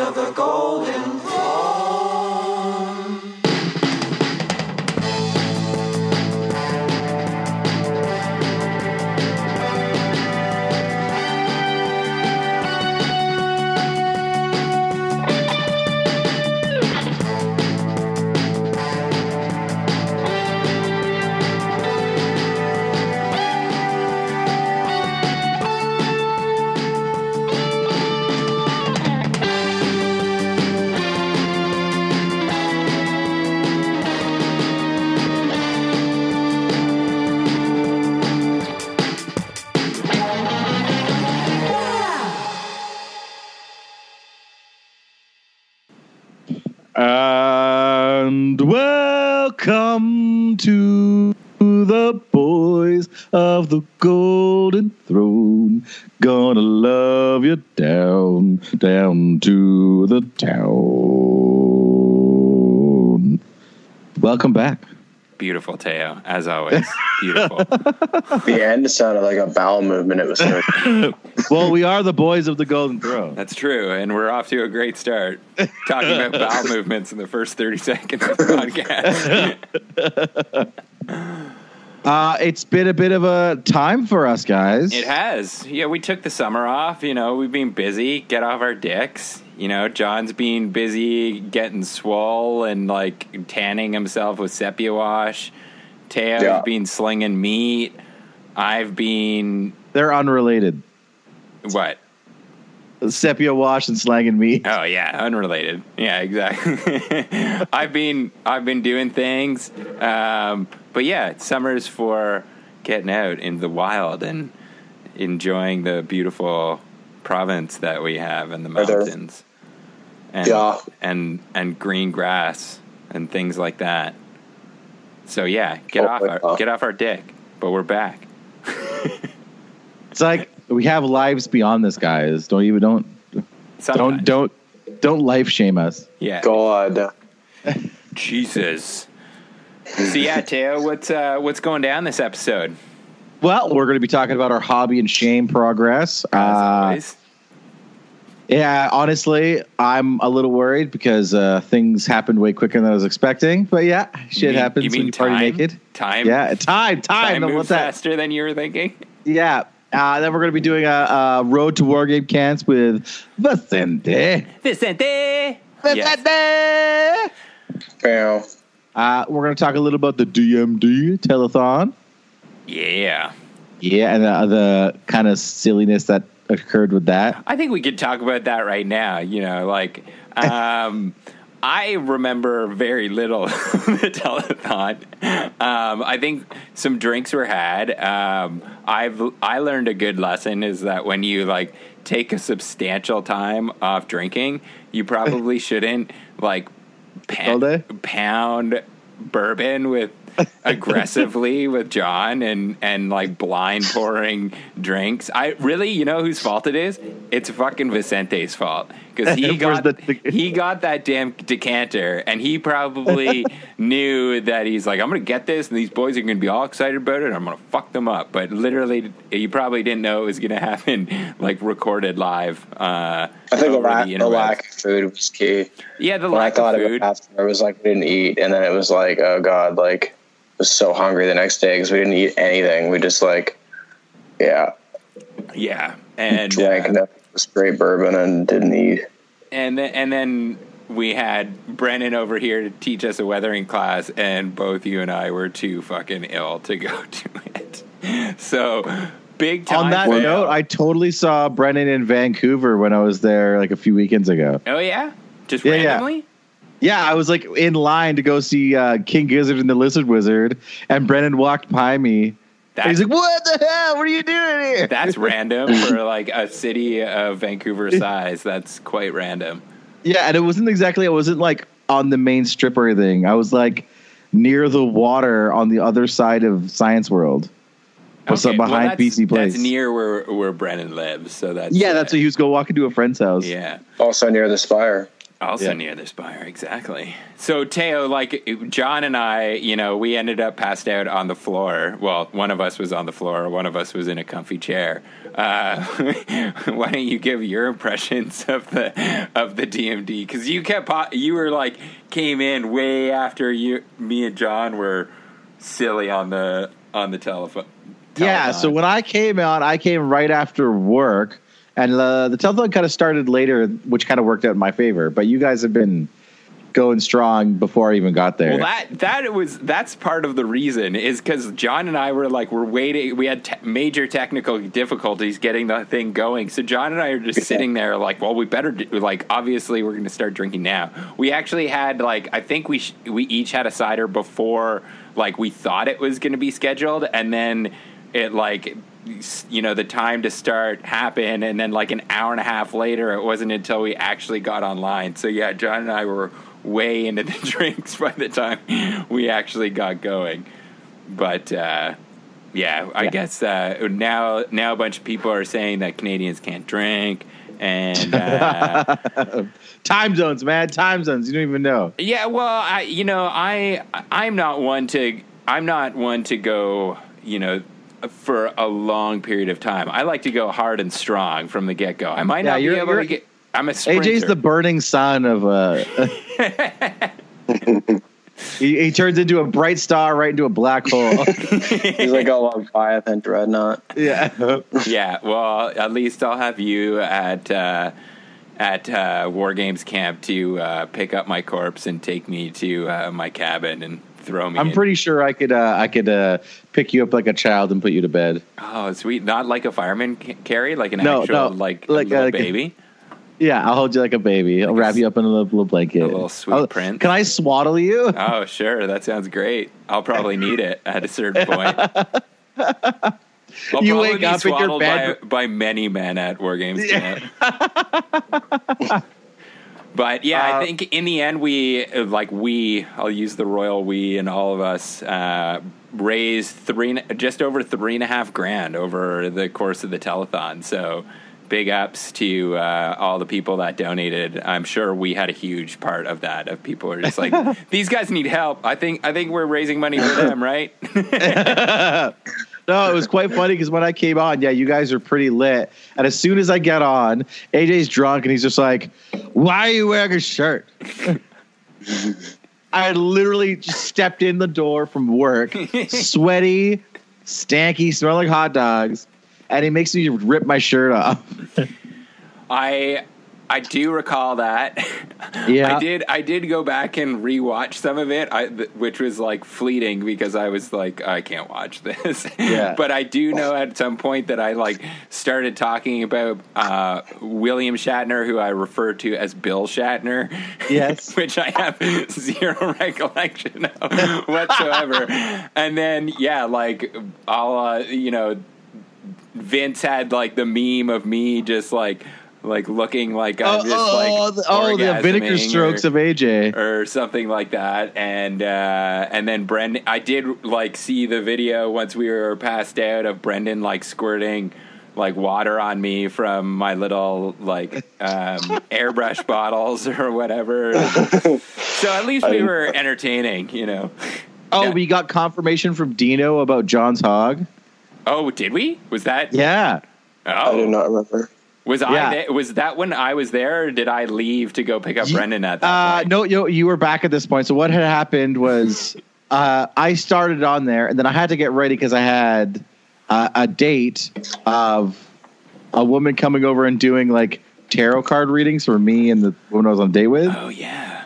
of the golden Teo, as always. Beautiful. The end sounded like a bowel movement. It was so Well, we are the boys of the golden throne. That's true, and we're off to a great start. Talking about bowel movements in the first 30 seconds of the podcast. Uh, it's been a bit of a time for us, guys. It has. Yeah, we took the summer off. You know, we've been busy. Get off our dicks. You know, John's been busy getting swole and like tanning himself with sepia wash. Teo's Yeah. been slinging meat. I've been They're unrelated. what? Sepia wash and slanging me. Oh yeah, unrelated. Yeah, exactly. I've been I've been doing things, um, but yeah, summer's for getting out in the wild and enjoying the beautiful province that we have in the mountains, and Yeah. and and green grass and things like that. So yeah, get Oh, off our God. get off our dick. But we're back. It's like we have lives beyond this, guys. Don't even don't Sometimes. don't don't don't life shame us. Yeah. God. Jesus. So yeah, Teo, what's uh, what's going down this episode? Well, we're going to be talking about our hobby and shame progress. As Uh, always. Yeah, honestly, I'm a little worried because uh, things happened way quicker than I was expecting. But yeah, shit You mean- happens you mean when you party time? naked. Time? Yeah, time, time. Time What's moves that? faster than you were thinking. Yeah. Uh, then we're going to be doing a, a road to War Games Camp with Vicente. Vicente. Yes. Vicente. Bow. Uh, we're going to talk a little about the DMD telethon. Yeah. Yeah, and the, the kind of silliness that occurred with that. I think we could talk about that right now. You know, like um, I remember very little of the telethon. Um, I think some drinks were had. Um, I've I learned a good lesson is that when you like take a substantial time off drinking, you probably shouldn't like pound, pound bourbon with aggressively with John and and like blind pouring drinks. I really, you know whose fault it is? It's fucking Vicente's fault because he got the- he got that damn decanter and he probably knew that he's like I'm gonna get this and these boys are gonna be all excited about it. and I'm gonna fuck them up, but literally, he probably didn't know it was gonna happen like recorded live. Uh, I think the over lack, the interwebs. lack of food was key. yeah, the When I lack thought of of food. it after, it was like we didn't eat, and then it was like, oh god, like I was so hungry the next day because we didn't eat anything. We just like, yeah, Yeah, and drank uh, enough straight bourbon and didn't eat. and then and then we had Brennan over here to teach us a weathering class, and both you and I were too fucking ill to go to it. So big time. On that fail. note, I totally saw Brennan in Vancouver when I was there like a few weekends ago. oh yeah, just Yeah, yeah. randomly. Yeah, I was like in line to go see uh, King Gizzard and the Lizard Wizard, and Brennan walked by me. And he's like, "What the hell? What are you doing here?" that's random for like a city of Vancouver size. That's quite random. Yeah, and it wasn't exactly. I wasn't like on the main strip or anything. I was like near the water on the other side of Science World. What's up well, behind that's- BC Place? That's near where where Brennan lives. So that's yeah, uh, that's what he was going walking to a friend's house. Yeah. Also near the spire. Also Yeah. near the spire, exactly. So Teo, like John and I, you know, we ended up passed out on the floor. Well, one of us was on the floor, one of us was in a comfy chair. Uh, why don't you give your impressions of the of the DMD? Because you kept po- you were like came in way after you, me and John were silly on the on the telephone. Yeah, so when I came out, I came right after work, and uh, the telethon kind of started later, which kind of worked out in my favor. But you guys have been going strong before I even got there. Well, that that was that's part of the reason is because John and I were like we're waiting. We had te- major technical difficulties getting the thing going. So John and I are just sitting there like, well, we better do, like obviously we're going to start drinking now. We actually had like I think we sh- we each had a cider before like we thought it was going to be scheduled, and then it like you know the time to start happened and then like an hour and a half later it wasn't until we actually got online so yeah john and i were way into the drinks by the time we actually got going but uh yeah i Yeah. guess uh now now a bunch of people are saying that canadians can't drink and uh time zones, man, time zones. You don't even know. Yeah, well, I you know, I I'm not one to I'm not one to go, you know, for a long period of time. I like to go hard and strong from the get go. I might Yeah, not be you're- able you're- to get. I'm a sprinter. AJ's the burning sun of uh he, he turns into a bright star right into a black hole. He's like a Leviathan dreadnought. yeah. yeah. Well, at least I'll have you at uh, at uh, War Games camp to uh, pick up my corpse and take me to uh, my cabin and throw me. I'm in. pretty sure I could uh, I could uh, pick you up like a child and put you to bed. Oh, sweet! Not like a fireman carry, like an No, actual no, like, like, a- baby. Yeah, I'll hold you like a baby. I'll Like a wrap s- you up in a little, little blanket. a little sweet I'll- prince. Can I swaddle you? Oh, sure. That sounds great. I'll probably need it at a certain point. I'll You wake be up in your swaddled bed- by, by many men at War Games Yeah. but yeah, Uh, I think in the end, we like we. I'll use the royal we and all of us uh, raised three, just over three and a half grand over the course of the telethon. So. Big ups to uh, all the people that donated. I'm sure we had a huge part of that. Of people are just like, these guys need help. I think I think we're raising money for them, right? No, it was quite funny because when I came on, yeah, you guys are pretty lit. And as soon as I get on, AJ's drunk and he's just like, "Why are you wearing a shirt?" I literally just stepped in the door from work, sweaty, stanky, smell like hot dogs, and he makes me rip my shirt off. I I do recall that. Yeah. I did. I did go back and rewatch some of it, I, th- which was like fleeting because I was like, I can't watch this. Yeah. but I do know at some point that I like started talking about uh, William Shatner, who I refer to as Bill Shatner. Yes. which I have zero recollection of whatsoever. and then yeah, like I'll uh, you know Vince had like the meme of me just like like looking like I'm Oh, just oh, like the, oh, the vinegar strokes or, of AJ. or something like that and uh and then Brendan I did like see the video once we were passed out of Brendan like squirting like water on me from my little like um airbrush bottles or whatever so at least we were entertaining you know Oh, Yeah. we got confirmation from Dino about John's hog. oh did we was that Yeah. Oh. I do oh not remember. Was I there, was that when I was there or did I leave to go pick up Ye- Brendan at that Uh, point? no, you you were back at this point. So what had happened was uh, I started on there, and then I had to get ready because I had uh, a date of a woman coming over and doing like tarot card readings for me and the woman I was on a date with. oh yeah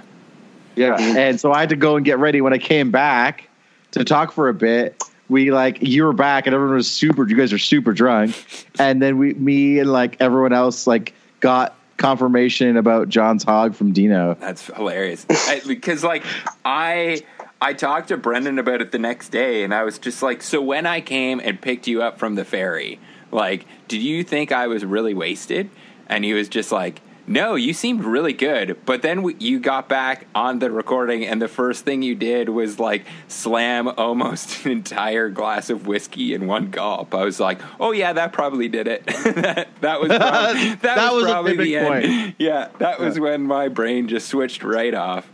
Yeah, and so I had to go and get ready. When I came back to talk for a bit, we like you were back, and everyone was super. You guys are super drunk, and then we, me and like everyone else, like got confirmation about John's hog from Dino. That's hilarious. Because like I I talked to Brendan about it the next day and I was just like, so when I came and picked you up from the ferry, like, did you think I was really wasted? And he was just like, No, you seemed really good, but then we, you got back on the recording, and the first thing you did was like slam almost an entire glass of whiskey in one gulp. I was like, "Oh yeah, that probably did it." that, that was probably, that, That was, was probably the end. point. Yeah, that was when my brain just switched right off.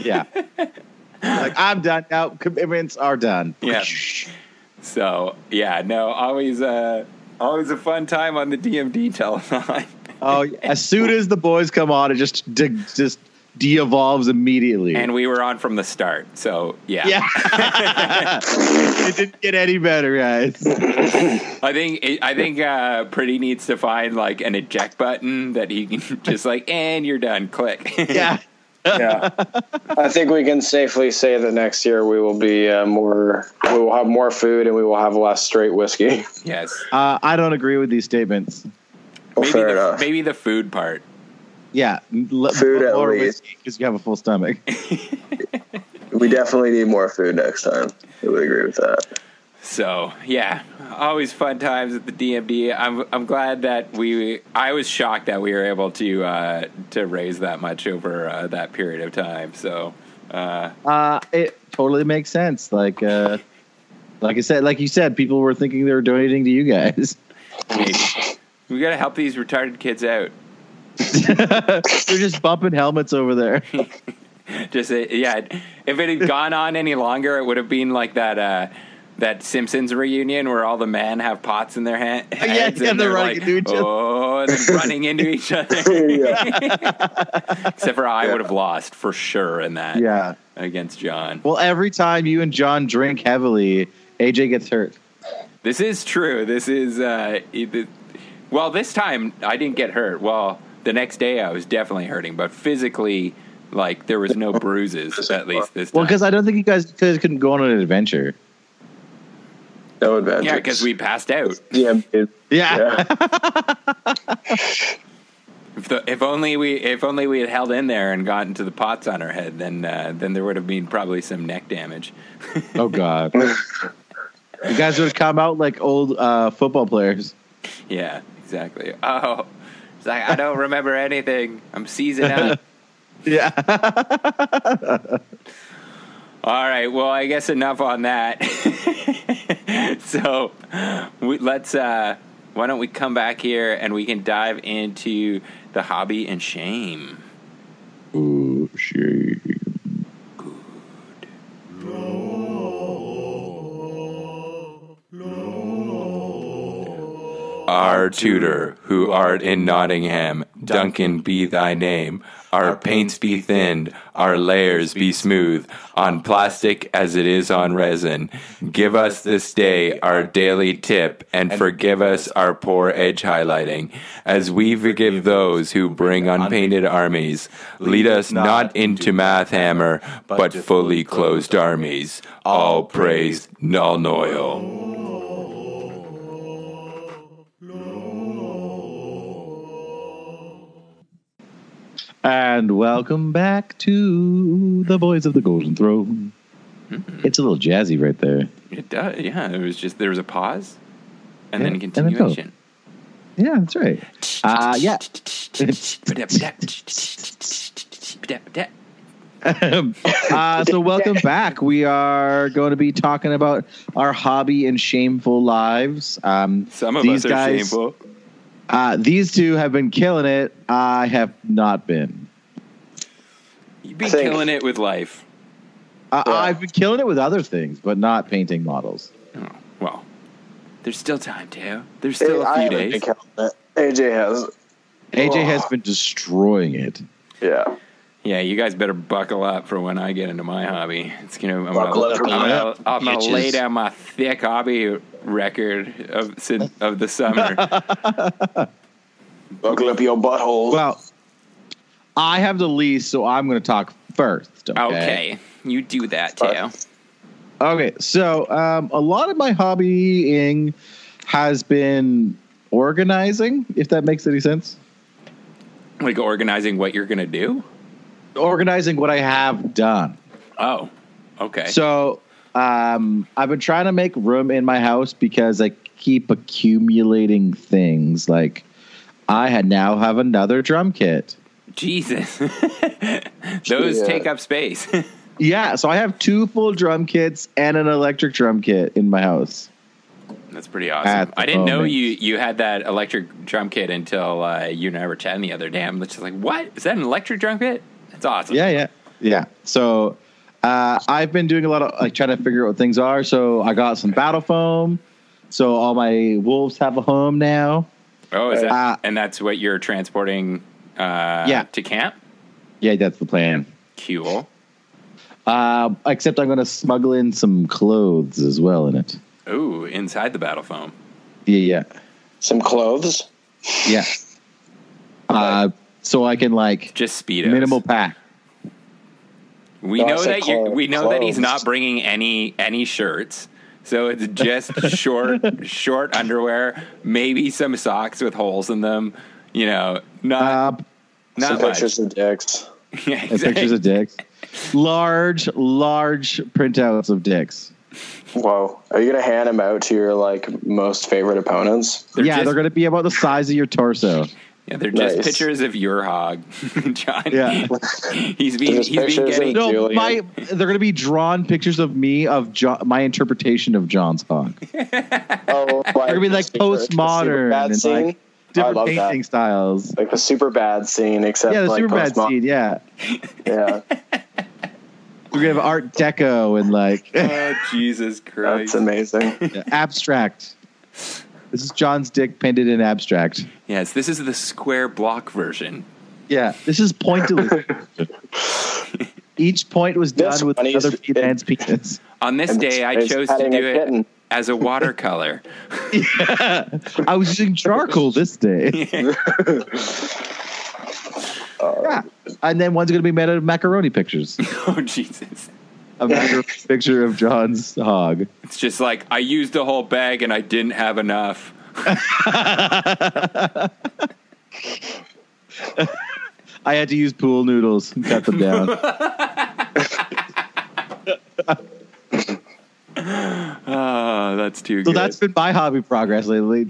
Yeah. like I'm done now. Commitments are done. Yeah. So yeah, no, always uh, always a fun time on the DMD telethon. Oh, as soon as the boys come on, it just de- just de-evolves immediately. and we were on from the start. So yeah, yeah, it didn't get any better, guys. I think it, I think uh, Pretty needs to find like an eject button that he can just like, and you're done. Click. Yeah, yeah. I think we can safely say that next year we will be uh, more. We will have more food and we will have less straight whiskey. yes. uh, I don't agree with these statements. Well, Maybe fair the, enough. maybe the food part. Yeah, l- Food at more least. because you have a full stomach. We definitely need more food next time. I would agree with that. So yeah, always fun times at the DMD. I'm I'm glad that we. I was shocked that we were able to uh, to raise that much over uh, that period of time. So uh, Uh, it totally makes sense. Like, uh, like I said, like you said, people were thinking they were donating to you guys. We got to help these retarded kids out. They're just bumping helmets over there. Just uh, yeah, if it had gone on any longer, it would have been like that. Uh, that Simpsons reunion where all the men have pots in their hand, yeah, heads they're they're running like, into each other. oh, and running into each other. Except for I would have lost for sure in that Yeah. against John. Well, every time you and John drink heavily, AJ gets hurt. This is true. This is uh, well. This time I didn't get hurt. Well, the next day I was definitely hurting, but physically, like there was no bruises at least this time. Well, because I don't think you guys guys couldn't go on an adventure. No adventure. yeah, because we passed out. Yeah, it- Yeah. yeah. If, the, if only we if only we had held in there and gotten to the pots on our head, then uh, then there would have been probably some neck damage. oh God. you guys would have come out like old uh, football players. Yeah, exactly. Oh, it's like I don't remember anything. I'm seasoned up. Yeah. All right. Well, I guess enough on that. so we, let's. Uh, why don't we come back here and we can dive into the hobby and shame. Ooh, shit. Our tutor, who art in Nottingham, Duncan be thy name. Our paints be thinned, our layers be smooth, on plastic as it is on resin. Give us this day our daily tip, and forgive us our poor edge highlighting, as we forgive those who bring unpainted armies. Lead us not into math hammer, but fully closed armies. All praise Nuln Oil. And welcome back to the Boys of the Golden Throne. It's a little jazzy right there. It does, yeah. It was just there was a pause, and Yeah, then go. continuation. Yeah, that's right. Uh, yeah. uh, so welcome back. We are going to be talking about our hobby and shameful lives. Um, Some of these us are guys, shameful. Uh, these two have been killing it. I have not been. You've been think- killing it with life. Uh, Yeah. I've been killing it with other things, but not painting models. Oh, well, there's still time, Teo. There's still I a few haven't days. been counting it. AJ has. AJ has Oh. been destroying it. Yeah. Yeah, you guys better buckle up for when I get into my hobby. It's gonna. I'm Buckle gonna, up I'm my gonna, I'm gonna lay down my thick hobby record of sin- of the summer. Buckle up your butthole. Well, I have the least, so I'm going to talk first. Okay. okay, you do that, too. Okay, so um, a lot of my hobbying has been organizing, if that makes any sense. Like organizing what you're gonna do. Organizing what I have done. Oh, okay. So um, I've been trying to make room in my house because I keep accumulating things. Like I had now have another drum kit. Jesus, those Yeah. take up space. Yeah, so I have two full drum kits and an electric drum kit in my house. That's pretty awesome. I didn't know you you had that electric drum kit until uh, you and I were chatting the other day. I'm just like, what is that? An electric drum kit? That's awesome. Yeah, yeah, yeah. So uh, I've been doing a lot of like trying to figure out what things are. So I got some battle foam. So all my wolves have a home now. Oh, is that? Uh, and that's what you're transporting? Uh, Yeah. To camp. Yeah, that's the plan. Cool. Uh, except I'm going to smuggle in some clothes as well in it. Ooh, inside the battle foam. Yeah, yeah, Some clothes. yeah. Uh, so I can like Just speedos. minimal pack. We No, know said that you clo- we know that he's not bringing any any shirts. So it's just short short underwear, maybe some socks with holes in them. You know, not Uh, not Some much. pictures of dicks. Yeah, and pictures of dicks. Large, large printouts of dicks. Whoa. Are you gonna hand them out to your like most favorite opponents? They're yeah, just- they're going to be about the size of your torso. Yeah, they're just Nice. pictures of your hog, John. Yeah. he's being he's being getting No, Julian. my they're going to be drawn pictures of me of John, my interpretation of John's hog. Oh, like, They're gonna be like super- postmodern and, scene. like, I Different love painting that. styles. Like the super bad scene, except Yeah, the like super bad scene. Yeah, Yeah, we're gonna have Art Deco and like Oh Jesus Christ, that's Christ! amazing. abstract. This is John's dick painted in abstract. Yes, this is the square block version. Yeah, this is pointillist. Each point was That's done with funny. another It's- man's penis. On this And day, I chose to do it as a watercolor. yeah. I was using charcoal this day. Yeah, and then one's gonna be made out of macaroni pictures. oh Jesus! A macaroni picture of John's hog. It's just like I used the whole bag and I didn't have enough. I had to use pool noodles and cut them down. Oh, that's too so good. that's been my hobby progress lately.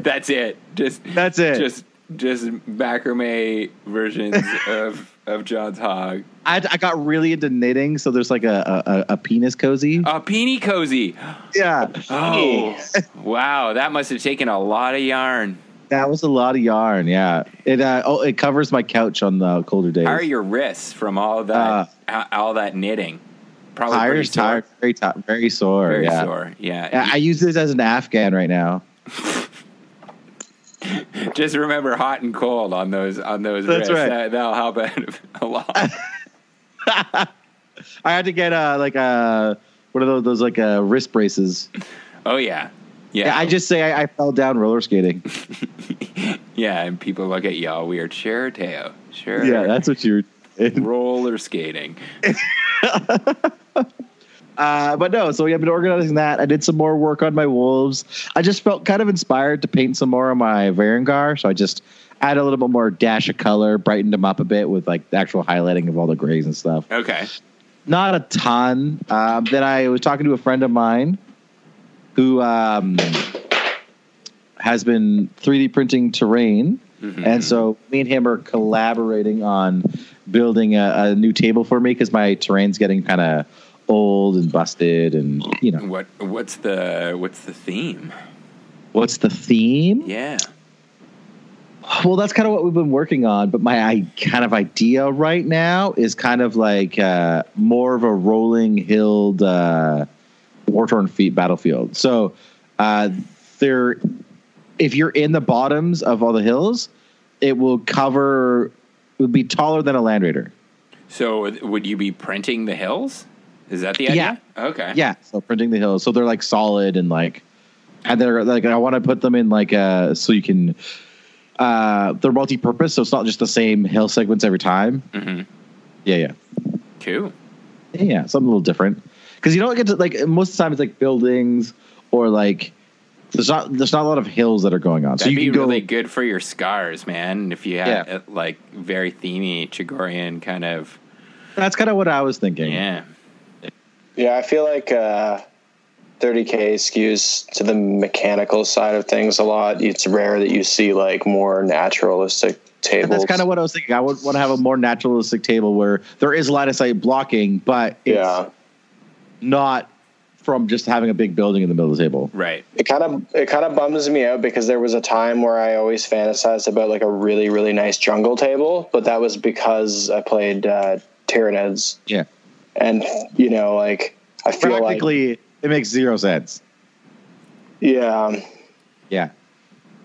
that's it. Just That's it. Just just macrame versions of of John's hog. I, I got really into knitting, so there's like a a, a penis cozy. A peenie cozy. Yeah, Oh, wow! That must have taken a lot of yarn. that was a lot of yarn. Yeah, it uh, oh it covers my couch on the colder days. How are your wrists from all that all- all that knitting? Probably pretty Tires sore. tired, very tired, very sore. Very yeah. sore. Yeah. Yeah, I use this as an Afghan right now. Just remember hot and cold on those on those That's wrists. right. That, that'll help out a lot. I had to get uh like a what are those those like uh, wrist braces. oh yeah. Yeah. Yeah, I just say I, I fell down roller skating. Yeah, and people look at you all weird. Sure, Teo. Sure. Yeah, that's what you're. roller skating. Uh, but no, so we have been organizing that. I did some more work on my wolves. I just felt kind of inspired to paint some more on my Varagyr, so I just add a little bit more dash of color, brightened them up a bit with like the actual highlighting of all the grays and stuff. Okay. Not a ton. Um, then I was talking to a friend of mine who um, has been 3D printing terrain. And so me and him are collaborating on building a, a new table for me because my terrain's getting kind of old and busted. And, you know, What what's the what's the theme? what's the theme? Yeah. Well, that's kind of what we've been working on. But my I, kind of idea right now is kind of like uh, more of a rolling hilled uh, war torn feet battlefield. So uh, there, if you're in the bottoms of all the hills, it will cover. It would be taller than a Land Raider. So would you be printing the hills? Is that the idea? Yeah. Okay. Yeah, so printing the hills, so they're like solid and like, and they're like I want to put them in like uh so you can. Uh, they're multi-purpose, so it's not just the same hill segments every time. hmm Yeah, yeah. Cool. Yeah, yeah, something a little different. Because you don't get to like most of the time it's like buildings or like there's not there's not a lot of hills that are going on. That'd so you be can go really good for your scars, man. If you had Yeah. uh, like very themey Chogorian kind of That's kind of what I was thinking. yeah. Yeah, I feel like uh, 30k skews to the mechanical side of things a lot. It's rare that you see like more naturalistic tables. That's kind of what I was thinking. I would want to have a more naturalistic table where there is line of sight blocking, but it's yeah. not from just having a big building in the middle of the table. Right. It kind of it kind of bums me out because there was a time where I always fantasized about like a really really nice jungle table, but that was because I played uh, Tyranids, Yeah. And you know like I feel like Practically, it makes zero sense. yeah Yeah.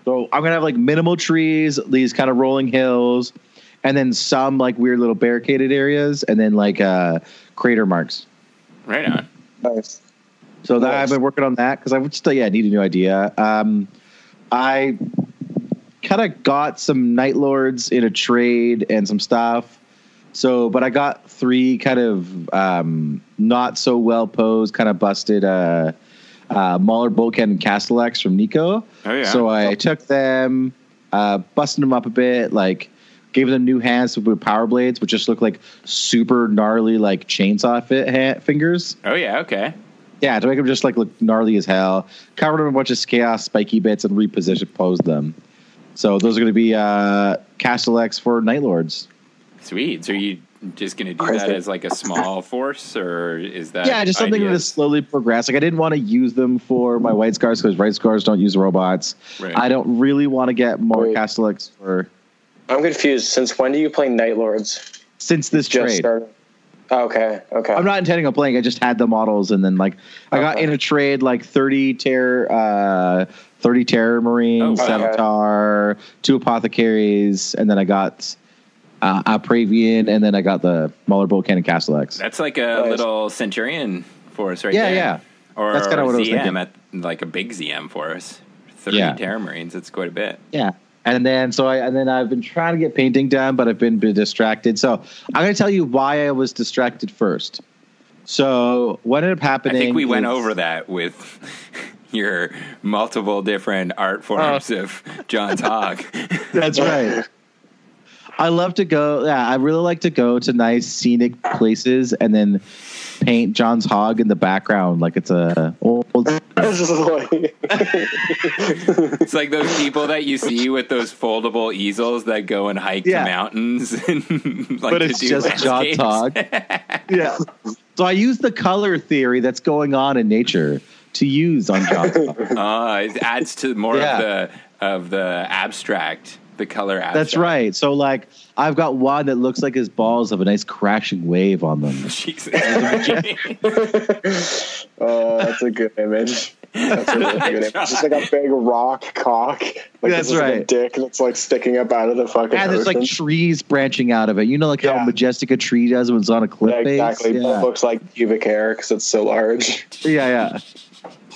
So I'm gonna have like minimal trees, these kind of rolling hills, and then some like weird little barricaded areas, and then like uh, crater marks. Right on. nice. So that Nice. I've been working on that because I would still yeah need a new idea. Um, I kind of got some night lords in a trade and some stuff. So, but I got three kind of um, not so well posed, kind of busted uh, uh, Mauler Bolt Cannon and Castellax from Nico. Oh, yeah. So I took them, uh, busted them up a bit, like gave them new hands with power blades, which just look like super gnarly, like chainsaw fit ha- fingers. Oh yeah. Okay. Yeah, to make them just like look gnarly as hell. Covered them in a bunch of chaos spiky bits and repositioned posed them. So those are going to be uh, Castellax for Night Lords. Sweet. So you just gonna do that as like a small force, or is that? yeah, just something to ideas? slowly progress. Like I didn't want to use them for my white scars because white scars don't use robots. Right. I don't really want to get more Wait. Castellax for I'm confused. Since when do you play Night Lords? since this Just trade. started. Okay. Okay. I'm not intending on playing. I just had the models, and then like I got in a trade like 30 terror, uh, 30 terror marines, Oh, wow. Sevatar, two apothecaries, and then I got uh, a Pravian, and then I got the Mauler Bolt Cannon Castellax. That's like a Nice. little Centurion force, right Yeah, there. yeah. Or That's kinda what I was ZM thinking. at like a big ZM force. Thirty Yeah. Terra Marines. That's quite a bit. Yeah. And then so I and then I've been trying to get painting done, but I've been, been distracted. So I'm going to tell you why I was distracted first. So what ended up happening? I think we went over that with your multiple different art forms Oh. of John's Hog. That's right. I love to go. Yeah, I really like to go to nice scenic places and then paint John's hog in the background like it's a old. This is like- It's like those people that you see with those foldable easels that go and hike Yeah. the mountains and like But it's do just John's hog. yeah. So I use the color theory that's going on in nature to use on John's hog. Uh, it adds to more Yeah. of the of the abstract, the color abstract. That's right. So like I've got one that looks like his balls have a nice crashing wave on them. Jesus. oh, that's a good image. That's a really good image. Just like a big rock cock. Like That's this is like a right. dick that's like sticking up out of the fucking. And there's like trees branching out of it. You know, like how majestic a tree does when it's on a cliff Yeah, face. exactly. Yeah. It looks like pubic hair because it's so large. yeah, yeah.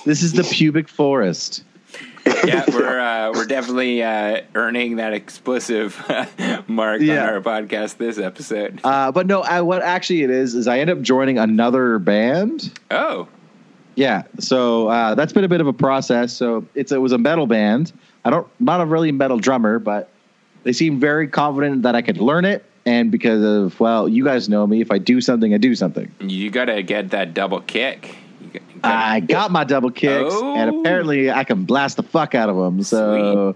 This is the pubic forest. yeah, we're uh, we're definitely uh, earning that explosive mark Yeah. on our podcast this episode. Uh, but no, I, what actually it is is I end up joining another band. Oh, Yeah, so uh, that's been a bit of a process. So it's it was a metal band. I don't not a really metal drummer, but they seem very confident that I could learn it. And because of well, you guys know me. If I do something, I do something. you got to get that double kick. You got- you gotta- I got my double kicks, Oh. and apparently I can blast the fuck out of them. So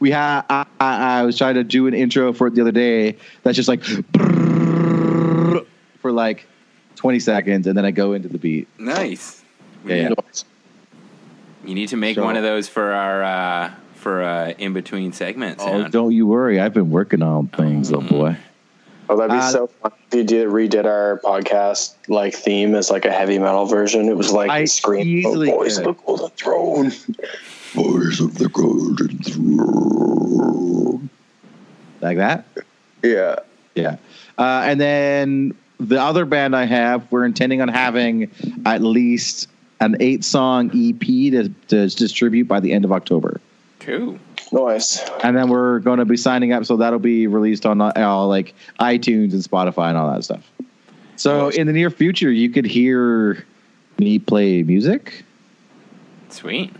we had I, I, I was trying to do an intro for it the other day. That's just like for like twenty seconds, and then I go into the beat. nice. Yeah, yeah. You need to make one of those for our uh, for uh, in between segments. Oh, don't you worry. I've been working on things, Mm. little boy. Oh, that'd be Uh, so fun if you did redid our podcast like theme as like a heavy metal version. It was like I scream easily oh, boys could. of the golden throne. Voice of the golden throne. Like that? Yeah. Yeah. Uh, and then the other band I have, we're intending on having at least an eight song EP to, to distribute by the end of October. Cool. Nice. And then we're going to be signing up, so that'll be released on uh, all like iTunes and Spotify and all that stuff. So in the near future, you could hear me play music. Sweet.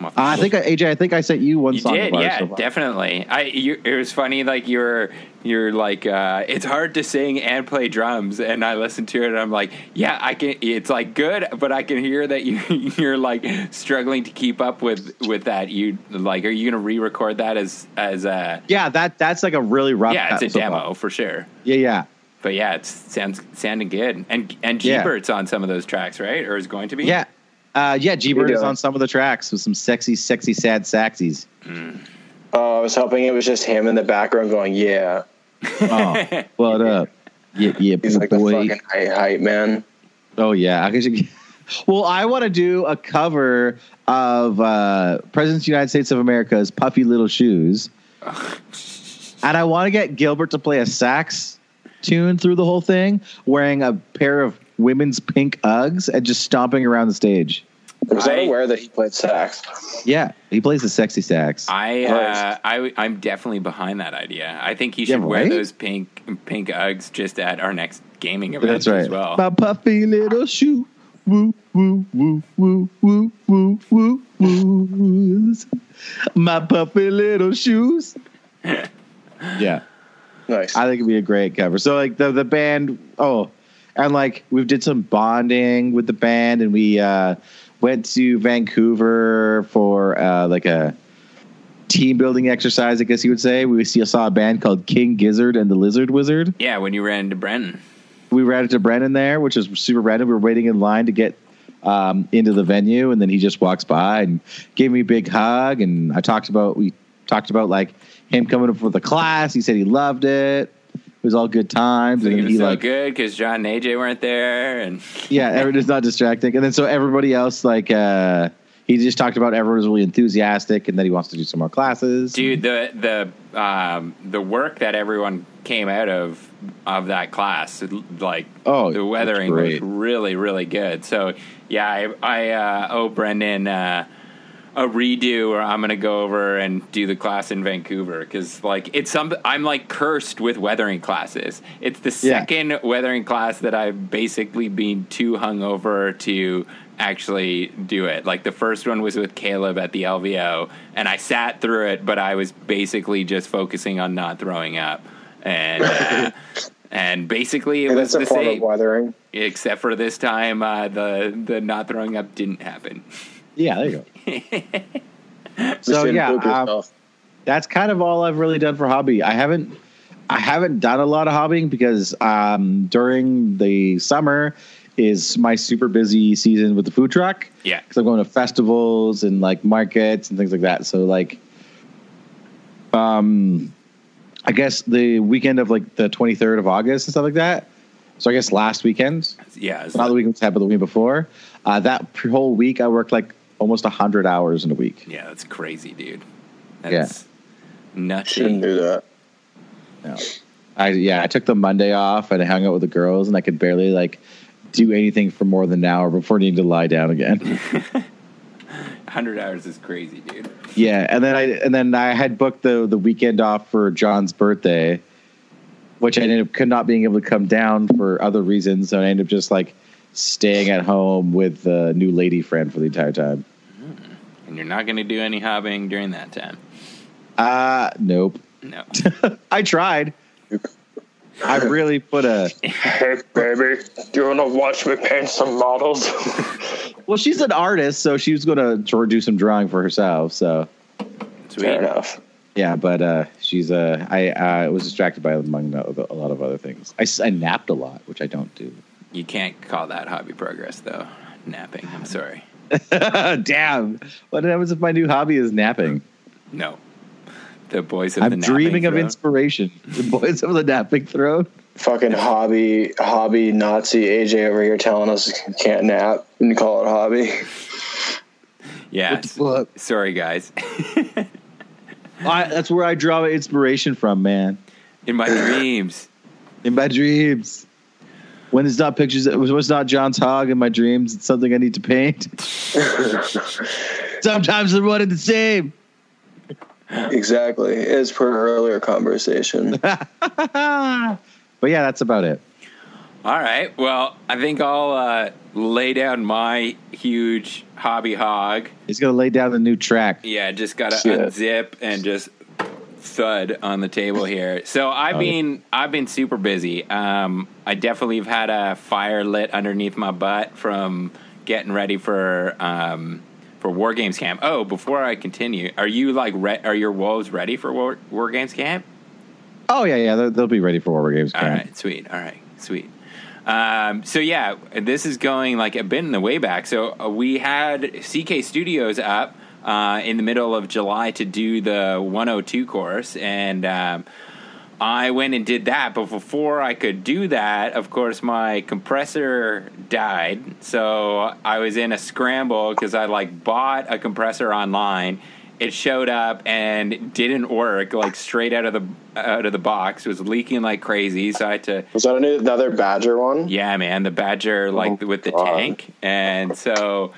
I'm I think I, AJ, I think I sent you one You song. did, yeah, definitely. I you, it was funny, like you're you're like uh, it's hard to sing and play drums, and I listened to it, and I'm like, yeah, I can. It's like good, but I can hear that you you're like struggling to keep up with with that. You like, are you gonna re-record that as as a Yeah, that that's like a really rough. yeah, it's a so demo far. for sure. Yeah, yeah. But yeah, it sounds sounding good, and and Yeah. G-Bert's on some of those tracks, right? Or is going to be? Yeah. Uh, yeah, G Bird is on some of the tracks with some sexy, sexy, sad saxies. Oh, I was hoping it was just him in the background going, "Yeah." Oh, what up? Yeah, yeah, He's like the fucking hype, hype man. Oh yeah, I guess Well, I want to do a cover of uh, President of the United States of America's "Puffy Little Shoes," and I want to get Gilbert to play a sax tune through the whole thing, wearing a pair of women's pink Uggs and just stomping around the stage. Was I, I- aware that he played sax? Yeah, he plays the sexy sax. I, uh, I I'm definitely behind that idea. I think he should Yeah, wear right? those pink pink Uggs just at our next gaming event That's right. as well. My puffy little shoe. Woo, woo, woo, woo, woo, woo, woo, woo. My puffy little shoes. yeah. Nice. I think it'd be a great cover. So like the the band, oh, and like we've did some bonding with the band, and we uh, went to Vancouver for uh, like a team building exercise. I guess you would say. We see, saw a band called King Gizzard and the Lizard Wizard. Yeah, when you ran into Brenton. We ran into Brennan there, which is super random. We were waiting in line to get um, into the venue, and then he just walks by and gave me a big hug. And I talked about we talked about like him coming up for the class. He said he loved it. It was all good times. It And he so like good because John and AJ weren't there, and yeah, everyone's not distracting. And then so everybody else like uh, he just talked about everyone was really enthusiastic and that he wants to do some more classes. dude, the the um, the work that everyone came out of of that class, like Oh, the weathering was really really good. So yeah, I, I uh, owe Brendan. Uh, a redo or I'm gonna go over and do the class in Vancouver because like it's some I'm like cursed with weathering classes. It's the Yeah. second weathering class that I've basically been too hungover to actually do it. Like the first one was with Caleb at the LVO, and I sat through it, but I was basically just focusing on not throwing up, and uh, and basically it And was it's a the same, of weathering. except for this time uh, the the not throwing up didn't happen. Yeah, there you go. So yeah, um, that's kind of all I've really done for hobby. I haven't I haven't done a lot of hobbying because um, during the summer is my super busy season with the food truck Yeah. because I'm going to festivals and like markets and things like that. So like, um, I guess the weekend of like the 23rd of August and stuff like that. So I guess last weekend, Yeah, not the weekend happened the week before. Uh, that whole week I worked like almost hundred hours in a week. Yeah, that's crazy, dude. That's nuts. Shouldn't do that. Yeah. I yeah, I took the Monday off and I hung out with the girls and I could barely like do anything for more than an hour before needing to lie down again. 100 hours is crazy, dude. yeah, and then I and then I had booked the the weekend off for John's birthday, which I ended up could not being able to come down for other reasons, so I ended up just like staying at home with a new lady friend for the entire time. And you're not going to do any hobbying during that time. Uh nope. No. I tried. I really put a Hey, baby, do you want to watch me paint some models? well. She's an artist, so she was going to do some drawing for herself. So Sweet. Fair enough. Yeah, but uh, she's uh, I uh, was distracted by among the- a lot of other things. I, I napped a lot, which I don't do. You can't call that hobby progress, though. Napping. I'm sorry. Damn, what happens if my new hobby is napping? No. The boys of the I'm napping dreaming of throne. inspiration. The boys of the napping throne. Fucking hobby, hobby Nazi AJ over here telling us can't nap and call it hobby. Yeah. Sorry, guys. I, that's where I draw my inspiration from, man. In my dreams. In my dreams. When it's not pictures, it was it's not John's hog in my dreams. It's something I need to paint. Sometimes they're one and the same. Exactly, as per earlier conversation. but yeah, that's about it. All right. Well, I think I'll uh, lay down my huge hobby hog. He's gonna lay down the new track. Yeah, just got to Shit. unzip and just thud on the table here. So I've Oh, yeah. been I've been super busy. Um, I definitely have had a fire lit underneath my butt from getting ready for um, for War Games Camp. Oh, before I continue, are you like re- are your wolves ready for War, War Games Camp? Oh yeah, yeah. They'll, they'll be ready for War Games. All camp. right, sweet. All right, sweet. Um, so yeah, this is going like a bit in the way back. So uh, we had CK Studios up uh, in the middle of July to do the 102 course, and um, I went and did that. But before I could do that, of course, my compressor died. So I was in a scramble because I like bought a compressor online. It showed up and didn't work like straight out of the out of the box. It was leaking like crazy, so I had to Was that another Badger one? yeah, man, the Badger like Oh, with the God. tank, and so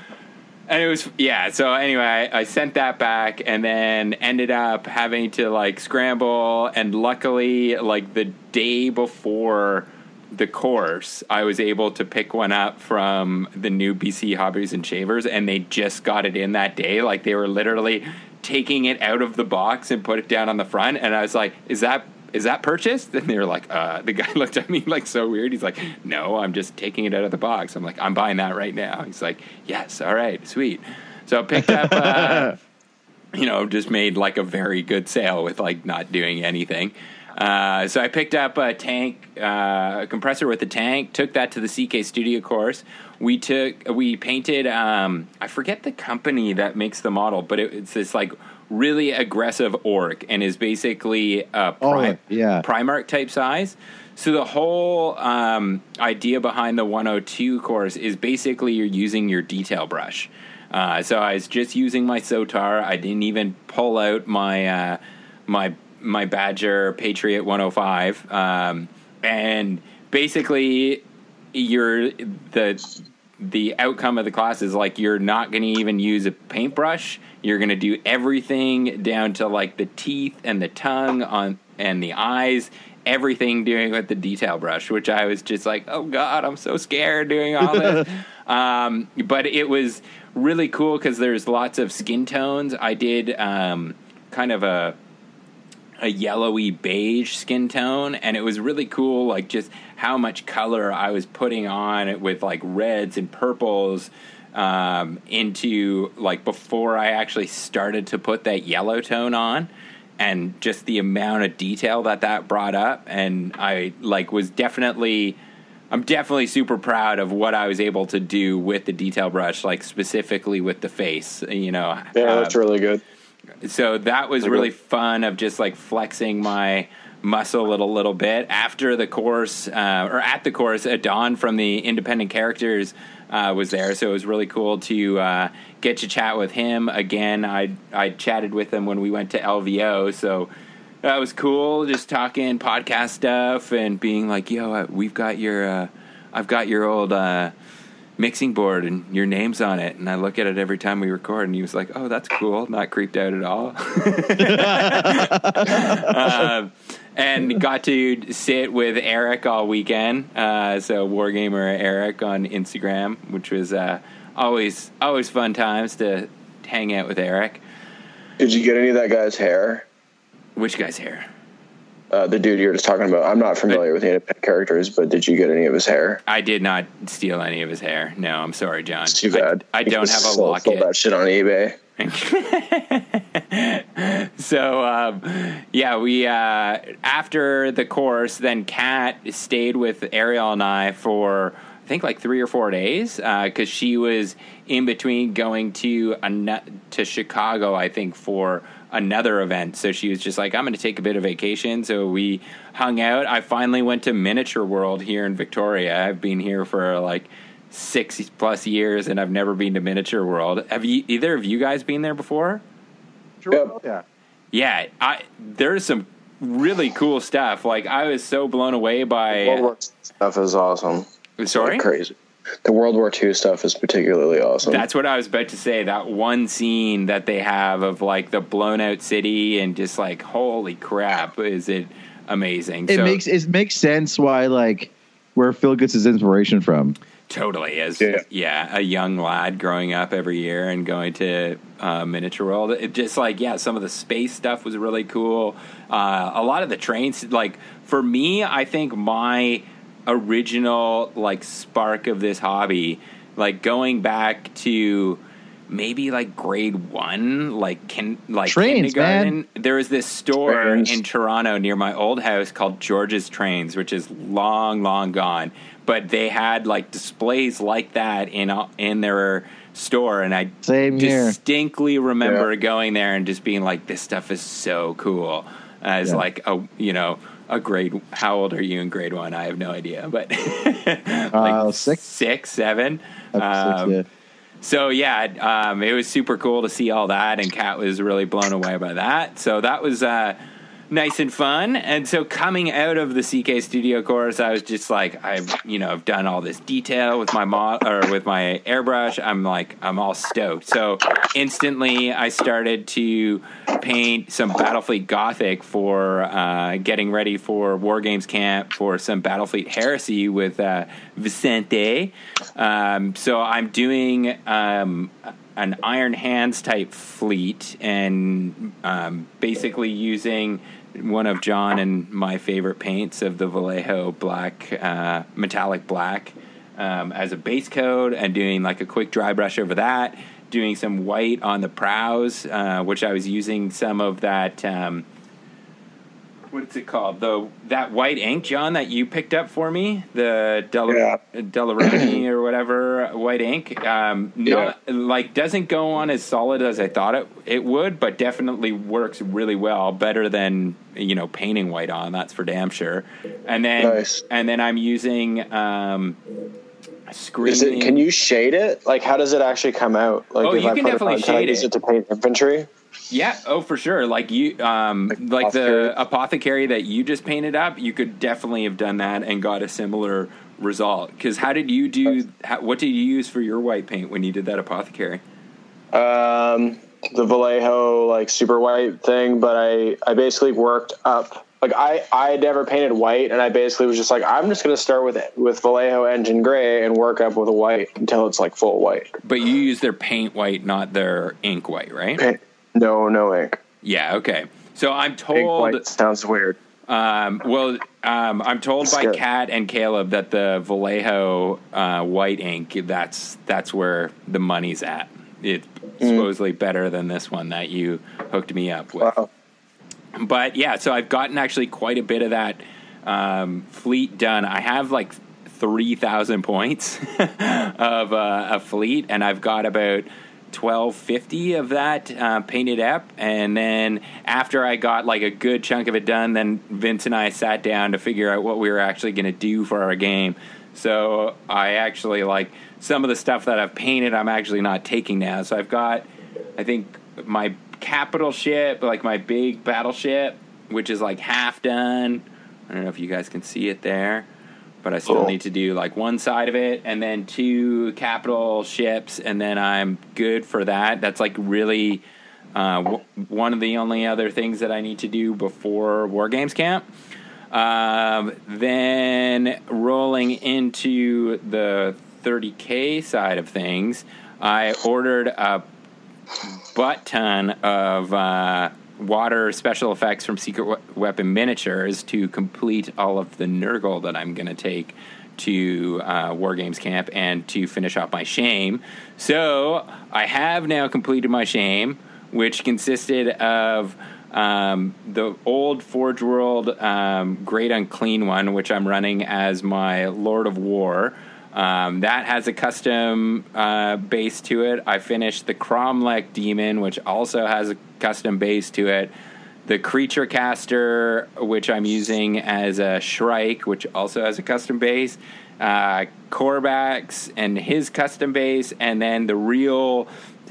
and it was yeah. So anyway, I, sent that back, and then ended up having to like scramble, and luckily, like the day before the course, I was able to pick one up from the new BC Hobbies and Shavers, and they just got it in that day. Like they were literally taking it out of the box and put it down on the front, and I was like, "Is that is that purchased? And they were like, uh, the guy looked at me like so weird. He's like, no, I'm just taking it out of the box. I'm like, I'm buying that right now. He's like, yes, all right, sweet. So I picked up, uh, you know, just made like a very good sale with like not doing anything. Uh, so I picked up a tank, uh, a compressor with a tank, took that to the CK Studio course. We took, we painted, um, I forget the company that makes the model, but it, it's this like really aggressive orc and is basically a Oh, pri- yeah. Primarch type size. So the whole um, idea behind the 102 course is basically you're using your detail brush. Uh, so I was just using my Sotar. I didn't even pull out my uh, my my Badger Patriot 105, um, and basically you're the the outcome of the class is like you're not going to even use a paintbrush. You're going to do everything down to like the teeth and the tongue on and the eyes. Everything doing with the detail brush, which I was just like, oh god, I'm so scared doing all this. um, but it was really cool because there's lots of skin tones. I did um, kind of a a yellowy beige skin tone and it was really cool like just how much color i was putting on with like reds and purples um, into like before i actually started to put that yellow tone on and just the amount of detail that that brought up and i like was definitely i'm definitely super proud of what i was able to do with the detail brush like specifically with the face you know Yeah, uh, that's really good. so that was really fun of just like flexing my muscle it a little, bit after the course uh, or at the course Adon from the independent characters uh, was there so it was really cool to uh, get to chat with him again I I chatted with him when we went to LVO so that was cool just talking podcast stuff and being like yo uh, we've got your uh, I've got your old uh, mixing board and your name's on it. And I look at it every time we record. And he was like, oh, that's cool. Not creeped out at all. um, and got to sit with Eric all weekend. Uh, so Wargamer Eric on Instagram, which was uh, always always fun times to hang out with Eric. Did you get any of that guy's hair? Which guy's hair? Uh, the dude you were just talking about. I'm not familiar with the independent characters, but did you get any of his hair? I did not steal any of his hair. No, I'm sorry, John. It's too I- bad. I, You don't have a sell- locket. Sell that shit on eBay. so um, yeah, we uh, after the course, then Kat stayed with Ariel and I for I think like three or four days because she was in between going to a, to Chicago, I think for another event. So she was just like, I'm going to take a bit of vacation. So we hung out. I finally went to Miniature World here in Victoria. I've been here for like six plus years and I've never been to Miniature World. Have you either of you guys been there before? Yep. Yeah. Yeah, I there's some really cool stuff. Like I was so blown away by World by War II stuff is awesome. sorry. Like crazy. The World War II stuff is particularly awesome. That's what I was about to say. That one scene that they have of like the blown out city and just like holy crap, is it amazing? It So- makes it makes sense why like where Phil gets his inspiration from. Totally, as Yeah. yeah. a young lad growing up every year and going to uh, Miniature World. It just like yeah, some of the space stuff was really cool. Uh, a lot of the trains, like for me, I think my original like spark of this hobby, like going back to maybe like grade one, like kin, like Trains, kindergarten. man. There was this store Trains. in Toronto near my old house called George's Trains, which is long, long gone. But they had like displays like that in uh, in their store, and I Same here. distinctly remember Yeah. going there and just being like, "This stuff is so cool." As Yeah. like a you know a grade. How old are you in grade one? I have no idea, but like Uh, six. six, seven. That's Um, it, so yeah, um, it was super cool to see all that, and Kat was really blown away by that. So that was uh, nice and fun. And so coming out of the CK Studio course, I was just like, I've you know I've done all this detail with my mo- or with my airbrush. I'm like I'm all stoked. So instantly, I started to paint some Battlefleet Gothic for uh, getting ready for War Games Camp for some Battlefleet Heresy with uh, Vicente. Um, so I'm doing um, an Iron Hands type fleet and um, basically using one of John and my favorite paints of the Vallejo black, uh, metallic black, um, as a base coat and doing like a quick dry brush over that. Doing some white on the prows, uh, which I was using some of that. Um, what's it called? The that white ink, John, that you picked up for me, the Del Yeah. Daler-Rowney or whatever white ink. Um, not like doesn't go on as solid as I thought it it would, but definitely works really well, better than you know painting white on. That's for damn sure. And then Nice. and then I'm using um, screening. Is it? Can you shade it? Like, how does it actually come out? Like, Oh, if you I can definitely it on, can I shade use it. it to paint infantry? Yeah, oh for sure. Like you um like, apothecary. the apothecary that you just painted up, you could definitely have done that and got a similar result. Cuz how did you do how, what did you use for your white paint when you did that apothecary? Um, the Vallejo like super white thing, but I I basically worked up. Like I I had never painted white, and I basically was just like I'm just gonna start with it with Vallejo engine gray and work up with a white until it's like full white. But you use their paint white, not their ink white, right? Paint- No, no ink. Yeah, okay. So I'm told white sounds weird. Um, well, um, I'm told by Scary. Kat and Caleb that the Vallejo uh, white ink that's that's where the money's at. It's Mm. supposedly better than this one that you hooked me up with. Wow. But yeah, so I've gotten actually quite a bit of that um, fleet done. I have like three thousand points of uh, a fleet, and I've got about twelve fifty of that uh, painted up. And then after I got like a good chunk of it done, then Vince and I sat down to figure out what we were actually going to do for our game. So I actually like some of the stuff that I've painted. I'm actually not taking now. So I've got, I think my capital ship, like my big battleship, which is like half done. I don't know if you guys can see it there, but I still need to do like one side of it and then two capital ships, and then I'm good for that. That's like really uh, w- one of the only other things that I need to do before War Games Camp. Um, then rolling into the 30k side of things, I ordered a butt ton of uh, water special effects from Secret we- Weapon Miniatures to complete all of the Nurgle that I'm going to take to uh, War Games Camp and to finish off my shame. So I have now completed my shame, which consisted of um, the old Forge World um, Great Unclean one, which I'm running as my Lord of War. Um, that has a custom uh, base to it. I finished the Cromlech Demon, which also has a custom base to it. The Creature Caster, which I'm using as a Shrike, which also has a custom base. Uh, Cor'bax and his custom base, and then the real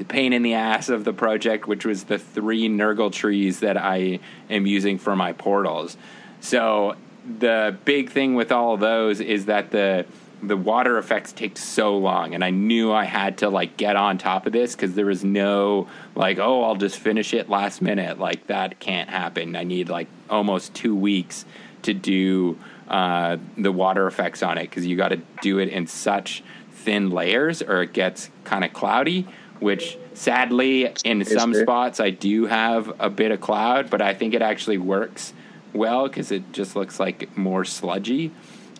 pain in the ass of the project, which was the three Nurgle trees that I am using for my portals. So the big thing with all those is that the the water effects take so long and i knew i had to like get on top of this because there was no like oh i'll just finish it last minute like that can't happen i need like almost two weeks to do uh, the water effects on it because you got to do it in such thin layers or it gets kind of cloudy. Which sadly, in some spots, I do have a bit of cloud, but I think it actually works well because it just looks like more sludgy.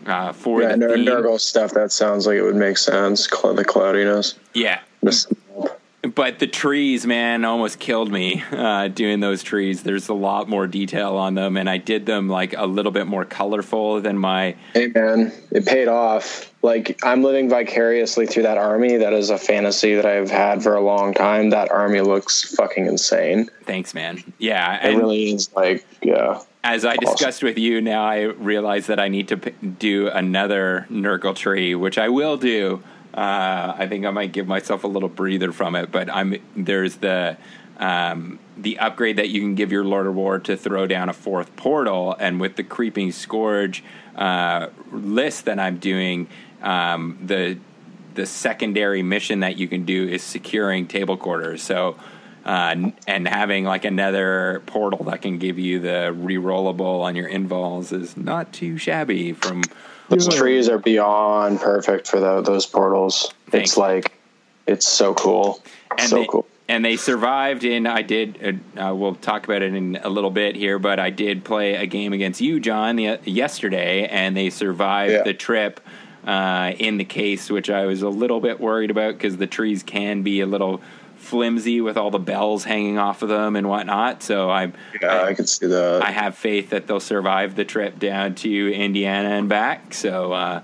Uh, for Yeah, the Ner-. Nurgle stuff. That sounds like it would make sense. The cloudiness. yeah, Just- but the trees, man, almost killed me uh, doing those trees. There's a lot more detail on them, and I did them like a little bit more colorful than my. Hey man, it paid off. Like I'm living vicariously through that army. That is a fantasy that I've had for a long time. That army looks fucking insane. Thanks, man. Yeah, It and really is like yeah. As I discussed with you, now I realize that I need to p- do another Nurgle tree, which I will do. Uh, I think I might give myself a little breather from it, but I'm there's the um, the upgrade that you can give your Lord of War to throw down a fourth portal, and with the Creeping Scourge uh, list that I'm doing, um, the the secondary mission that you can do is securing table quarters. So. Uh, and having like another portal that can give you the re-rollable on your invols is not too shabby from Those trees are beyond perfect for tho- those portals. Thank it's you. like it's so cool. and so they, cool. And they survived in. I did. Uh, we'll talk about it in a little bit here, but I did play a game against you, John, the, yesterday, and they survived Yeah. the trip uh, in the case, which I was a little bit worried about because the trees can be a little flimsy with all the bells hanging off of them and whatnot. So I, Yeah, I, I, can see that. I have faith that they'll survive the trip down to Indiana and back. So, uh,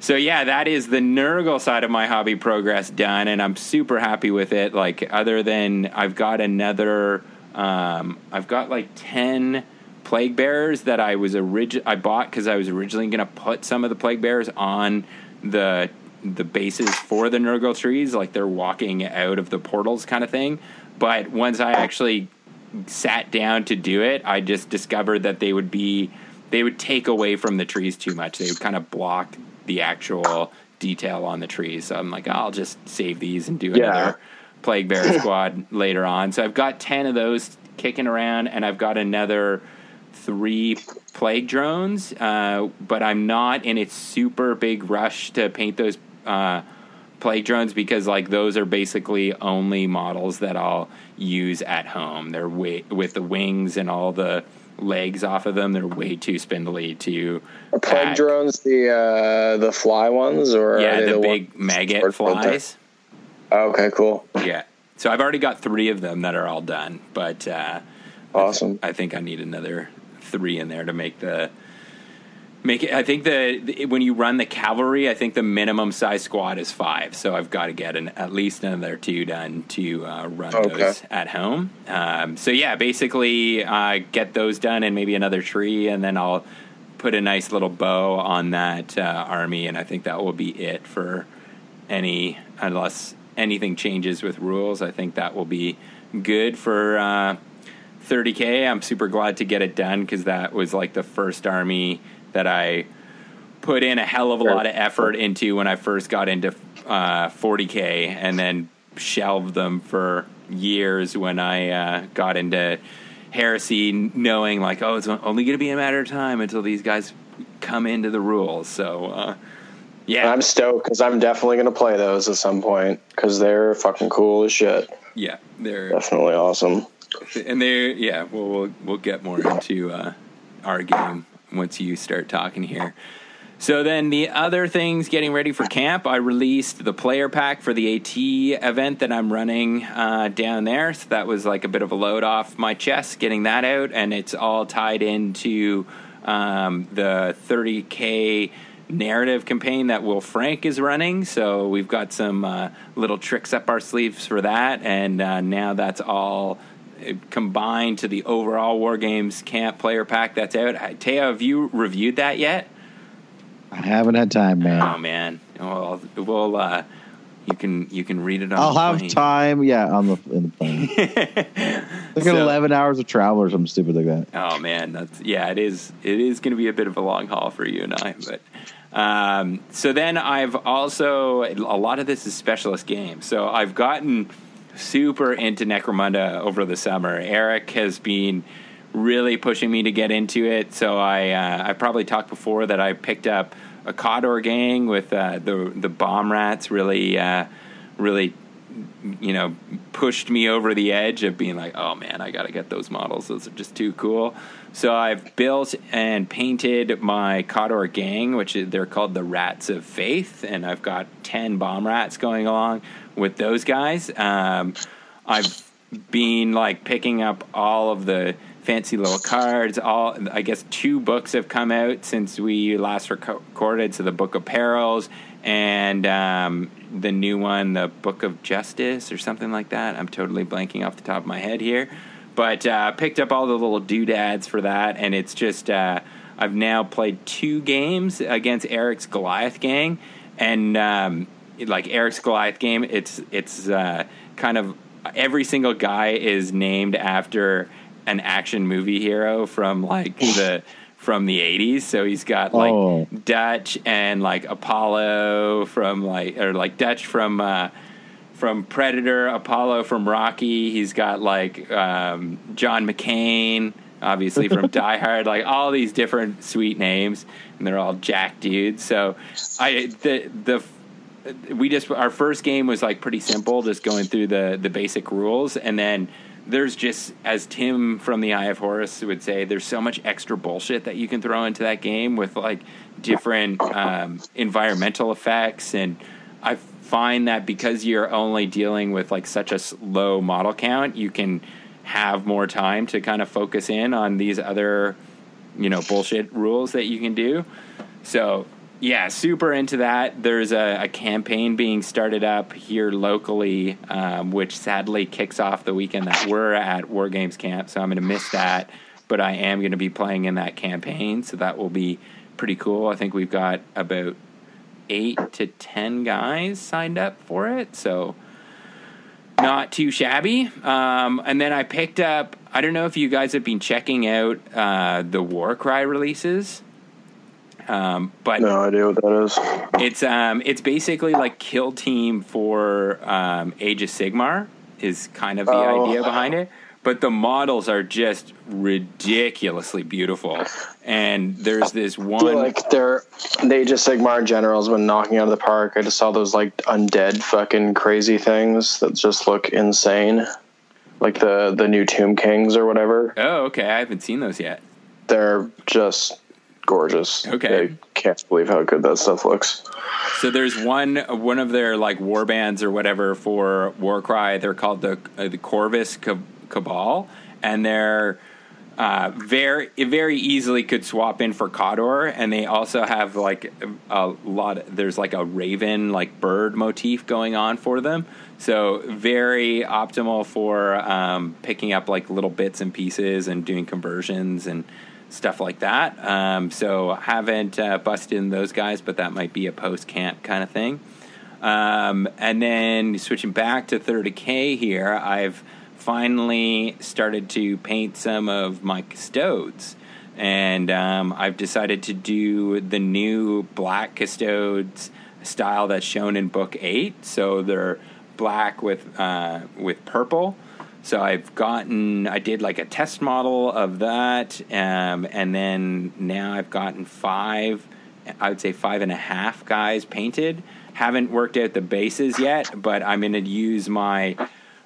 so yeah, that is the Nurgle side of my hobby progress done, and I'm super happy with it. Like, other than I've got another, um, I've got like ten plague bearers that I was orig- I bought because I was originally going to put some of the plague bearers on the the bases for the Nurgle trees, like they're walking out of the portals kind of thing. But once I actually sat down to do it, I just discovered that they would be they would take away from the trees too much. They would kind of block the actual detail on the trees. So I'm like, I'll just save these and do Yeah. another plague bear squad later on. So I've got ten of those kicking around, and I've got another three plague drones. Uh, but I'm not in a super big rush to paint those uh, plague drones because like those are basically only models that I'll use at home. They're way with the wings and all the legs off of them. They're way too spindly to Are plague pack. drones the uh, the fly ones or Yeah, the, the, big maggot flies. Oh, okay, cool, Yeah. So I've already got three of them that are all done, but uh, awesome. I think I need another three in there to make the make it. I think the, the when you run the cavalry, I think the minimum size squad is five. So I've got to get an, at least another two done to uh, run Okay. those at home. Um, so yeah, basically uh, get those done and maybe another tree, and then I'll put a nice little bow on that uh, army, and I think that will be it for any unless anything changes with rules. I think that will be good for uh, 30k. I'm super glad to get it done because that was like the first army that I put in a hell of a lot of effort into when I first got into uh, 40k, and then shelved them for years when I uh, got into heresy, knowing like, oh, it's only going to be a matter of time until these guys come into the rules. So. Uh, yeah, I'm stoked because I'm definitely gonna play those at some point because they're fucking cool as shit. yeah, they're Definitely awesome. and they yeah we'll, we'll we'll get more into uh, our game once you start talking here so then the other things getting ready for camp i released the player pack for the at event that i'm running uh, down there so that was like a bit of a load off my chest getting that out and it's all tied into um, the 30k narrative campaign that Will Frank is running. So we've got some uh, little tricks up our sleeves for that, and uh, now that's all combined to the overall War Games Camp Player Pack that's out. Teo, have you reviewed that yet? I haven't had time, man. Oh man, well, we'll uh, you can you can read it on. I'll the have plane. time. Yeah, on the in the plane. like So- eleven hours of travel or something stupid like that. Oh man, that's yeah. It is. It is going to be a bit of a long haul for you and I. But um, so then I've also a lot of this is specialist games. So I've gotten super into Necromunda over the summer. Eric has been really pushing me to get into it. So I uh, I probably talked before that I picked up a Cawdor gang with uh, the the bomb rats. Really, uh, really, you know, pushed me over the edge of being like, oh man, I got to get those models. Those are just too cool. So I've built and painted my Cawdor gang, which they're called the Rats of Faith, and I've got ten bomb rats going along with those guys. Um, I've been like picking up all of the fancy little cards. All I guess two books have come out since we last recorded. So the Book of Perils and um, the new one, the Book of Justice or something like that. I'm totally blanking off the top of my head here, but uh, picked up all the little doodads for that, and it's just uh, I've now played two games against Eric's Goliath gang, and um, like Eric's Goliath game, it's it's uh, kind of every single guy is named after an action movie hero from like the from the 80s so he's got like oh. dutch and like apollo from like or like dutch from uh from predator apollo from rocky. He's got like um john mccain obviously from die hard. Like all these different sweet names and they're all jack dudes. So i the the we just our first game was like pretty simple, just going through the the basic rules, and then there's just as Tim from the Eye of Horus would say, there's so much extra bullshit that you can throw into that game with like different um, environmental effects, and I find that because you're only dealing with like such a low model count, you can have more time to kind of focus in on these other you know bullshit rules that you can do. So yeah, super into that. There's a, a, campaign being started up here locally, um, which sadly kicks off the weekend that we're at War Games Camp. So I'm going to miss that, but I am going to be playing in that campaign. So that will be pretty cool. I think we've got about eight to ten guys signed up for it. So not too shabby. Um, and then I picked up. I don't know if you guys have been checking out uh, the Warcry releases. Um, but no idea what that is. It's um, it's basically like Kill Team for um, Age of Sigmar is kind of the oh. idea behind it. But the models are just ridiculously beautiful, and there's this one like they're the Age of Sigmar generals been knocking out of the park. I just saw those like undead fucking crazy things that just look insane, like the the new Tomb Kings or whatever. Oh, okay, I haven't seen those yet. They're just gorgeous. Okay, I can't believe how good that stuff looks. So there's one one of their like war bands or whatever for Warcry. They're called the uh, the Corvus Cabal, and they're uh, very very easily could swap in for Cawdor, and they also have like a lot. Of, there's like a raven like bird motif going on for them. So very optimal for um, picking up like little bits and pieces and doing conversions and stuff like that. Um, so haven't uh, busted in those guys, but that might be a post camp kind of thing. Um, and then switching back to 30k here, I've finally started to paint some of my custodes. And um, I've decided to do the new black custodes style that's shown in book eight. So they're black with uh, with purple. So I've gotten, I did like a test model of that, um, and then now I've gotten five, I would say five and a half guys painted. Haven't worked out the bases yet, but I'm going to use my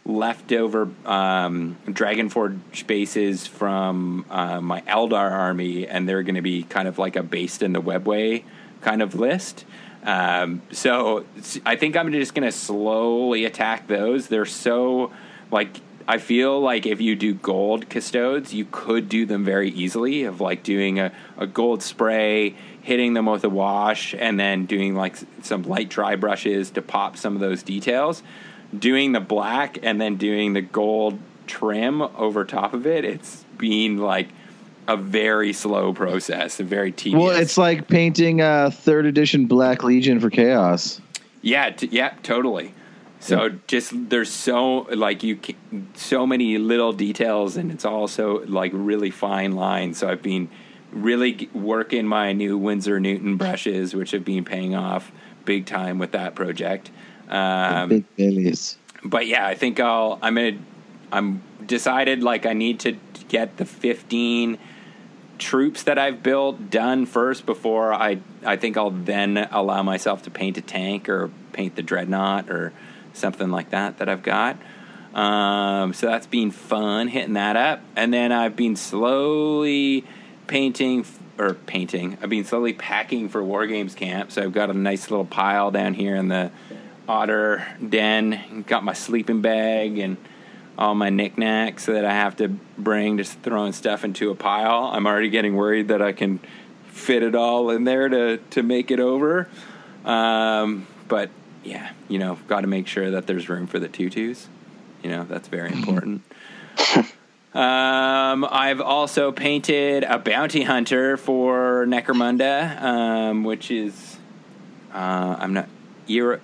leftover um, Dragonforge bases from uh, my Eldar army, and they're going to be kind of like a based in the webway kind of list. Um, so I think I'm just going to slowly attack those. They're so like I feel like if you do gold custodes, you could do them very easily of like doing a, a gold spray, hitting them with a wash, and then doing like some light dry brushes to pop some of those details. Doing the black and then doing the gold trim over top of it, it's been like a very slow process, a very tedious. Well, it's like painting a third edition Black Legion for Chaos. Yeah, t- yeah, totally. So just there's so like you so many little details and it's also like really fine lines. So I've been really working my new Winsor Newton brushes, which have been paying off big time with that project. Um, big bellies. But yeah, I think I'll I'm gonna I'm decided like I need to get the 15 troops that I've built done first before I I think I'll then allow myself to paint a tank or paint the dreadnought or something like that that I've got. Um, so that's been fun hitting that up, and then I've been slowly painting or painting. I've been slowly packing for War Games camp. So I've got a nice little pile down here in the otter den. Got my sleeping bag and all my knickknacks that I have to bring, just throwing stuff into a pile. I'm already getting worried that I can fit it all in there to to make it over. Um, but yeah, you know, got to make sure that there's room for the tutus. You know, that's very important. um, I've also painted a bounty hunter for Necromunda, um, which is uh, I'm not Ir-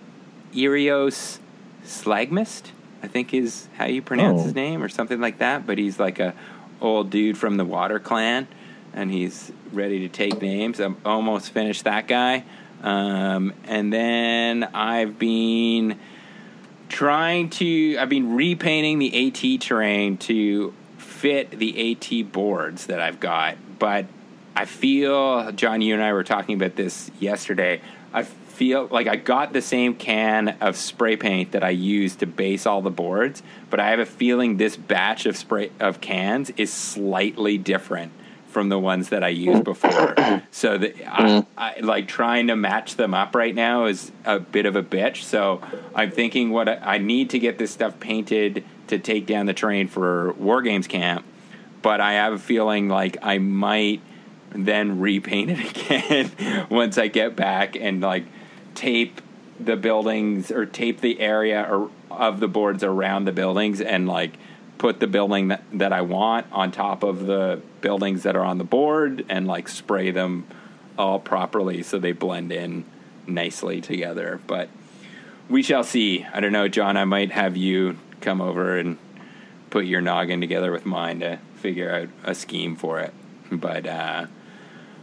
Eyros Slagmyst. I think is how you pronounce Oh. his name or something like that. But he's like a old dude from the Water Clan, and he's ready to take names. I'm almost finished that guy, um, and then I've been trying to. I've been repainting the AT terrain to fit the AT boards that I've got, but I feel John, you and I were talking about this yesterday. I feel like I got the same can of spray paint that I used to base all the boards, but I have a feeling this batch of spray of cans is slightly different from the ones that I used mm. before. so that I, mm. I like trying to match them up right now is a bit of a bitch. So I'm thinking what I, I need to get this stuff painted to take down the terrain for War Games camp, but I have a feeling like I might then repaint it again once I get back and like tape the buildings or tape the area or, of the boards around the buildings and like put the building that, that I want on top of the buildings that are on the board and like spray them all properly so they blend in nicely together. But we shall see. I don't know, John. I might have you come over and put your noggin together with mine to figure out a scheme for it. But uh,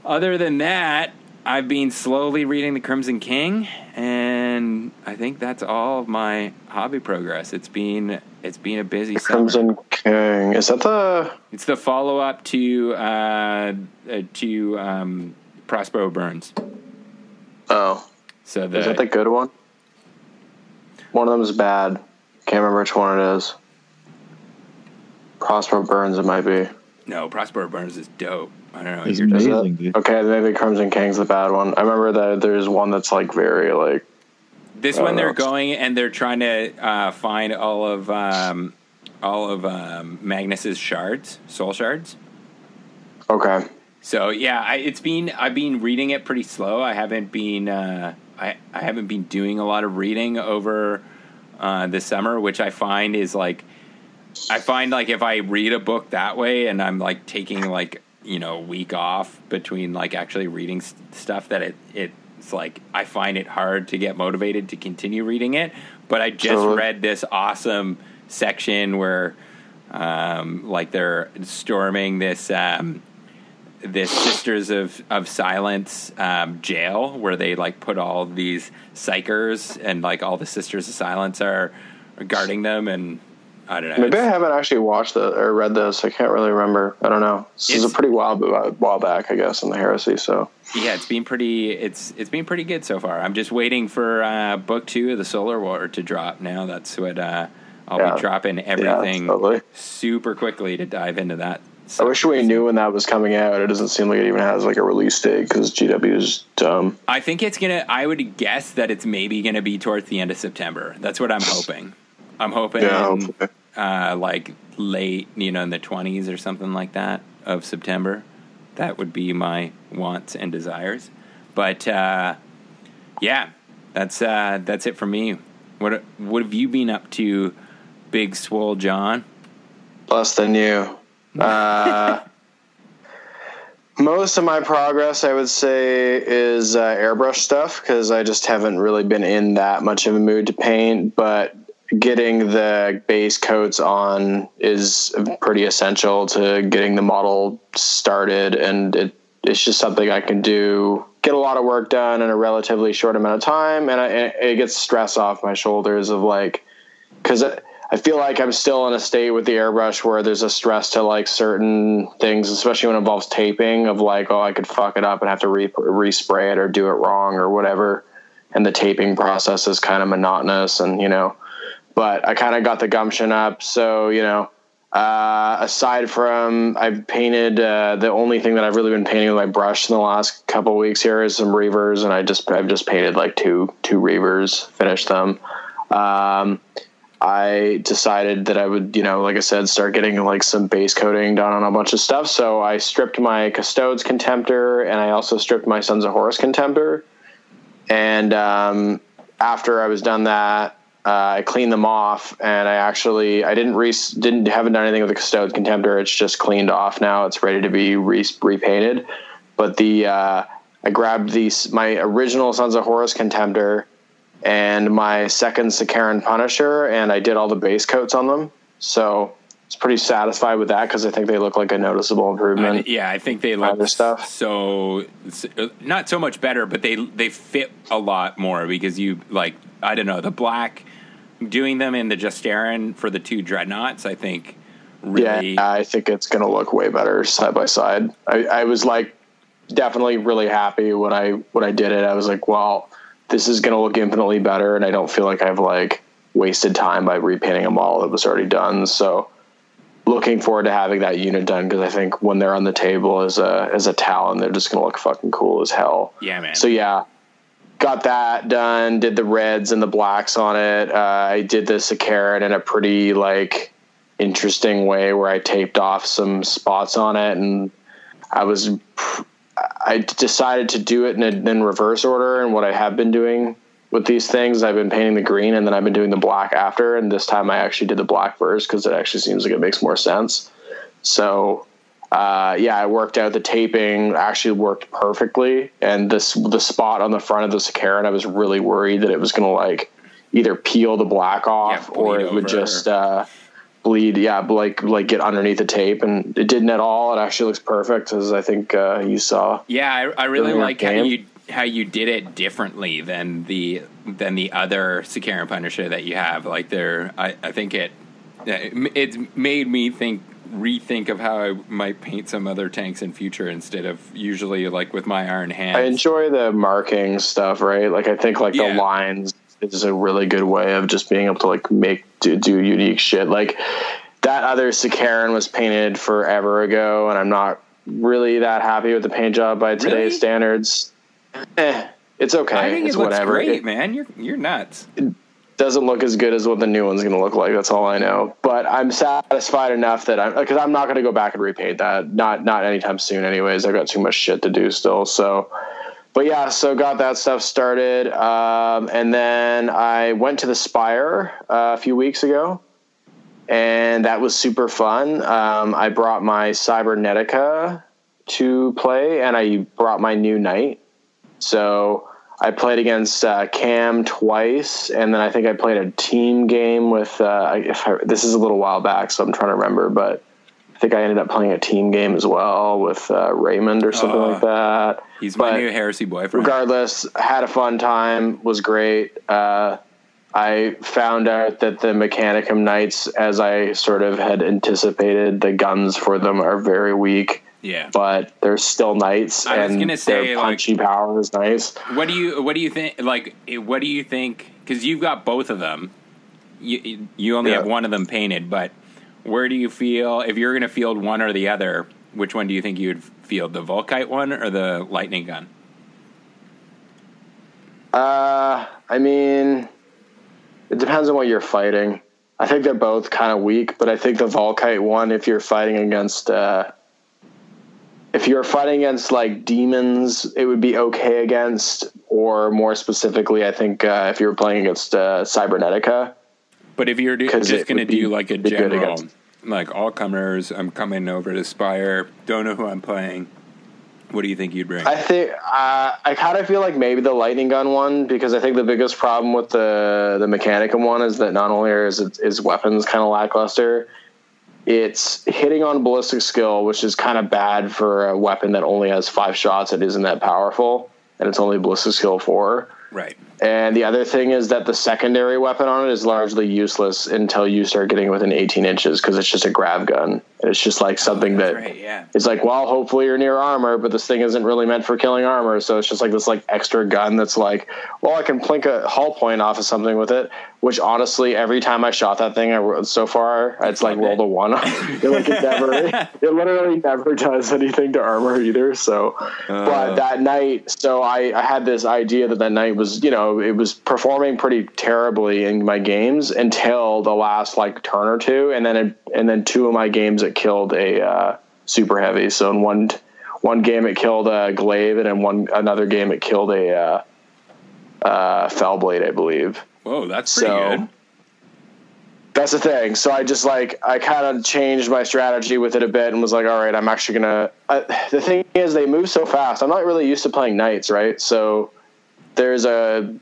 other than that, I've been slowly reading The Crimson King, and I think that's all of my hobby progress. It's been it's been a busy summer. Crimson King. Is that the? It's the follow up to uh, uh, to um, Prospero Burns. Oh, So the, is that the good one? One of them is bad. Can't remember which one it is. Prospero Burns, it might be. no Prospero Burns is dope. I don't know. It's You're Is just, it? amazing, dude. Okay, maybe Crimson King's the bad one. I remember that there's one that's like very like this one they're know. going and they're trying to uh, find all of um, all of um, Magnus's shards, soul shards. okay. So yeah, I, it's been I've been reading it pretty slow. I haven't been uh, I I haven't been doing a lot of reading over uh, the summer, which I find is like I find like if I read a book that way and I'm like taking like you know a week off between like actually reading s- stuff that it it it's like I find it hard to get motivated to continue reading it. But I just Totally. read this awesome section where um, like they're storming this um, this Sisters of of Silence um, jail where they like put all these psykers and like all the Sisters of Silence are guarding them and I don't know. Maybe I haven't actually watched it or read this. I can't really remember. I don't know. This is a pretty while while back, I guess, in the heresy. So yeah, it's been pretty. It's it's been pretty good so far. I'm just waiting for uh, book two of the Solar War to drop. Now that's what uh, I'll Yeah. be dropping everything totally. super quickly to dive into that. I wish we knew when that was coming out. It doesn't seem like it even has like a release date because GW is dumb. I think it's gonna. I would guess that it's maybe gonna be towards the end of September. That's what I'm hoping. I'm hoping, Yeah, hopefully. uh, like late, you know, in the 20s or something like that of September. That would be my wants and desires. But uh, yeah, that's uh, that's it for me. What what have you been up to, Big Swole John? Less than you. Uh, most of my progress, I would say, is uh, airbrush stuff because I just haven't really been in that much of a mood to paint. But getting the base coats on is pretty essential to getting the model started, and it, it's just something I can do. Get a lot of work done in a relatively short amount of time, and I, it gets stress off my shoulders of like because I feel like I'm still in a state with the airbrush where there's a stress to like certain things, especially when it involves taping. Of like, oh, I could fuck it up and have to re respray it or do it wrong or whatever. And the taping process is kind of monotonous, and you know. But I kind of got the gumption up, so you know. Uh, aside from I've painted, uh, the only thing that I've really been painting with my brush in the last couple weeks here is some reavers, and I just I've just painted like two two reavers, finished them. Um, I decided that I would, you know, like I said, start getting like some base coating done on a bunch of stuff. So I stripped my Custodes Contemptor and I also stripped my Sons of Horus Contemptor. And um, after I was done that, uh, I cleaned them off and I actually I didn't re- didn't haven't done anything with the Custodes Contemptor. It's just cleaned off now. It's ready to be re- repainted. But the uh, I grabbed these my original Sons of Horus Contemptor and my second Sicaran Punisher, and I did all the base coats on them. So it's pretty satisfied with that because I think they look like a noticeable improvement. I, yeah, I think they look stuff. so not so much better, but they they fit a lot more because you like I don't know the black doing them in the Justaerin for the two dreadnoughts. I think really Yeah, I think it's going to look way better side by side. I, I was like definitely really happy when I when I did it. I was like, well, this is going to look infinitely better, and I don't feel like I've like wasted time by repainting them all that was already done. So looking forward to having that unit done because I think when they're on the table as a as a Talon, they're just going to look fucking cool as hell. yeah man. So yeah, got that done. Did the reds and the blacks on it. Uh, I did the Sicaran in a pretty like interesting way where I taped off some spots on it, and I was I decided to do it in, a, in reverse order. And what I have been doing with these things, I've been painting the green, and then I've been doing the black after. And this time I actually did the black first because it actually seems like it makes more sense. So uh, yeah, I worked out the taping actually worked perfectly, and this the spot on the front of the Sicaran, I was really worried that it was going to like either peel the black off Yeah, or it would just uh, bleed. Yeah, like like get underneath the tape, and it didn't at all. It actually looks perfect, as I think uh, you saw. Yeah, I, I really like how you how you did it differently than the than the other Sicaran Punisher that you have. Like there, I, I think it it's made me think rethink of how I might paint some other tanks in future instead of usually like with my iron hand. I enjoy the marking stuff, right? Like I think like Yeah. the lines is a really good way of just being able to like make do, do unique shit. Like that other Sicaran was painted forever ago, and I'm not really that happy with the paint job by today's Really? standards. Eh, it's okay. I think it's it looks whatever. great, It man. You're you're nuts. Doesn't look as good as what the new one's going to look like. That's all I know. But I'm satisfied enough that I'm because I'm not going to go back and repaint that. Not not anytime soon. Anyways, I've got too much shit to do still. So, but yeah, so got that stuff started, um, and then I went to the Spire uh, a few weeks ago, and that was super fun. Um, I brought my Cybernetica to play, and I brought my new Knight. So I played against uh, Cam twice, and then I think I played a team game with. Uh, if I, this is a little while back, so I'm trying to remember, but I think I ended up playing a team game as well with uh, Raymond or something Oh. like that. He's my new heresy boyfriend. regardless, had a fun time. Was great. Uh, I found out that the Mechanicum Knights, as I sort of had anticipated, the guns for them are very weak. Yeah. But they're still knights, I was and gonna say, their like- punchy power is nice. What do you What do you think? Like, what do you think? Because you've got both of them. You you only Yeah. have one of them painted, but where do you feel if you're going to field one or the other? Which one do you think you would field, the Volkite one or the lightning gun? Uh, I mean, it depends on what you're fighting. I think they're both kind of weak, but I think the Volkite one, if you're fighting against, uh, if you're fighting against like demons, it would be okay against. Or more specifically, I think uh, if you were playing against uh, Cybernetica, But if you're do, just going to do like a general, against- like all comers, I'm coming over to Spire, don't know who I'm playing. What do you think you'd bring? I think uh, I kind of feel like maybe the lightning gun one because I think the biggest problem with the the Mechanicum one is that not only is it, is weapons kind of lackluster, it's hitting on ballistic skill, which is kind of bad for a weapon that only has five shots. It isn't that powerful, and it's only ballistic skill four. Right. And the other thing is that the secondary weapon on it is largely useless until you start getting within 18 inches because it's just a grav gun. It's just like something That's that right. Yeah. it's like, well, hopefully you're near armor, but this thing isn't really meant for killing armor. So it's just like this like extra gun that's like, well, I can plink a hull point off of something with it. Which honestly, every time I shot that thing, I so far it's like rolled a one. it like it never, it literally never does anything to armor either. So, but that night, so I, I had this idea that that night was, you know, it was performing pretty terribly in my games until the last like turn or two, and then it, and then two of my games it killed a uh, super heavy. So in one one game it killed a glaive, and in one another game it killed a uh, uh, Fellblade, I believe. Whoa, that's pretty So- good. That's the thing. So I just like I kind of changed my strategy with it a bit and was like, all right, I'm actually gonna. Uh, the thing is, they move so fast. I'm not really used to playing knights, right? So there's a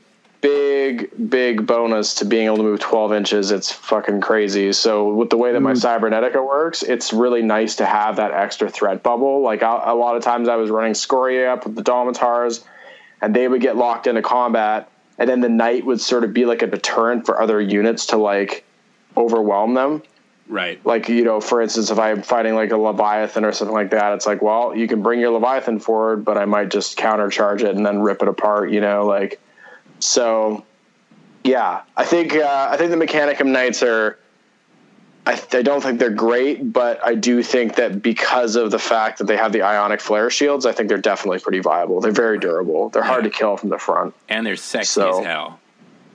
big, big bonus to being able to move 12 inches. It's fucking crazy. So with the way that my cybernetica works, it's really nice to have that extra threat bubble. Like I, a lot of times, I was running Scoria up with the Domitars, and they would get locked into combat, and then the knight would sort of be like a deterrent for other units to like overwhelm them. Right. Like, you know, for instance, if I'm fighting like a Leviathan or something like that, it's like, well, you can bring your Leviathan forward, but I might just countercharge it and then rip it apart, you know, like so yeah, I think uh, I think the Mechanicum Knights are I, I don't think they're great, but I do think that because of the fact that they have the ionic flare shields, I think they're definitely pretty viable. They're very durable. They're hard to kill from the front. And they're sexy So- as hell.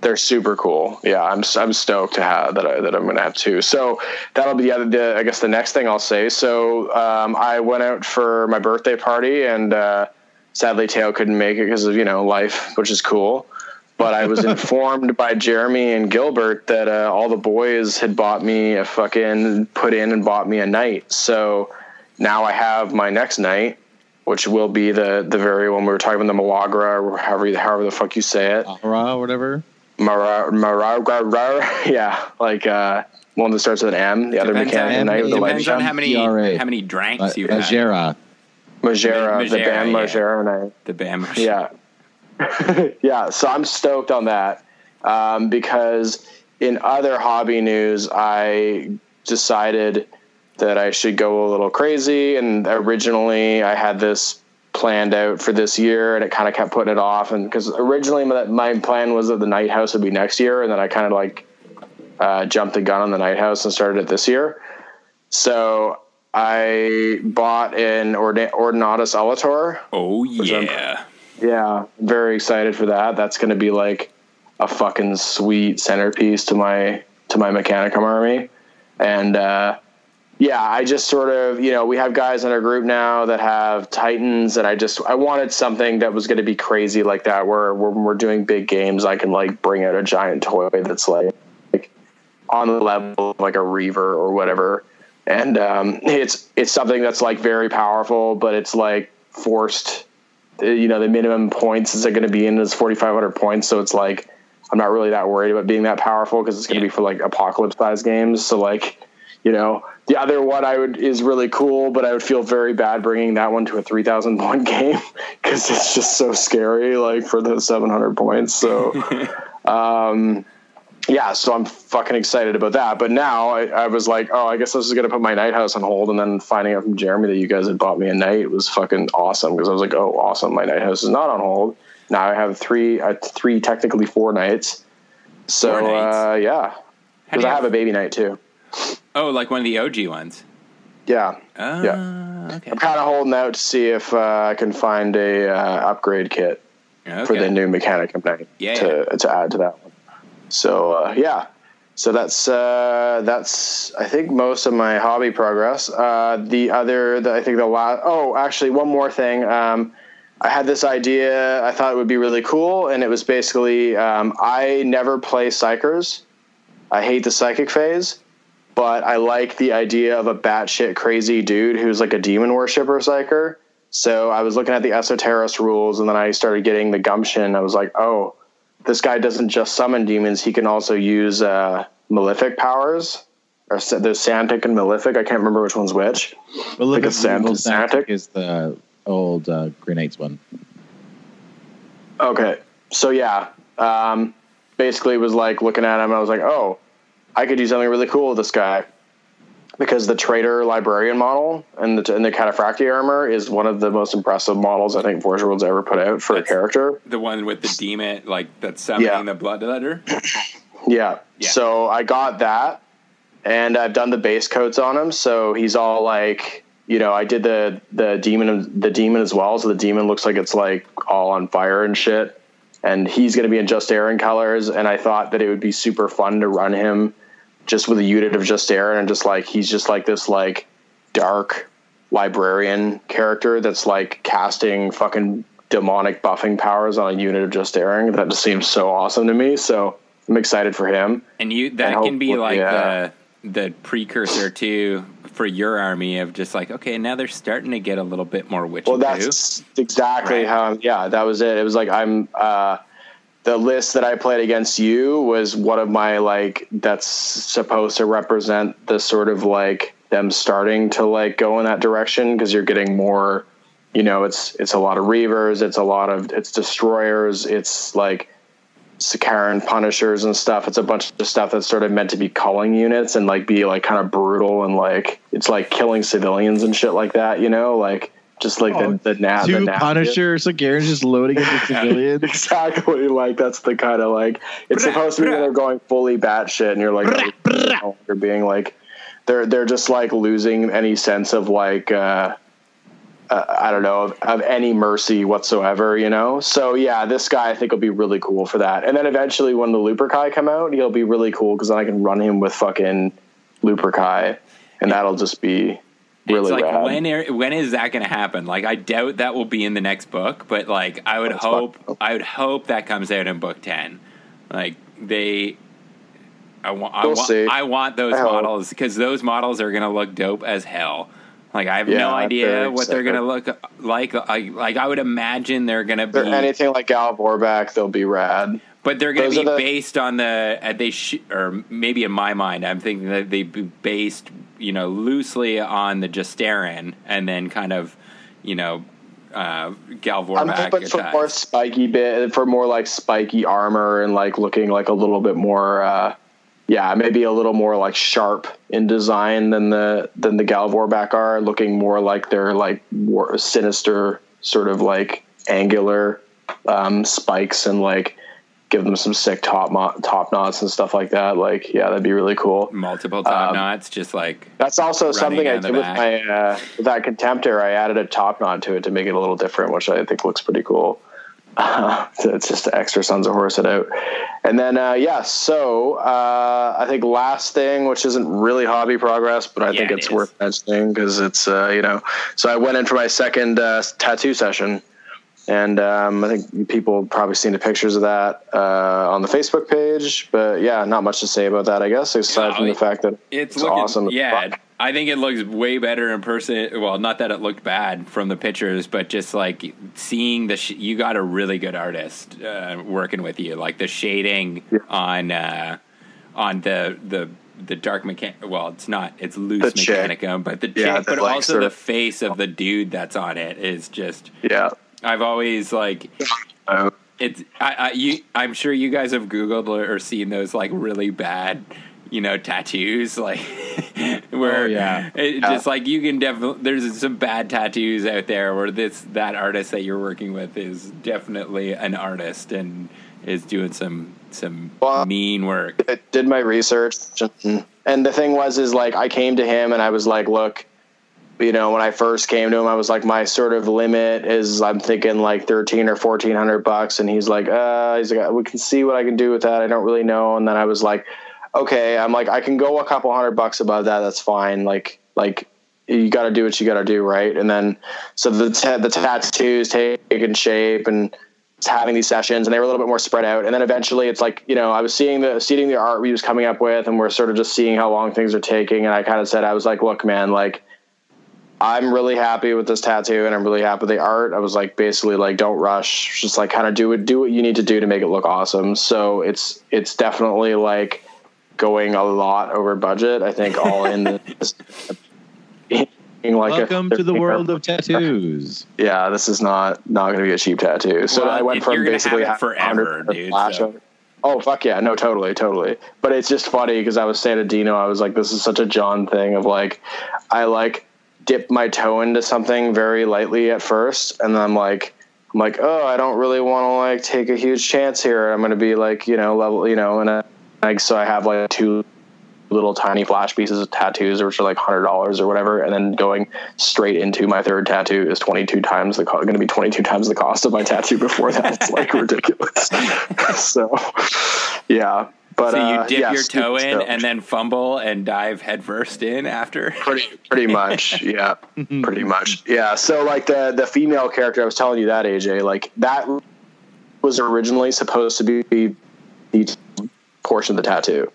They're super cool. Yeah, I'm I'm stoked to have that. I, that I'm gonna have two. So that'll be the other. The, I guess the next thing I'll say. So um, I went out for my birthday party, and uh, sadly Teo couldn't make it because of you know life, which is cool. But I was informed by Jeremy and Gilbert that uh, all the boys had bought me a fucking put in and bought me a knight. So now I have my next knight, which will be the the very one we were talking about the Malagra, or however however the fuck you say it. Ahra or whatever. Mara, Mara, yeah, like uh, one that starts with an M. The other Depends mechanic on- night with the light Depends on how many TRA. how many drinks Uh, you have. Ajera. Magaera, the Magaera, band yeah. Magaera knight. The Bam. Yeah, yeah. So I'm stoked on that um, because in other hobby news, I decided that I should go a little crazy. And originally, I had this planned out for this year, and it kind of kept putting it off. And because originally my, my plan was that the Knight House would be next year, and then I kind of like uh, jumped the gun on the Knight House and started it this year. So I bought an Ord- Ordinatus Ulator. Oh yeah. Yeah, very excited for that. That's going to be like a fucking sweet centerpiece to my to my Mechanicum army, and uh, yeah, I just sort of you know we have guys in our group now that have Titans, and I just I wanted something that was going to be crazy like that. Where when we're doing big games, I can like bring out a giant toy that's like, like on the level of like a Reaver or whatever, and um, it's it's something that's like very powerful, but it's like forced you know the minimum points is it going to be in is 4500 points? So it's like i'm not really that worried about being that powerful because it's going to Yeah. be for like apocalypse size games. So like you know the other one i would is really cool but i would feel very bad bringing that one to a 3000 point game because it's just so scary like for the 700 points. So um yeah, so I'm fucking excited about that. But now I, I was like, oh, I guess this is gonna put my knight house on hold. And then finding out from Jeremy that you guys had bought me a knight was fucking awesome because I was like, oh, awesome, my knight house is not on hold. Now I have three, uh, three technically four knights. So Four knights? Uh, yeah, because I have a baby knight too. Oh, like one of the OG ones. Yeah, Oh, Yeah. okay. I'm kind of holding out to see if uh, I can find a uh, upgrade kit okay. for the new Mechanicum Knight Yeah, to to add to that one. So uh, yeah, so that's uh, that's I think most of my hobby progress. Uh, the other, the, I think the last. Oh, actually, one more thing. Um, I had this idea. I thought it would be really cool, and it was basically um, I never play psykers. I hate the psychic phase, but I like the idea of a batshit crazy dude who's like a demon worshiper psyker. So I was looking at the Esoterist rules, and then I started getting the gumption. I was like, oh, this guy doesn't just summon demons; he can also use uh, malefic powers. Or there's Sanctic and Malefic. I can't remember which one's which. Well, look Like a at Sant- Sanctic? Sanctic is the old uh, grenades one. Okay. so yeah, um, basically was like looking at him. I was like, oh, I could do something really cool with this guy because the traitor librarian model and the and the cataphractii armor is one of the most impressive models I think Forge Worlds ever put out for That's- a character. The one with the demon, like that's summoning Yeah. the bloodletter. Yeah. Yeah. So I got that, and I've done the base coats on him. So he's all like, you know, I did the the demon the demon as well. So the demon looks like it's like all on fire and shit. And he's going to be in Justaerin colors. And I thought that it would be super fun to run him just with a unit of Justaerin and just like he's just like this like dark librarian character that's like casting fucking demonic buffing powers on a unit of Justaerin. That just seems so awesome to me. So I'm excited for him. And you that And can be like yeah. the the precursor to for your army of just like okay now they're starting to get a little bit more witchy Well, too. that's exactly Right. how. Yeah, that was it. It was like I'm. uh The list that I played against you was one of my like that's supposed to represent the sort of like them starting to like go in that direction because you're getting more. You know, it's it's a lot of reavers, it's a lot of it's destroyers, it's like Sakaran punishers and stuff. It's a bunch of stuff that's sort of meant to be culling units and like be like kind of brutal and like it's like killing civilians and shit like that. You know, like just like Oh, the the na- the Two nasty- Punishers, like Garen's just loading into civilians. Exactly, like that's the kind of like it's supposed to be when they're going fully batshit, and you're like you're being like they're they're just like losing any sense of like uh, uh, I don't know of, of any mercy whatsoever, you know. So yeah, this guy I think will be really cool for that. And then eventually when the Luperkai come out, he'll be really cool because then I can run him with fucking Luperkai, and that'll just be really it's like rad. when are, when is that going to happen? Like I doubt that will be in the next book, but like I would hope. I would hope that comes out in book ten. Like they, I want I want. I want those I models because those models are going to look dope as hell. Like I have Yeah, no idea what they're going to look like. I, like I would imagine they're going to If they're be anything like Gal Vorbak, they'll be rad. But they're Those to be the- based on the uh, they sh- or maybe in my mind, I'm thinking that they be based, you know, loosely on the Justaerin, and then kind of, you know, uh, Gal Vorbak. I'm hoping for more spiky bit for more like spiky armor and like looking like a little bit more uh yeah, maybe a little more like sharp in design than the than the Gal Vorbak are, looking more like they're like war, sinister sort of like angular um spikes and like give them some sick top mo- top knots and stuff like that. Like yeah, that'd be really cool. multiple top Um, knots, just like That's also something I did with back. my uh, with that contemptor. I added a top knot to it to make it a little different, which I think looks pretty cool. Uh, it's just extra Sons of Horus it out, and then uh, yeah. So uh, I think last thing, which isn't really hobby progress, but I Yeah, think it's is. worth mentioning because it's uh, you know. So I went in for my second uh, tattoo session. And um, I think people have probably seen the pictures of that uh, on the Facebook page, but yeah, not much to say about that, I guess, aside No, from the fact that it's, it's looking, awesome. Yeah. I think it looks way better in person. Well, not that it looked bad from the pictures, but just like seeing the sh- you got a really good artist uh, working with you. Like the shading Yeah. on uh, on the the the dark mechanic. Well, it's not. It's loose The mechanicum, but the Yeah, chick, but like, also the face of the dude that's on it is just. Yeah. I've always like it's I, I you I'm sure you guys have googled or, or seen those like really bad you know tattoos like where Oh, yeah. it, Yeah. just like you can definitely there's some bad tattoos out there where this that artist that you're working with is definitely an artist and is doing some some Well, mean work I did my research, and the thing was, is like I came to him and I was like, look, you know, when I first came to him, I was like, my sort of limit is I'm thinking like thirteen or fourteen hundred bucks, and he's like, uh, he's like, we can see what I can do with that. I don't really know, and then I was like, okay, I'm like, I can go a couple hundred bucks above that. That's fine. Like, like you got to do what you got to do, right? And then so the ta- the tattoos taking shape and having these sessions and they were a little bit more spread out and then eventually it's like you know i was seeing the seeing the art we was coming up with and we're sort of just seeing how long things are taking and i kind of said i was like look man like i'm really happy with this tattoo and i'm really happy with the art. I was like basically like don't rush. Just like kind of do it do what you need to do to make it look awesome. So it's it's definitely like going a lot over budget i think all in this. Like a- Welcome to the world of tattoos. yeah, this is not not going to be a cheap tattoo. So Well, I went from you're basically have it having forever, dude, so- Oh fuck yeah, no, totally, totally. But it's just funny because I was saying to Dino, I was like, this is such a John thing of like, I like dip my toe into something very lightly at first, and then I'm like, I'm like, oh, I don't really want to like take a huge chance here. I'm going to be like, you know, level, you know, and uh, like so I have like two little tiny flash pieces of tattoos, which are like hundred dollars or whatever, and then going straight into my third tattoo is twenty two times the co- going to be twenty two times the cost of my tattoo before that. It's like ridiculous. so, yeah, but So you uh, dip yeah, your toe in and then fumble and dive headfirst in after. pretty pretty much yeah. Pretty much yeah. So like the the female character i was telling you that aj like that was originally supposed to be the portion of the tattoo.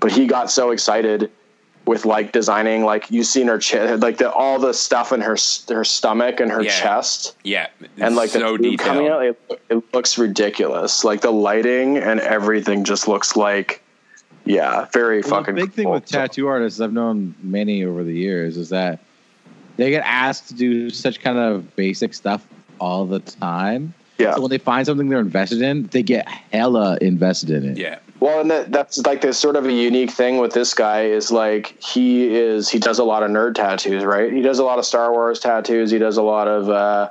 But he got so excited with like designing like you've seen her chest like the all the stuff in her her stomach and her Yeah. chest. Yeah, and like so the tube coming out it, it looks ridiculous. Like the lighting and everything just looks like yeah very Well, fucking the big thing with tattoo artists, I've known many over the years, is that they get asked to do such kind of basic stuff all the time. yeah. So when they find something they're invested in, they get hella invested in it. Yeah, Well, and that, that's like the sort of a unique thing with this guy is like he is he does a lot of nerd tattoos, right? He does a lot of Star Wars tattoos. He does a lot of uh,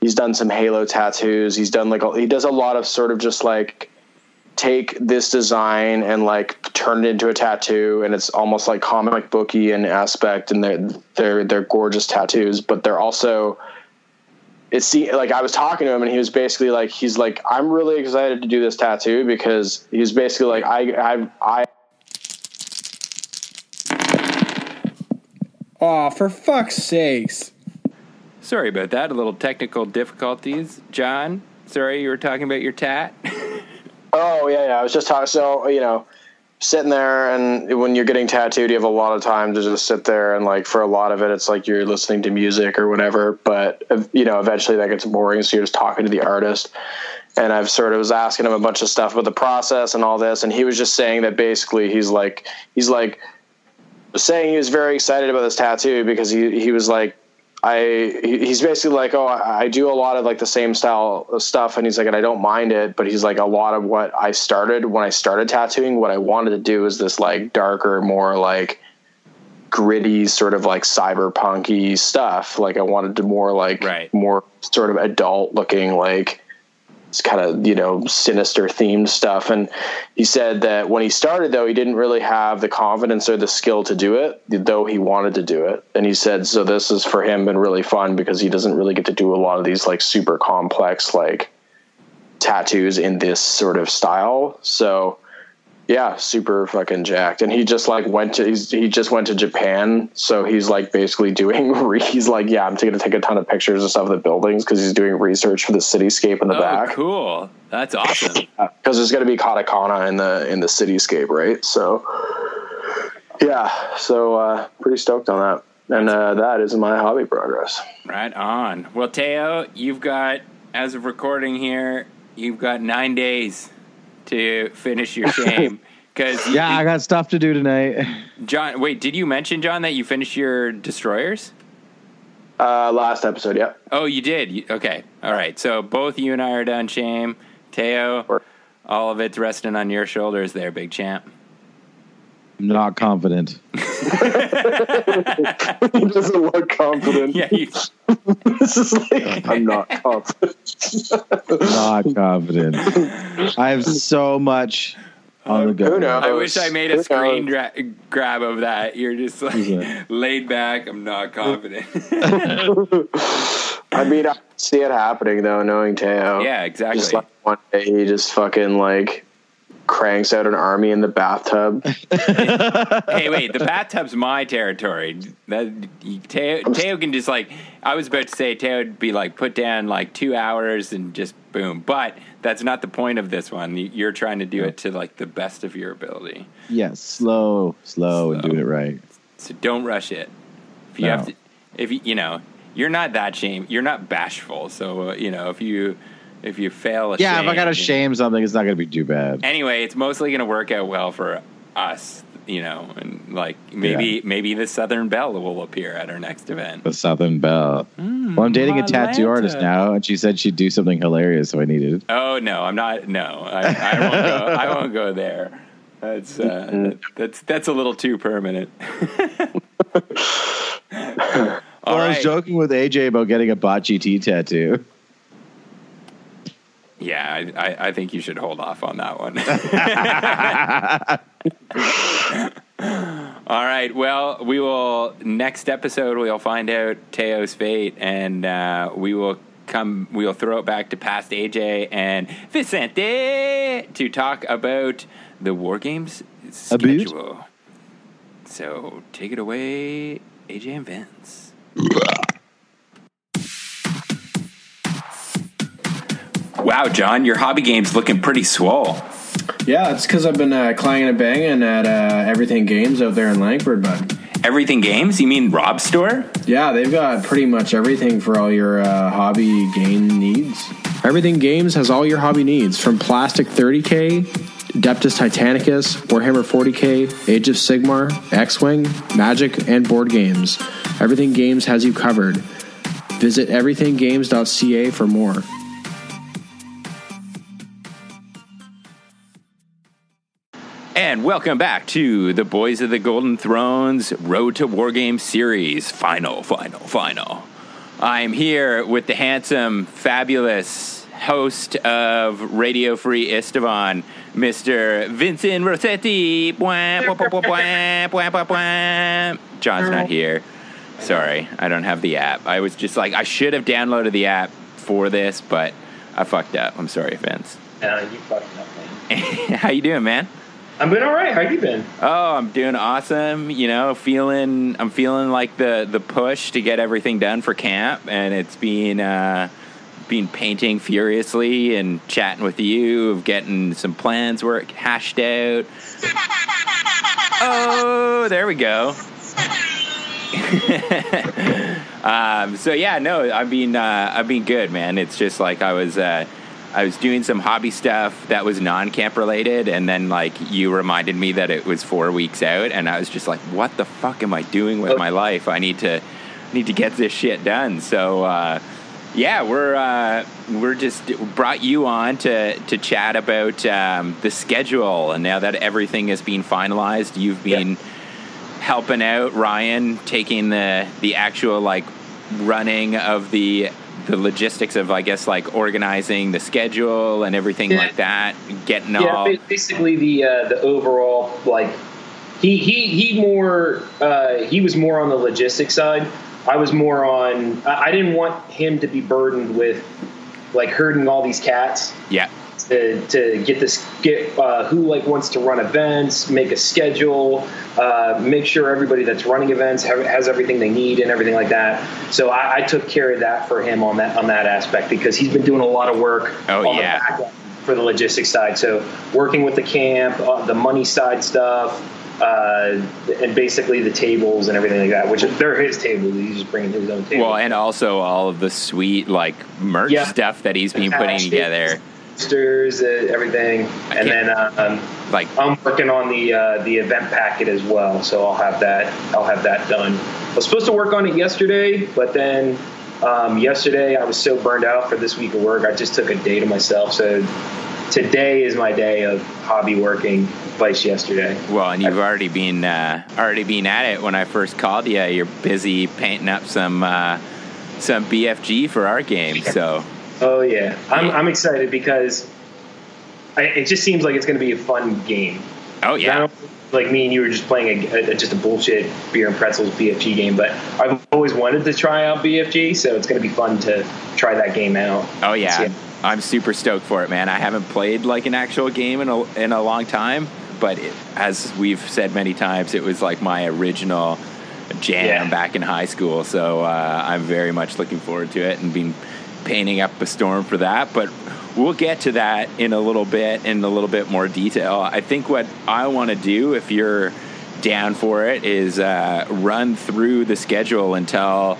he's done some Halo tattoos. He's done like he does a lot of sort of just like take this design and like turn it into a tattoo, and it's almost like comic booky in aspect, and they're they're they're gorgeous tattoos, but they're also it see like I was talking to him and he was basically like he's like I'm really excited to do this tattoo because he's basically like I I I Oh, for fuck's sakes. sorry about that. A little technical difficulties, John. Sorry, you were talking about your tat. oh yeah yeah I was just talking so you know sitting there and when you're getting tattooed you have a lot of time to just sit there and like for a lot of it it's like you're listening to music or whatever but you know eventually that gets boring so you're just talking to the artist. And I've sort of was asking him a bunch of stuff about the process and all this and he was just saying that basically he's like he's like saying he was very excited about this tattoo because he he was like I he's basically like oh I, do a lot of like the same style stuff and he's like and I don't mind it but he's like a lot of what I started when I started tattooing what I wanted to do is this like darker more like gritty sort of like cyberpunky stuff like I wanted to more like Right. more sort of adult looking like it's kind of you know sinister themed stuff. And he said that when he started though he didn't really have the confidence or the skill to do it though he wanted to do it. And he said so this has for him been really fun because he doesn't really get to do a lot of these like super complex like tattoos in this sort of style. So yeah super fucking jacked and he just like went to he's, he just went to japan so he's like basically doing re- he's like yeah i'm going to take a ton of pictures and stuff of the buildings because he's doing research for the cityscape in the oh, back cool. That's awesome. because there's going to be katakana in the in the cityscape, right? So, yeah, so uh, pretty stoked on that, and uh, that is my hobby progress. right on. Well, Teo, you've got, as of recording here, you've got nine days to finish your shame. Because Yeah, I got stuff to do tonight. John, wait, did you mention John that you finished your destroyers? Uh, last episode, yeah. Oh, you did. You- Okay, all right. So both you and I are done. Shame, Teo. All of it's resting on your shoulders, there, big champ. I'm not confident. he doesn't look confident. Yeah, you, this is like I'm not confident. Not confident. I have so much on the go. Who knows? I wish I made a Who screen dra- grab of that. You're just like Yeah. laid back. I'm not confident. I mean, I see it happening though, knowing Teo. yeah, exactly. Just like one day he just fucking like cranks out an army in the bathtub. hey, wait, the bathtub's my territory. That Teo, Teo can just like I was about to say Teo would be like put down like two hours and just boom. But that's not the point of this one. You're trying to do it to like the best of your ability. Yes, slow, slow, and Slow. doing it right. So don't rush it. If you No. have to, if you you know you're not that shame, you're not bashful. So uh, you know if you if you fail a Yeah, if I gotta shame something, it's not gonna be too bad. Anyway, it's mostly going to work out well for us, you know, and like maybe Yeah. maybe the Southern Belle will appear at our next event. The Southern Belle. well, I'm dating a tattoo artist now, and she said she'd do something hilarious, so I needed. It. Oh no, I'm not. No, I, I won't go. I won't go there. That's uh, that's that's a little too permanent. All well, I was joking with AJ about getting a bot GT tattoo. Yeah, I, I, I think you should hold off on that one. All right. Well, we will next episode. We'll find out Teo's fate, and uh, we will come. We will throw it back to past AJ and Vicente to talk about the war games schedule. So take it away, AJ and Vince. Wow, John, your hobby game's looking pretty swole. Yeah, it's because I've been uh, clanging and banging at uh, Everything Games out there in Langford, bud. Everything Games? You mean Rob Store? Yeah, they've got pretty much everything for all your uh, hobby game needs. Everything Games has all your hobby needs from Plastic 30K, Deptus Titanicus, Warhammer 40K, Age of Sigmar, X Wing, Magic, and board games. Everything Games has you covered. Visit everythinggames.ca for more. And welcome back to the Boys of the Golden Thrones Road to Wargame series. Final, final, final. I'm here with the handsome, fabulous host of Radio Free Esteban, Mr. Vincent Rossetti. John's not here. Sorry, I don't have the app. I was just like, I should have downloaded the app for this, but I fucked up. I'm sorry, Vince. No, you fucking up, man. How you doing, man? I'm been all right. How've you been? Oh, I'm doing awesome. You know, feeling I'm feeling like the the push to get everything done for camp, and it's been uh, been painting furiously and chatting with you, of getting some plans work hashed out. Oh, there we go. um, so yeah, no, I've been uh, I've been good, man. It's just like I was. Uh, I was doing some hobby stuff that was non-camp related, and then like you reminded me that it was four weeks out, and I was just like, "What the fuck am I doing with my life? I need to need to get this shit done." So uh, yeah, we're uh, we're just brought you on to to chat about um, the schedule, and now that everything has been finalized, you've been helping out Ryan, taking the the actual like running of the the logistics of I guess like organizing the schedule and everything Yeah. like that, getting Yeah, all ba- basically the uh, the overall like he he he more uh, he was more on the logistics side. I was more on. I didn't want him to be burdened with like herding all these cats yeah. To, to get this get uh, who like wants to run events, make a schedule, uh, make sure everybody that's running events have, has everything they need and everything like that. So I, I took care of that for him on that on that aspect because he's been doing a lot of work. Oh, on the yeah. back end for the logistics side. So working with the camp, uh, the money side stuff. Uh, and basically the tables and everything like that, which they're his tables. He's just bringing his own table. Well, and also all of the sweet like merch Yeah. stuff that he's been putting together. Posters, uh, everything, and then um, Like I'm working on the uh, the event packet as well, so I'll have that I'll have that done. I was supposed to work on it yesterday, but then um, yesterday I was so burned out for this week of work, I just took a day to myself. So today is my day of hobby working, vice yesterday. well, and you've already been uh, already been at it. When I first called you, you're busy painting up some uh, some BFG for our game. So Oh yeah, I'm I'm excited because I, it just seems like it's going to be a fun game. oh yeah, like me and you were just playing a, a, just a bullshit beer and pretzels BFG game, but I've always wanted to try out BFG, so it's going to be fun to try that game out. Oh yeah. I'm super stoked for it, man. I haven't played like an actual game in a in a long time, but it, as we've said many times, it was like my original jam Yeah. back in high school. So uh, I'm very much looking forward to it and been painting up a storm for that. But we'll get to that in a little bit in a little bit more detail. I think what I want to do, if you're down for it, is uh, run through the schedule until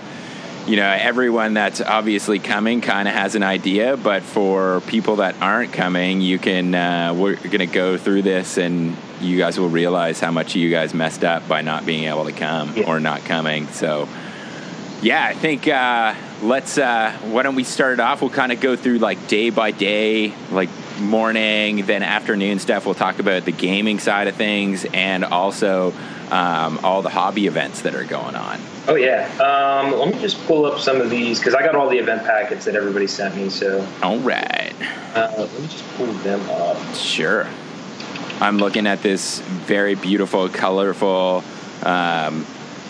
you know, everyone that's obviously coming kind of has an idea, but for people that aren't coming, you can, uh, we're going to go through this and you guys will realize how much you guys messed up by not being able to come Yeah. or not coming. So, yeah, I think uh, let's, uh, why don't we start it off? We'll kind of go through like day by day, like morning, then afternoon stuff. We'll talk about the gaming side of things and also um, all the hobby events that are going on. Oh yeah. Um, let me just pull up some of these because I got all the event packets that everybody sent me. So All right. uh, let me just pull them up. Sure. I'm looking at this very beautiful, colorful um,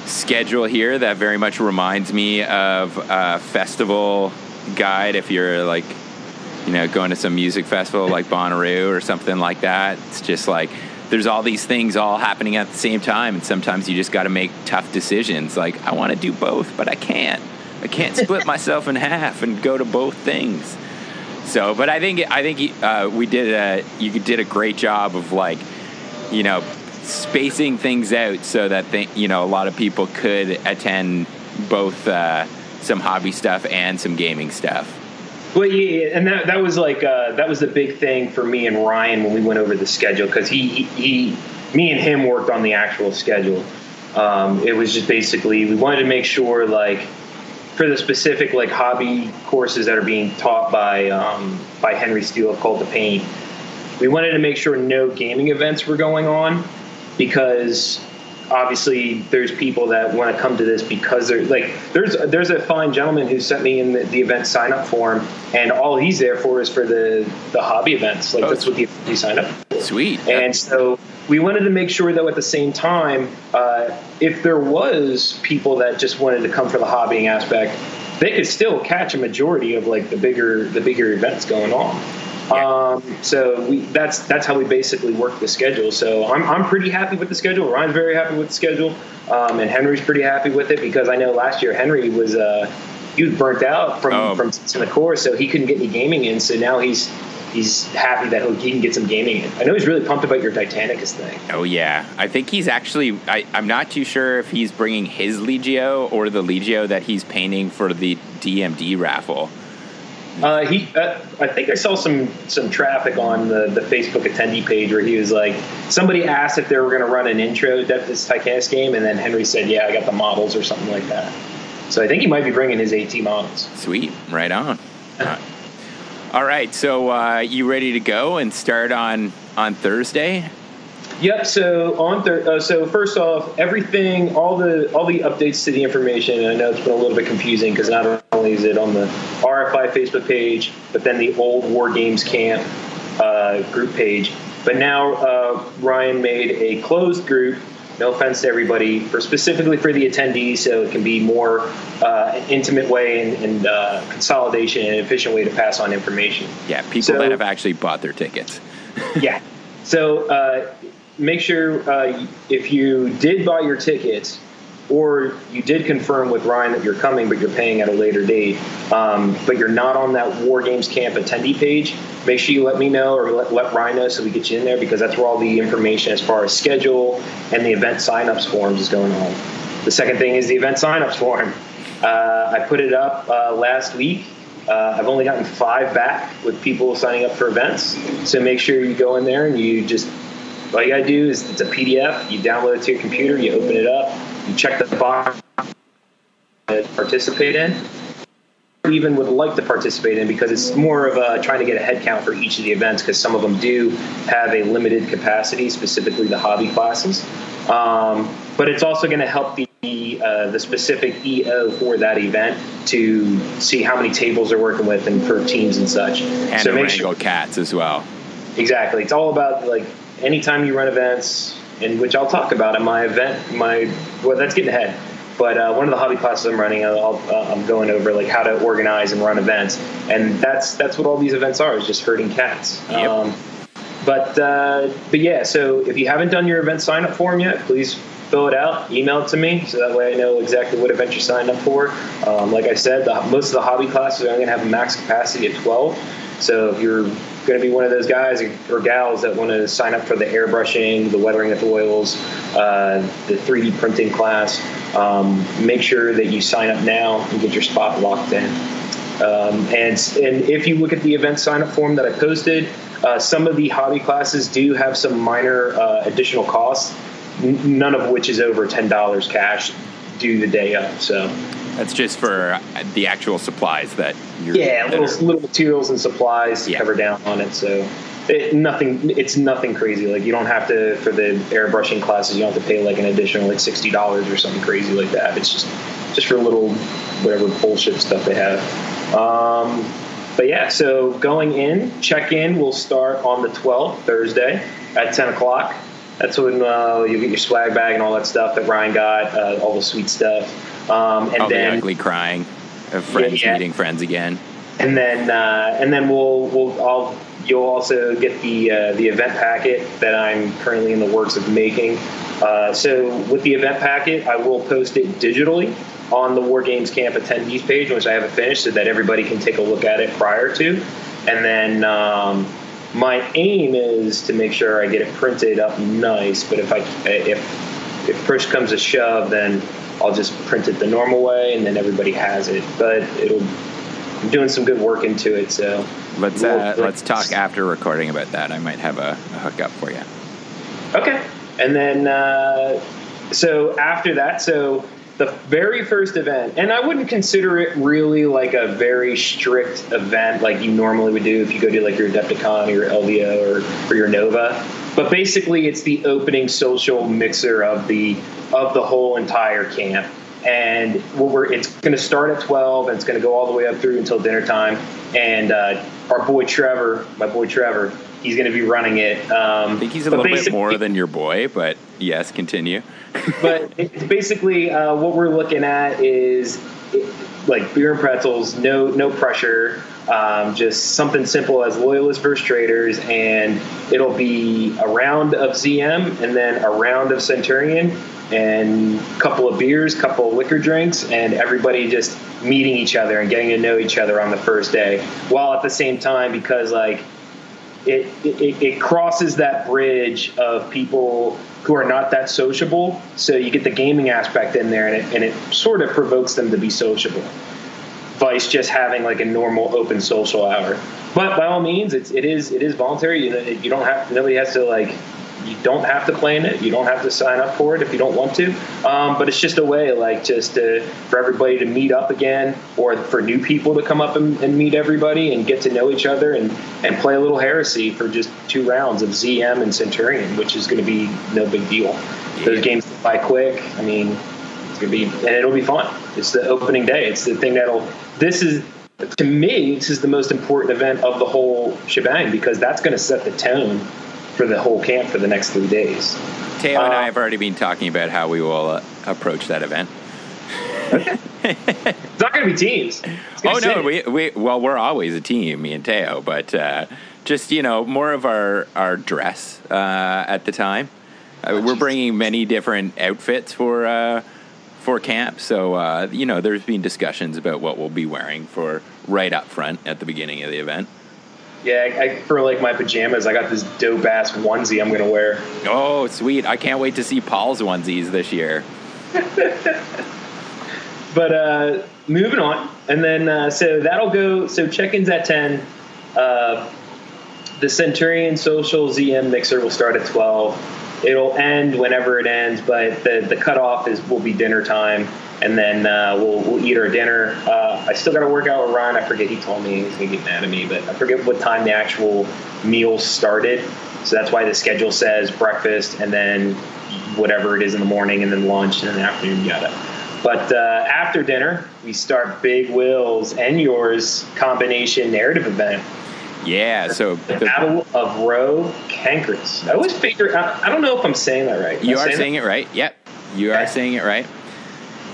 schedule here that very much reminds me of a festival guide. If you're like, you know, going to some music festival like Bonnaroo or something like that, it's just like there's all these things all happening at the same time, and sometimes you just got to make tough decisions. Like, I want to do both, but I can't. I can't split myself in half and go to both things. So, but I think I think uh, we did a you did a great job of like, you know, spacing things out so that they, you know a lot of people could attend both uh, some hobby stuff and some gaming stuff. Well, yeah, and that that was like uh, that was the big thing for me and Ryan when we went over the schedule because he, he me and him worked on the actual schedule. Um, it was just basically we wanted to make sure like for the specific like hobby courses that are being taught by um, by Henry Steele of Cult of Paint, we wanted to make sure no gaming events were going on because obviously there's people that want to come to this because they're like there's there's a fine gentleman who sent me in the, the event sign up form and all he's there for is for the the hobby events like Oh, that's what the you sign up Sweet. and so we wanted to make sure that at the same time, uh, if there was people that just wanted to come for the hobbying aspect, they could still catch a majority of like the bigger the bigger events going on. Um, so we, that's that's how we basically work the schedule. So I'm I'm pretty happy with the schedule. Ryan's very happy with the schedule, um, and Henry's pretty happy with it because I know last year Henry was uh, he was burnt out from Oh. from the course, so he couldn't get any gaming in. So now he's he's happy that he can get some gaming in. I know he's really pumped about your Titanicus thing. Oh yeah, I think he's actually. I, I'm not too sure if he's bringing his Legio or the Legio that he's painting for the DMD raffle. Uh, he, uh, I think I saw some some traffic on the, the Facebook attendee page where he was like, somebody asked if they were going to run an intro to this Titanicus game, and then Henry said, "Yeah, I got the models" or something like that. So I think he might be bringing his AT models. Sweet, right on. All right, so uh, you ready to go and start on on Thursday? Yep. So on thir- uh, so first off, everything, all the all the updates to the information. And I know it's been a little bit confusing because not only is it on the RFI Facebook page, but then the old War Games Camp uh, group page. But now uh, Ryan made a closed group. No offense to everybody, for specifically for the attendees, so it can be more uh, intimate way and, and uh, consolidation and efficient way to pass on information Yeah, people So- that have actually bought their tickets. yeah. So uh, make sure uh, if you did buy your tickets or you did confirm with Ryan that you're coming, but you're paying at a later date, um, but you're not on that War Games Camp attendee page, make sure you let me know or let, let Ryan know so we get you in there because that's where all the information as far as schedule and the event signups forms is going on. The second thing is the event signups form. Uh, I put it up uh, last week. Uh, I've only gotten five back with people signing up for events. So make sure you go in there and you just all you gotta do is it's a PDF. You download it to your computer. You open it up. You check the box to participate in. Even would like to participate in because it's more of a trying to get a head count for each of the events because some of them do have a limited capacity, specifically the hobby classes. Um, but it's also going to help the uh, the specific EO for that event to see how many tables they're working with and for teams and such. And so make sure cats as well. exactly. It's all about like anytime you run events, in which I'll talk about in my event. My well, that's getting ahead. But uh, one of the hobby classes I'm running, I'll, uh, I'm going over like how to organize and run events, and that's that's what all these events are is just herding cats. Yep. Um, but uh, but yeah, so if you haven't done your event sign up form yet, please fill it out, email it to me, so that way I know exactly what event you're signed up for. Um, like I said, the, most of the hobby classes are only going to have a max capacity of 12. So if you're going to be one of those guys or gals that want to sign up for the airbrushing, the weathering with oils, uh, the 3D printing class, um, make sure that you sign up now and get your spot locked in. Um, and and if you look at the event sign up form that I posted, uh, some of the hobby classes do have some minor uh, additional costs, n- none of which is over ten dollars cash due the day up. So That's just for the actual supplies that you're. yeah, that little little materials and supplies to Yeah. cover down on it. So it, nothing, it's nothing crazy. Like you don't have to for the airbrushing classes, you don't have to pay like an additional like sixty dollars or something crazy like that. It's just just for little whatever bullshit stuff they have. Um, but yeah, so going in, check in will start on the 12th, Thursday at 10 o'clock. That's when uh, you get your swag bag and all that stuff that Ryan got, uh, all the sweet stuff. Um, and all then the ugly crying of friends Yeah. meeting friends again. and then uh, and then we'll we'll I'll, you'll also get the uh, the event packet that I'm currently in the works of making. Uh, so with the event packet, I will post it digitally on the War Games Camp attendees page, which I haven't finished, so that everybody can take a look at it prior to. And then um, my aim is to make sure I get it printed up nice. But if I if if push comes to shove, then I'll just print it the normal way, and then everybody has it. But it'll I'm doing some good work into it, so Let's We'll- uh, let's talk after recording about that. I might have a, a hookup for you. Okay. And then, uh, so after that, so the very first event, and I wouldn't consider it really like a very strict event like you normally would do if you go to like your Adepticon or your LVO or, or your Nova. But basically, it's the opening social mixer of the of the whole entire camp. And we're, it's going to start at 12 and it's going to go all the way up through until dinner time. And uh, our boy Trevor, my boy Trevor, he's going to be running it. Um, I think he's a little bit more than your boy, but yes, continue. but it's basically uh, what we're looking at is it, like beer and pretzels, no no pressure, um, just something simple as loyalist versus traitors, and it'll be a round of ZM and then a round of Centurion and a couple of beers, couple of liquor drinks, and everybody just meeting each other and getting to know each other on the first day, while at the same time because like it, it, it crosses that bridge of people who are not that sociable. So you get the gaming aspect in there, and it, and it sort of provokes them to be sociable. Vice just having like a normal open social hour. But by all means, it's it is it is voluntary. You know, you don't have nobody has to like you don't have to play in it. You don't have to sign up for it if you don't want to. Um, but it's just a way, like, just to, for everybody to meet up again, or for new people to come up and, and meet everybody and get to know each other and, and play a little heresy for just two rounds of ZM and Centurion, which is going to be no big deal. Those games by quick. I mean, it's going to be, and it'll be fun. It's the opening day. It's the thing that'll. This is to me, this is the most important event of the whole shebang because that's going to set the tone for the whole camp for the next three days. Teo and I Uh, have already been talking about how we will uh, approach that event. It's not going to be teams. Oh no, we, we well we're always a team, me and Teo, but uh, just you know more of our our dress uh, at the time. Uh, we're bringing many different outfits for uh, for camp, so uh, you know there's been discussions about what we'll be wearing for right up front at the beginning of the event. Yeah, I, for like my pajamas, I got this dope ass onesie I'm going to wear. Oh, sweet! I can't wait to see Paul's onesies this year. But uh, moving on, and then uh, so that'll go. So check-ins at ten. Uh, the Centurion Social ZM Mixer will start at twelve. It'll end whenever it ends, but the the cutoff is will be dinner time, and then uh, we'll we'll eat our dinner. Uh, I still got to work out with Ryan. I forget he told me he's gonna get mad at me, but I forget what time the actual meal started. So that's why the schedule says breakfast and then whatever it is in the morning, and then lunch, and then afternoon yada. But uh, after dinner, we start Big Will's and yours combination narrative event. Yeah, so The Battle of Rho Cancris. I always figure, I, I don't know if I'm saying that right. Am You I are saying it right. Yep. You are saying it right.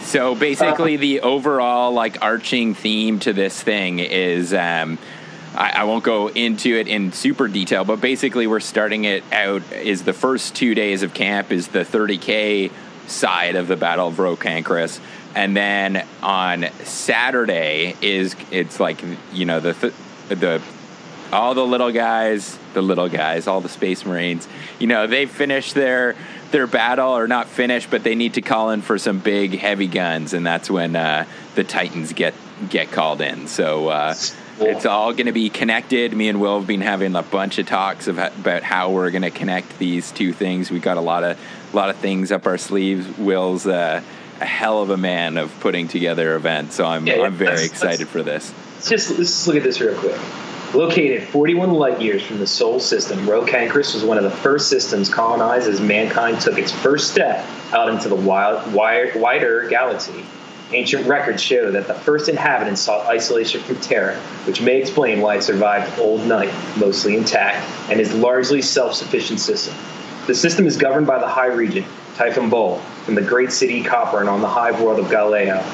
So basically, the overall like arching theme to this thing is um, I, I won't go into it in super detail, but basically, we're starting it out is the first two days of camp is the 30k side of the Battle of Rho Cancris, and then on Saturday is it's like you know the th- the all the little guys, the little guys, all the space marines, you know, they finish their their battle are not finished, but they need to call in for some big heavy guns, and that's when uh, the Titans get get called in. So uh, it's all going to be connected. Me and Will have been having a bunch of talks of, about how we're going to connect these two things. We got a lot of a lot of things up our sleeves. Will's uh, a hell of a man of putting together events, so I'm yeah, I'm very let's- excited let's- for this. Just let's just look at this real quick. Located 41 light years from the Sol system, Rho Cancris was one of the first systems colonized as mankind took its first step out into the wild, wide, wider galaxy. Ancient records show that the first inhabitants sought isolation from Terra, which may explain why it survived Old Night, mostly intact, and is largely self-sufficient system. The system is governed by the High Regent, Typhon Bol, from the great city Copper and on the hive world of Galeo.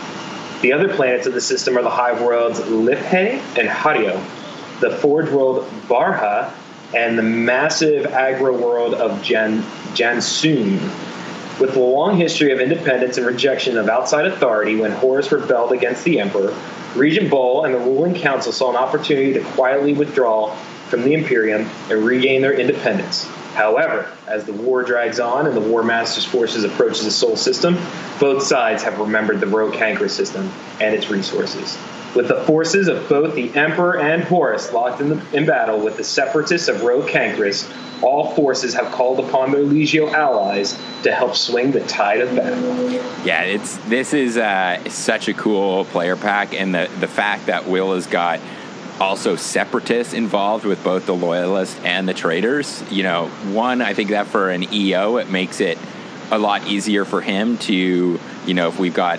The other planets of the system are the hive worlds Liphe and Hario, the forge world Barha, and the massive agro world of Jan. With a long history of independence and rejection of outside authority when Horus rebelled against the Emperor, Regent Bol and the ruling council saw an opportunity to quietly withdraw from the Imperium and regain their independence. However, as the war drags on and the War Master's forces approaches the Sol system, both sides have remembered the Rho Cancra system and its resources. With the forces of both the Emperor and Horus locked in, the, in battle with the separatists of Rho Cancris, all forces have called upon their Legio allies to help swing the tide of battle. Yeah, it's this is uh, such a cool player pack, and the the fact that Will has got also separatists involved with both the loyalists and the traitors. You know, one, I think that for an EO, it makes it a lot easier for him to, you know, if we've got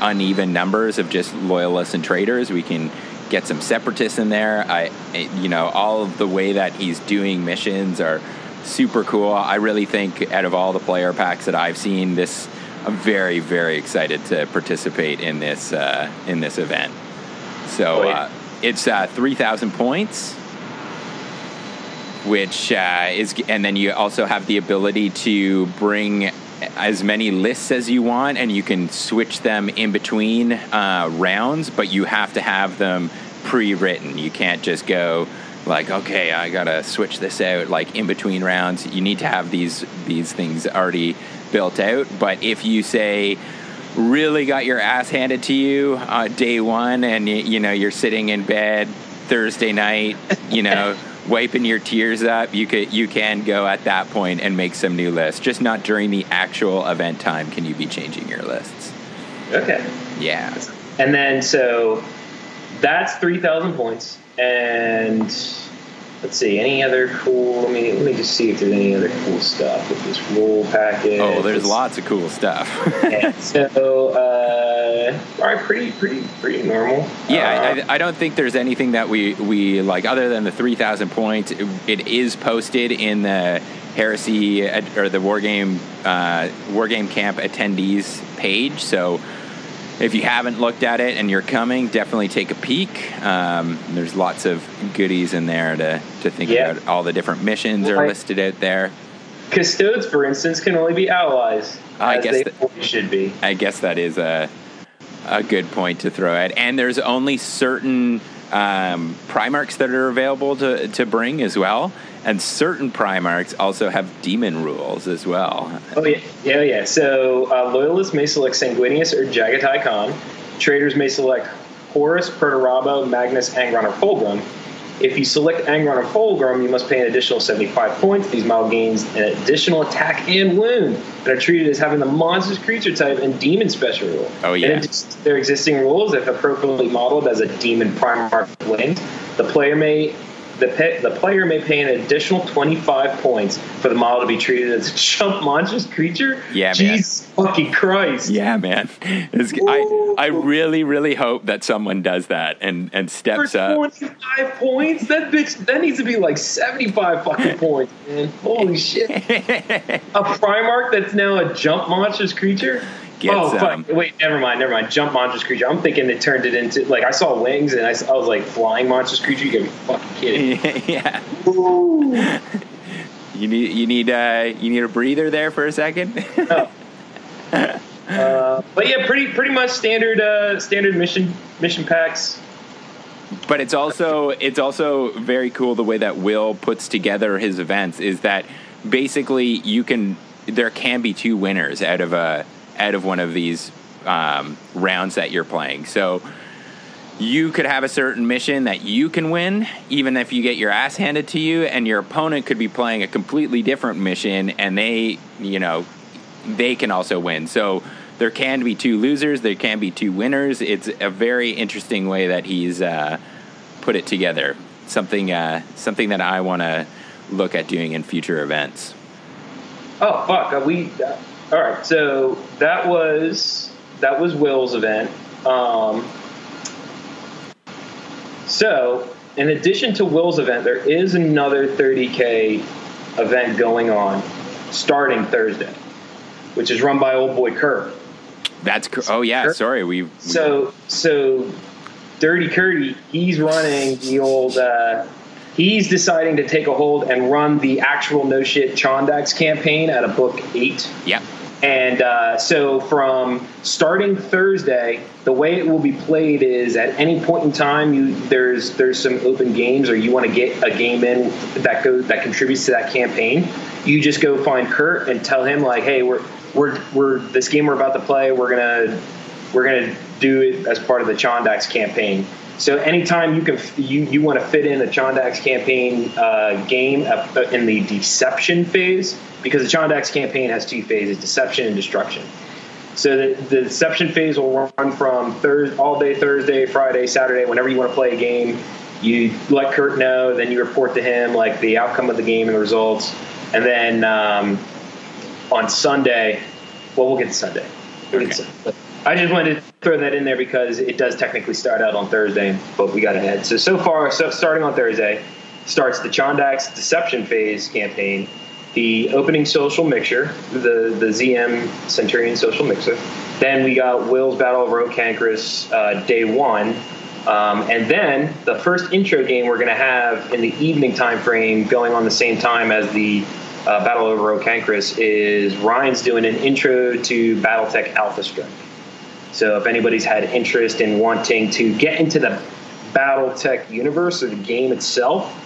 uneven numbers of just loyalists and traitors, we can get some separatists in there. I, you know, all of the way that he's doing missions are super cool. I really think out of all the player packs that I've seen, this I'm very, very excited to participate in this uh, in this event. So Oh, uh, it's uh, three thousand points, which uh, is, and then you also have the ability to bring as many lists as you want, and you can switch them in between uh, rounds, but you have to have them pre-written. You can't just go like, okay, I gotta switch this out like in between rounds. You need to have these these things already built out. But if you say really got your ass handed to you uh, day one, and you, you know you're sitting in bed Thursday night, you know. wiping your tears up you could you can go at that point and make some new lists just not during the actual event time can you be changing your lists Okay. yeah And then so that's three thousand points. And let's see, any other cool? Let me let me just see if there's any other cool stuff with this rule package. oh there's lots of cool stuff so, uh, right, pretty pretty pretty normal. Uh, Yeah, I, I don't think there's anything that we, we like other than the 3,000 points. It, it is posted in the Heresy or the War Game uh, War Game Camp attendees page. So if you haven't looked at it and you're coming, definitely take a peek. Um, there's lots of goodies in there to, to think Yeah. about. All the different missions are Right. listed out there. Custodes, for instance, can only be allies. I as guess that- should be. I guess that is a a good point to throw at. And there's only certain um, Primarchs that are available to, to bring as well. And certain Primarchs also have demon rules as well. Oh yeah, yeah, yeah. So uh, loyalists may select Sanguinius or Jaghatai Khan. Traitors may select Horus, Perturabo, Magnus, Angron, or Fulgrim. If you select Angron or Fulgrim, you must pay an additional 75 points. These model gains an additional attack and wound, and are treated as having the monstrous creature type and demon special rule. Oh, yeah. Addition their existing rules, if appropriately modeled as a demon Primarch winged, the player may the, pe- the player may pay an additional 25 points for the model to be treated as a jump monstrous creature. Yeah, man. Jesus fucking Christ. Yeah, man. It's, I, I really, really hope that someone does that and, and For steps up. 25 points? That bitch, that needs to be like 75 fucking points, man. Holy shit. A Primarch that's now a jump monstrous creature? Oh, fuck. Wait, never mind, never mind. Jump monstrous creature. I'm thinking they turned it into, like, I saw wings and I was like, flying monstrous creature? You gotta be fucking kidding. yeah. You need you need uh, you need a breather there for a second. Uh, but yeah, pretty pretty much standard uh, standard mission mission packs. but it's also it's also very cool the way that Will puts together his events is that basically you can there can be two winners out of a out of one of these um, rounds that you're playing. So you could have a certain mission that you can win, even if you get your ass handed to you, and your opponent could be playing a completely different mission, and they, you know, they can also win. So there can be two losers, there can be two winners. It's a very interesting way that he's uh, put it together. Something, uh, something that I want to look at doing in future events. Oh fuck! Uh, we uh, all right. So that was that was Will's event. Um, so in addition to Will's event, there is another 30k event going on starting Thursday, which is run by old boy Kurt. That's cr- oh yeah. Kurt. Sorry, we, we So so Dirty Curdy, he's running the old. Uh, he's deciding to take a hold and run the actual no shit Chondax campaign at a book eight. yeah. And uh, so, from starting Thursday, the way it will be played is at any point in time, you there's there's some open games, or you want to get a game in that goes that contributes to that campaign. You just go find Kurt and tell him like, hey, we're we're we're this game we're about to play. We're gonna we're gonna do it as part of the Chondax campaign. So anytime you can you, you want to fit in a Chondax campaign uh, game uh, in the deception phase because the Chondax campaign has two phases: deception and destruction. So the, the deception phase will run from Thursday, all day Thursday, Friday, Saturday, whenever you want to play a game. You let Kurt know, then you report to him like the outcome of the game and the results, and then um, on Sunday, well, we'll get to Sunday. We'll get to Sunday. I just wanted to throw that in there because it does technically start out on Thursday, but we got ahead. So so far, so starting on Thursday, starts the Chondax Deception Phase campaign, the opening social mixer, the the ZM Centurion social mixer. Then we got Will's Battle of Rho Cancris uh, day one, um, and then the first intro game we're going to have in the evening time frame, going on the same time as the uh, Battle of Rho Cancris, is Ryan's doing an intro to BattleTech Alpha Strike. So if anybody's had interest in wanting to get into the BattleTech universe or the game itself,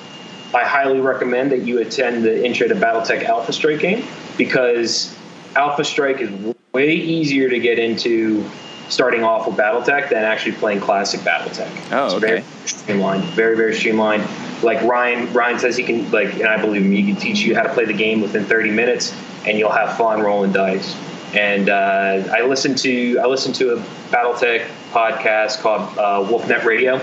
I highly recommend that you attend the Intro to BattleTech Alpha Strike game because Alpha Strike is way easier to get into starting off with BattleTech than actually playing classic BattleTech. Oh, it's okay. very streamlined, very very streamlined. Like Ryan, Ryan says he can like, and I believe him. He can teach you how to play the game within 30 minutes, and you'll have fun rolling dice. And uh, I listened to I listened to a BattleTech podcast called uh, Wolfnet Radio,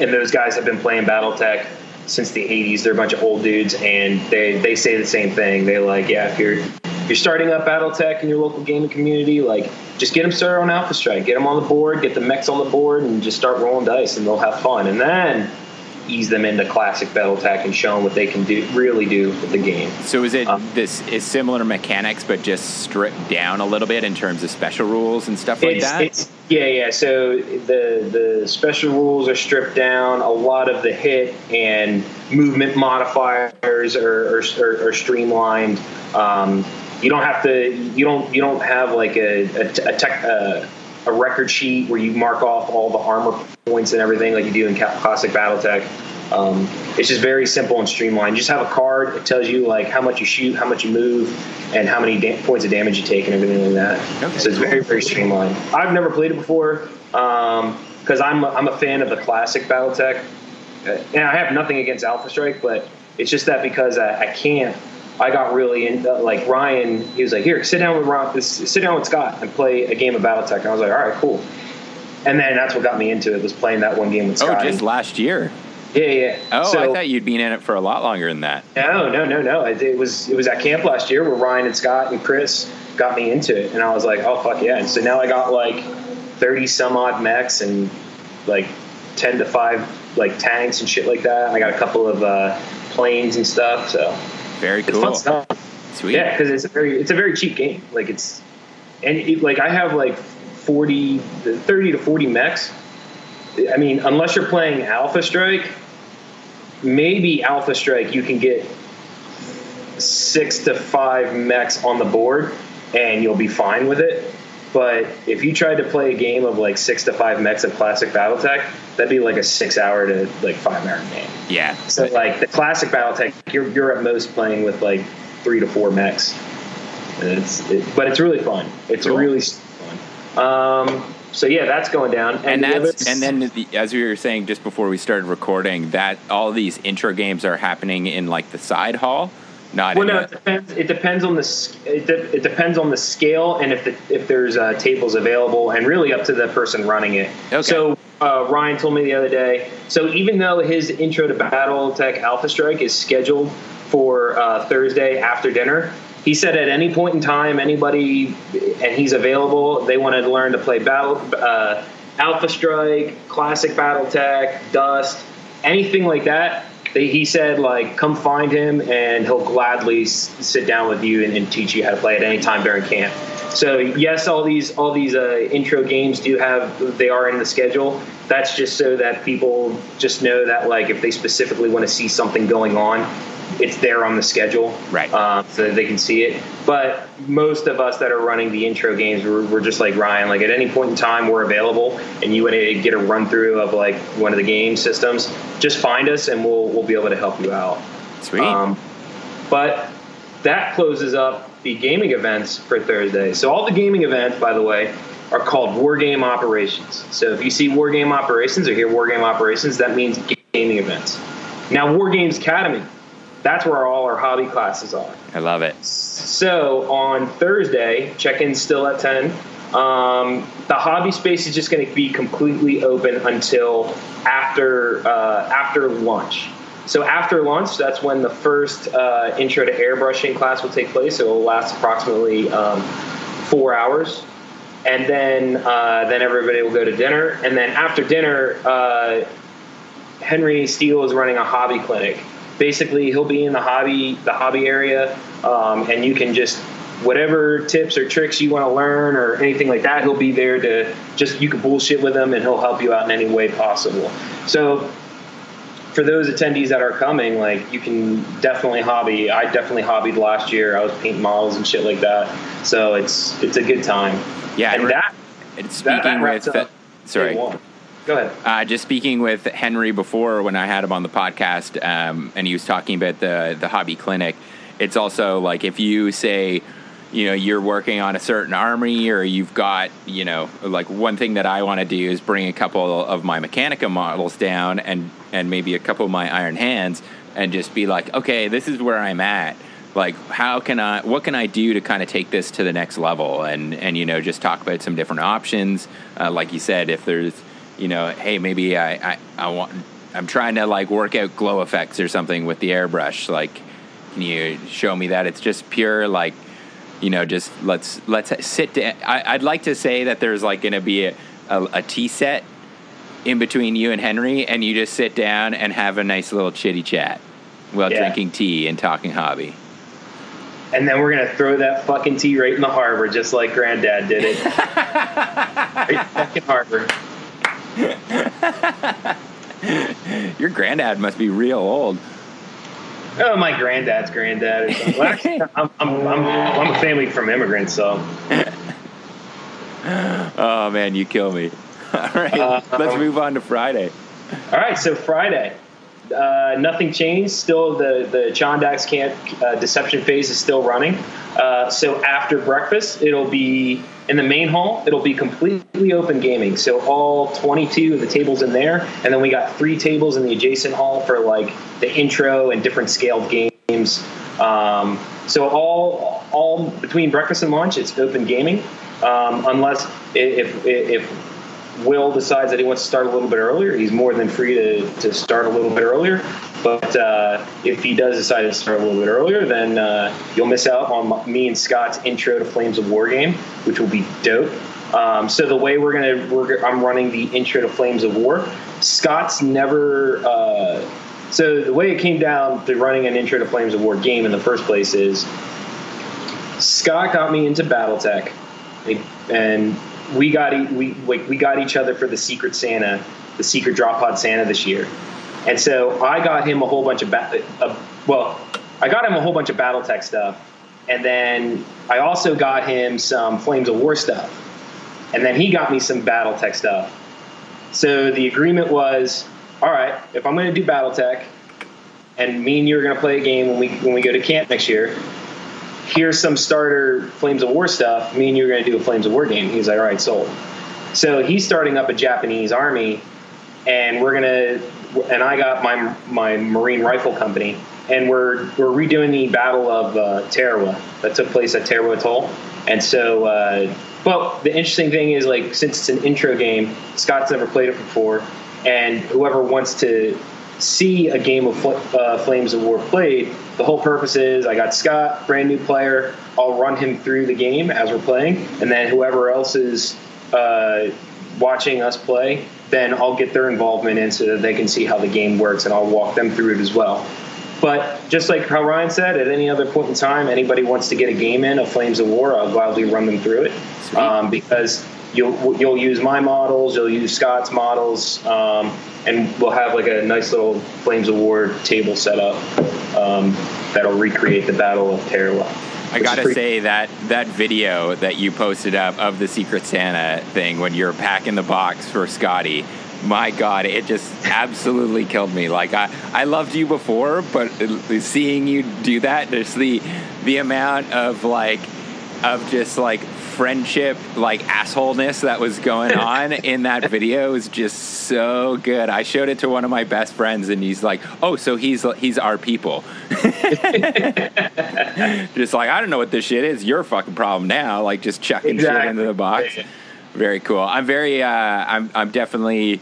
and those guys have been playing BattleTech since the 80s. They're a bunch of old dudes, and they they say the same thing. They like, yeah, if you're if you're starting up BattleTech in your local gaming community, like just get them started on Alpha Strike, get them on the board, get the mechs on the board, and just start rolling dice, and they'll have fun. And then ease them into classic BattleTech and show them what they can do really do with the game. So is it Um, this is similar mechanics, but just stripped down a little bit in terms of special rules and stuff like that? It's, yeah, yeah. So the the special rules are stripped down. A lot of the hit and movement modifiers are are, are, are streamlined. Um, you don't have to. You don't. You don't have like a a, a, tech, uh, a record sheet where you mark off all the armor points and everything like you do in classic BattleTech. Um, it's just very simple and streamlined. You just have a card. It tells you like how much you shoot, how much you move, and how many da- points of damage you take, and everything like that. Okay, so it's cool. very very streamlined. I've never played it before because I'm a, I'm a fan of the classic BattleTech, Uh, and I have nothing against Alpha Strike, but it's just that because I, I can't. I got really into like Ryan. He was like, "Here, sit down with Ron, sit down with Scott and play a game of BattleTech." And I was like, "All right, cool." And then that's what got me into it was playing that one game with Scott. oh, Scott. just last year. yeah, yeah. Oh, So- I thought you'd been in it for a lot longer than that. no, no, no, no. It, it was it was at camp last year where Ryan and Scott and Chris got me into it, and I was like, oh fuck yeah! And so now I got like thirty some odd mechs and like ten to five like tanks and shit like that. I got a couple of uh, planes and stuff. So Very it's cool. fun stuff. Sweet. Yeah, because it's a very it's a very cheap game. Like it's and it, like I have like 40, 30 to forty mechs. I mean, unless you're playing Alpha Strike, maybe Alpha Strike you can get six to five mechs on the board and you'll be fine with it. But if you tried to play a game of like six to five mechs of classic BattleTech, that'd be like a six hour to like five hour game. Yeah. So like the classic BattleTech, you're you're at most playing with like three to four mechs. and it's it, but it's really fun. It's Cool. really fun. Um, so yeah, that's going down, and the that's and then the, as we were saying just before we started recording that all these intro games are happening in like the side hall not Well, no, it depends. It depends on the it, de- it depends on the scale and if the, if there's uh, tables available, and really up to the person running it. Okay. So uh, Ryan told me the other day. So even though his intro to BattleTech Alpha Strike is scheduled for uh, Thursday after dinner, he said at any point in time, anybody and he's available, they want to learn to play battle uh, Alpha Strike, Classic BattleTech, Dust, anything like that. They, he said, like, come find him, and he'll gladly s- sit down with you and, and teach you how to play at any time during camp. So yes, all these all these uh, intro games do have they are in the schedule. That's just so that people just know that like if they specifically want to see something going on, it's there on the schedule, Right. Um, so that they can see it. But most of us that are running the intro games, we're, we're just like Ryan. Like at any point in time, we're available, and you want to get a run through of like one of the game systems, just find us, and we'll we'll be able to help you out. sweet Um, but that closes up the gaming events for Thursday. So all the gaming events, by the way, are called War Game Operations. So if you see War Game Operations or hear War Game Operations, that means gaming events. Now War Games Academy, that's where all our hobby classes are. i love it So on Thursday, check-in's still at ten. Um, the hobby space is just going to be completely open until after uh, after lunch. So after lunch, that's when the first uh, intro to airbrushing class will take place. It will last approximately um, four hours, and then uh, then everybody will go to dinner. And then after dinner, uh, Henry Steele is running a hobby clinic. Basically, he'll be in the hobby the hobby area, um, and you can just whatever tips or tricks you want to learn or anything like that. He'll be there to just you can bullshit with him, and he'll help you out in any way possible. So. For those attendees that are coming, like you can definitely hobby. I definitely hobbied last year. I was painting models and shit like that. So it's it's a good time. yeah and and that it's that, speaking that wraps with up sorry. Go ahead. Uh, just speaking with Henry before when I had him on the podcast, um, and he was talking about the the hobby clinic. It's also like if you say, you know, you're working on a certain army, or you've got, you know, like one thing that I want to do is bring a couple of my Mechanica models down, and and maybe a couple of my Iron Hands, and just be like, okay, this is where I'm at. Like, how can I? What can I do to kind of take this to the next level? And and you know, just talk about some different options. Uh, like you said, if there's you know, hey, maybe I, I, I want, I'm trying to like work out glow effects or something with the airbrush. Like, can you show me that it's just pure, like, you know, just let's, let's sit down. I, I'd like to say that there's like going to be a, a, a tea set in between you and Henry, and you just sit down and have a nice little chitty chat while Yeah. drinking tea and talking hobby. And then we're gonna throw that fucking tea right in the harbor, just like Granddad did it. right fucking harbor. Your granddad must be real old. Oh, my granddad's granddad. Or something. Well, actually, I'm, I'm, I'm, I'm a family from immigrants, so Oh man, you kill me. All right, Uh, let's move on to Friday. All right, so Friday, uh, nothing changed. Still, the the Chondax camp uh, deception phase is still running. Uh, so after breakfast, it'll be in the main hall. It'll be completely open gaming. So all 22 of the tables in there, and then we got three tables in the adjacent hall for like the intro and different scaled games. Um, so all all between breakfast and lunch, it's open gaming, um, unless if, if if Will decides that he wants to start a little bit earlier, he's more than free to, to start a little bit earlier. But uh, if he does decide to start a little bit earlier, then uh, you'll miss out on me and Scott's intro to Flames of War game, which will be dope. Um, so the way we're gonna, we're, I'm running the intro to Flames of War. Scott's never. Uh, so the way it came down to running an intro to Flames of War game in the first place is Scott got me into BattleTech, and we got we like we got each other for the Secret Santa, the Secret Drop Pod Santa this year, and so I got him a whole bunch of ba- uh, well, I got him a whole bunch of BattleTech stuff, and then I also got him some Flames of War stuff, and then he got me some BattleTech stuff. So the agreement was, all right, if I'm going to do BattleTech, and me and you are going to play a game when we when we go to camp next year, here's some starter Flames of War stuff. Me and you are going to do a Flames of War game. He's like, all right, sold. So he's starting up a Japanese army, and we're gonna. And I got my my Marine Rifle Company, and we're we're redoing the Battle of uh, Tarawa that took place at Tarawa Atoll. And so, uh, well, the interesting thing is like since it's an intro game, Scott's never played it before, and whoever wants to see a game of Fl- uh, Flames of War played, the whole purpose is I got Scott, brand new player. I'll run him through the game as we're playing, and then whoever else is uh, watching us play, then I'll get their involvement in so that they can see how the game works, and I'll walk them through it as well. But just like how Ryan said, at any other point in time, anybody wants to get a game in of Flames of War, I'll gladly run them through it um, because you'll you'll use my models, you'll use Scott's models, um, and we'll have like a nice little Flames War table set up um, that'll recreate the Battle of Tarawa. I gotta say that that video that you posted up of the Secret Santa thing when you're packing the box for Scotty, my God, it just absolutely killed me. Like I, I loved you before, but seeing you do that, just the the amount of like of just like friendship like assholeness that was going on in that video is just so good. I showed it to one of my best friends and he's like, "Oh, so he's he's our people." just like, "I don't know what this shit is. Your fucking problem now." Like just chucking exactly. shit into the box. Very cool. I'm very uh I'm I'm definitely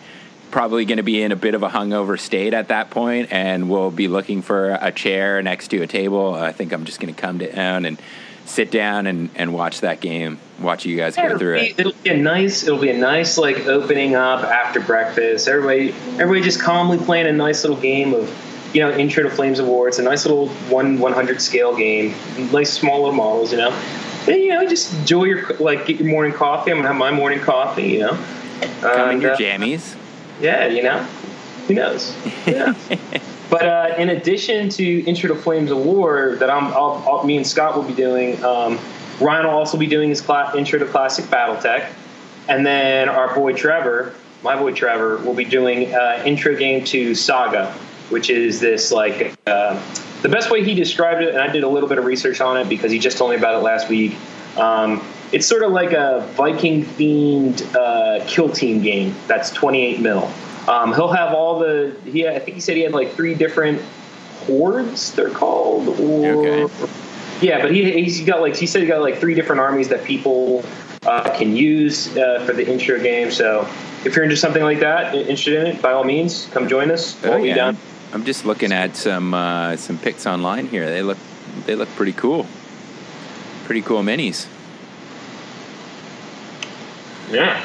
probably going to be in a bit of a hungover state at that point and we'll be looking for a chair next to a table. I think I'm just going to come down and sit down and, and watch that game, watch you guys yeah, go through be, it. It'll be a nice, it'll be a nice like opening up after breakfast. Everybody, everybody just calmly playing a nice little game of, you know, intro to Flames of War. It's a nice little one one hundred scale game, nice small little models, you know. And, you know, just enjoy your like get your morning coffee. I'm gonna have my morning coffee, you know. Come in your uh, jammies. Yeah, you know, who knows? Yeah. But uh, in addition to Intro to Flames of War, that I'm, I'll, I'll, me and Scott will be doing, um, Ryan will also be doing his cl- Intro to Classic BattleTech, and then our boy Trevor, my boy Trevor, will be doing uh, intro game to Saga, which is this like uh, the best way he described it, and I did a little bit of research on it because he just told me about it last week. Um, it's sort of like a Viking themed uh, kill team game that's 28 mil. Um, he'll have all the. He, I think he said he had like three different hordes. They're called. Or, okay. Yeah, but he he's got like he said he got like three different armies that people uh, can use uh, for the intro game. So if you're into something like that, interested in it, by all means, come join us. We'll oh, yeah. Down. I'm just looking at some uh, some pics online here. They look they look pretty cool. Pretty cool minis. Yeah.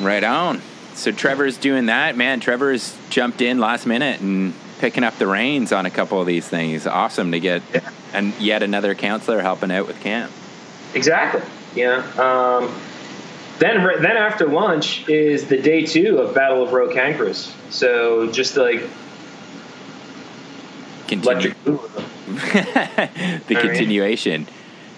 Right on so Trevor's doing that. Man, Trevor's jumped in last minute and picking up the reins on a couple of these things. Awesome to get, yeah. and yet another counselor helping out with camp. Exactly. Yeah. Um, then, then after lunch is the day two of Battle of Rho Cancris. So just like Continue. the continuation.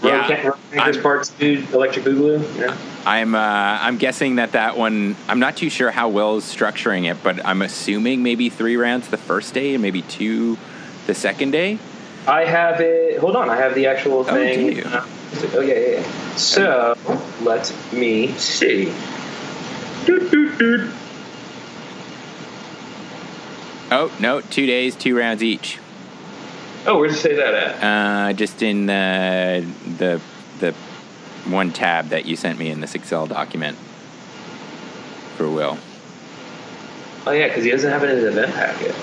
Yeah, Rho Part Two, Electric Boogaloo. Yeah. I'm uh, I'm guessing that that one. I'm not too sure how Will is structuring it, but I'm assuming maybe three rounds the first day and maybe two the second day. I have it. Hold on, I have the actual oh, thing. Oh, oh yeah, yeah, yeah. So let me see. Doot, doot, doot. Oh no, two days, two rounds each. Oh, where does it say that at? Uh, just in the the the one tab that you sent me in this Excel document for Will. Oh yeah, because he doesn't have it in his event packet.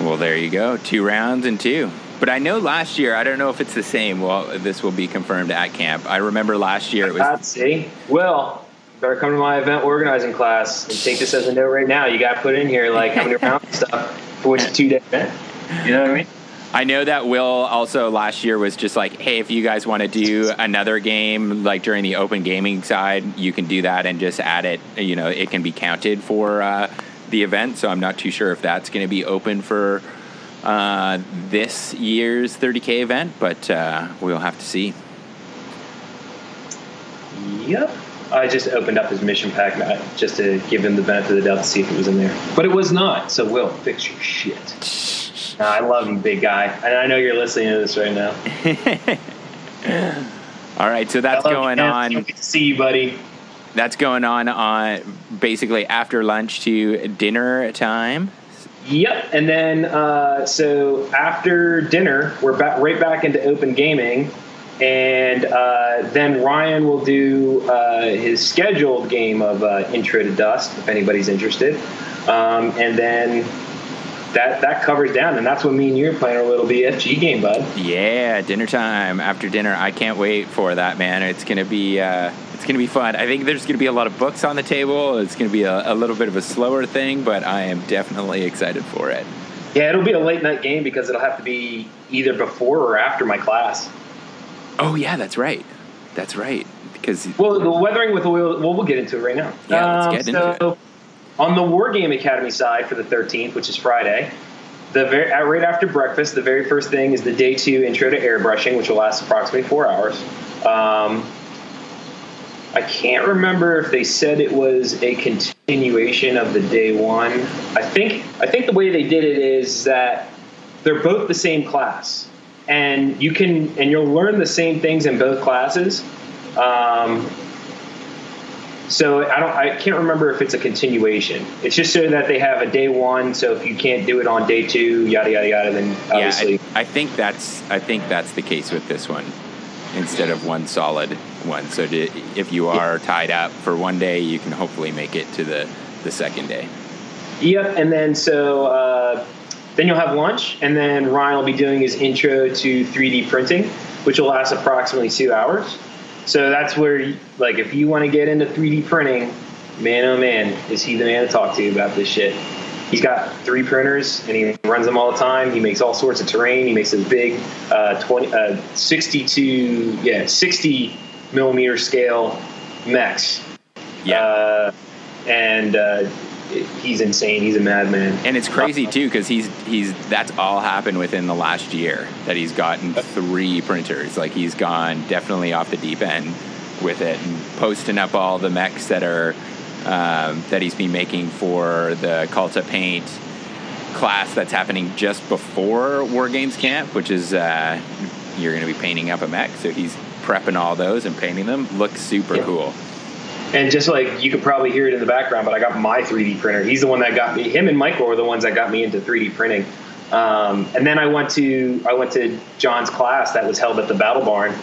Well, there you go. Two rounds and two. But I know last year, I don't know if it's the same. Well, this will be confirmed at camp. I remember last year it was. See. Will, better come to my event organizing class and take this as a note right now. You got to put in here like how many rounds and stuff for which two day event. You know what I mean? I know that Will also last year was just like, hey, if you guys want to do another game like during the open gaming side, you can do that and just add it. You know, it can be counted for uh, the event. So I'm not too sure if that's going to be open for uh, this year's 30k event, but uh, we'll have to see. Yep. I just opened up his mission pack just to give him the benefit of the doubt to see if it was in there, but it was not. So, Will, fix your shit. I love him, big guy, and I know you're listening to this right now. All right, so that's going on. Good to see you, buddy. That's going on on basically after lunch to dinner time. Yep, and then uh, so after dinner, we're back right back into open gaming, and uh, then Ryan will do uh, his scheduled game of uh, Intro to Dust if anybody's interested, um, and then that that covers down, and that's when me and you are playing our little BFG game, bud. Yeah, dinner time after dinner. I can't wait for that, man. It's gonna be uh, it's gonna be fun. I think there's gonna be a lot of books on the table. It's gonna be a, a little bit of a slower thing, but I am definitely excited for it. Yeah, it'll be a late night game because it'll have to be either before or after my class. Oh yeah, that's right. That's right. Because well, the weathering with oil. Well, we'll get into it right now. Yeah, let's get um, into so, On the War Game Academy side for the 13th, which is Friday, the very, right after breakfast, the very first thing is the day two intro to airbrushing, which will last approximately four hours. Um, I can't remember if they said it was a continuation of the day one. I think I think the way they did it is that they're both the same class, and you can and you'll learn the same things in both classes. Um, so I don't I can't remember if it's a continuation. It's just so that they have a day one. So if you can't do it on day two, yada yada yada, then obviously yeah, I, I think that's I think that's the case with this one instead of one solid one. So to, if you are tied up for one day, you can hopefully make it to the the second day. Yep, and then so uh, then you'll have lunch, and then Ryan will be doing his intro to 3D printing, which will last approximately two hours. So that's where, like, if you want to get into 3D printing, man, oh man, is he the man to talk to about this shit. He's got three printers and he runs them all the time. He makes all sorts of terrain. He makes those big uh, 20, uh, 62, yeah, 60 millimeter scale mechs. Yeah. Uh, and uh, he's insane. He's a madman. And it's crazy too because he's he's that's all happened within the last year that he's gotten three printers. Like he's gone definitely off the deep end with it and posting up all the mechs that are um, that he's been making for the Call to Paint class that's happening just before War Games Camp, which is uh, you're going to be painting up a mech. So he's prepping all those and painting them. Looks super Yeah. cool. And just like you could probably hear it in the background, but I got my 3D printer. He's the one that got me. Him and Michael were the ones that got me into 3D printing. Um, and then I went to I went to John's class that was held at the Battle Barn.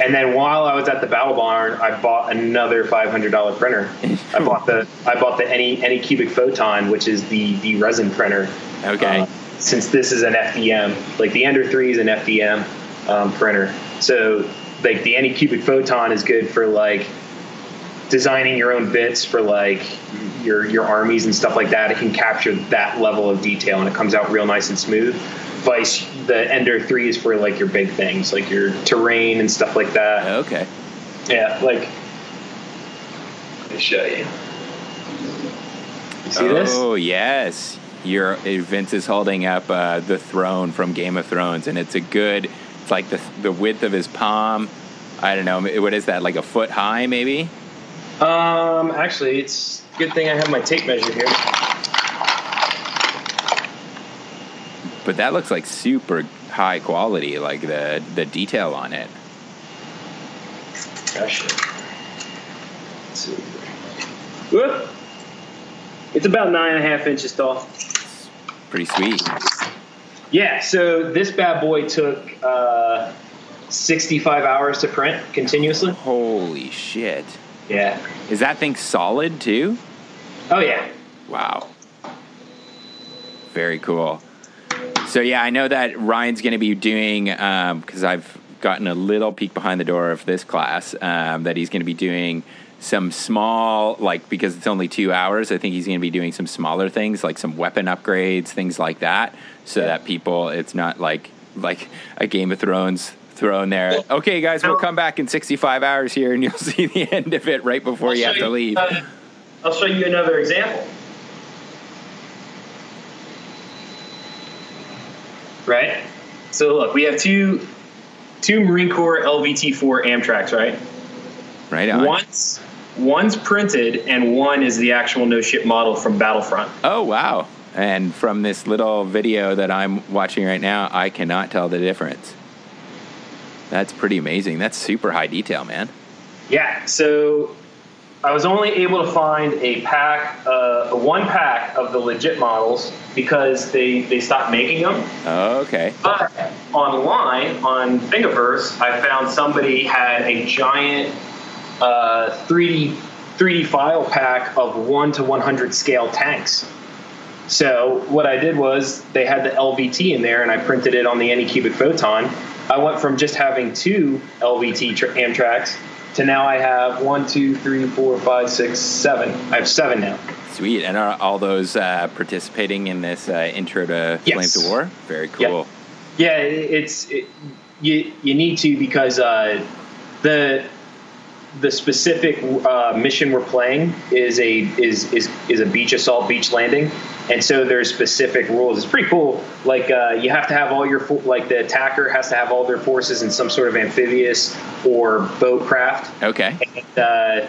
And then while I was at the Battle Barn, I bought another five hundred dollar printer. I bought the I bought the any Anycubic Photon, which is the the resin printer. Okay. Uh, since this is an FDM, like the Ender three is an FDM um, printer, so like the Anycubic Photon is good for like designing your own bits for like your your armies and stuff like that. It can capture that level of detail and it comes out real nice and smooth. Vice the Ender three is for like your big things, like your terrain and stuff like that. Okay. Yeah, like let me show you. You see this? Oh yes, your Vince is holding up uh, the throne from Game of Thrones, and it's a good. It's like the the width of his palm. I don't know. What is that? Like a foot high, maybe? Um, actually, it's a good thing I have my tape measure here. But that looks like super high quality. Like the the detail on it. Gosh. Let's see. Whoop. It's about nine and a half inches tall. Pretty sweet. Yeah, so this bad boy took uh, 65 hours to print continuously. Holy shit! Yeah. Is that thing solid too? Oh, yeah. Wow. Very cool. So yeah, I know that Ryan's going to be doing because I've gotten a little peek behind the door of this class um, that he's going to be doing some small like because it's only two hours. I think he's going to be doing some smaller things like some weapon upgrades, things like that, so that people it's not like like a Game of Thrones thrown there. Okay, guys, we'll come back in 65 hours here, and you'll see the end of it right before you have to leave. uh, I'll show you another example. Right? So look, we have two two Marine Corps LVT4 Amtraks, right? Right on. One's one's printed and one is the actual no ship model from Battlefront. Oh wow, And from this little video that I'm watching right now, I cannot tell the difference. That's pretty amazing. That's super high detail, man. Yeah. So I was only able to find a pack, uh, one pack of the legit models because they, they stopped making them. Oh, okay. But online on Thingiverse, I found somebody had a giant uh, 3D 3D file pack of one to 100 scale tanks. So what I did was they had the LVT in there, and I printed it on the Anycubic Photon. I went from just having two LVT tr- Amtraks to now I have one, two, three, four, five, six, seven. I have seven now. Sweet. And are all those uh, participating in this uh, intro to Yes. Flames of War? Very cool. Yeah, it- it's it, you. You need to because uh, the the specific uh, mission we're playing is a is is is a beach assault, beach landing, and so there's specific rules. It's pretty cool. Like uh, you have to have all your fo- like the attacker has to have all their forces in some sort of amphibious or boat craft. Okay. And, uh,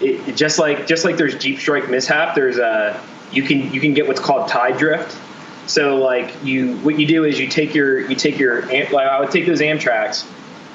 it, just like just like there's Deep Strike mishap, there's a you can you can get what's called tide drift. So like you what you do is you take your you take your like I would take those Amtraks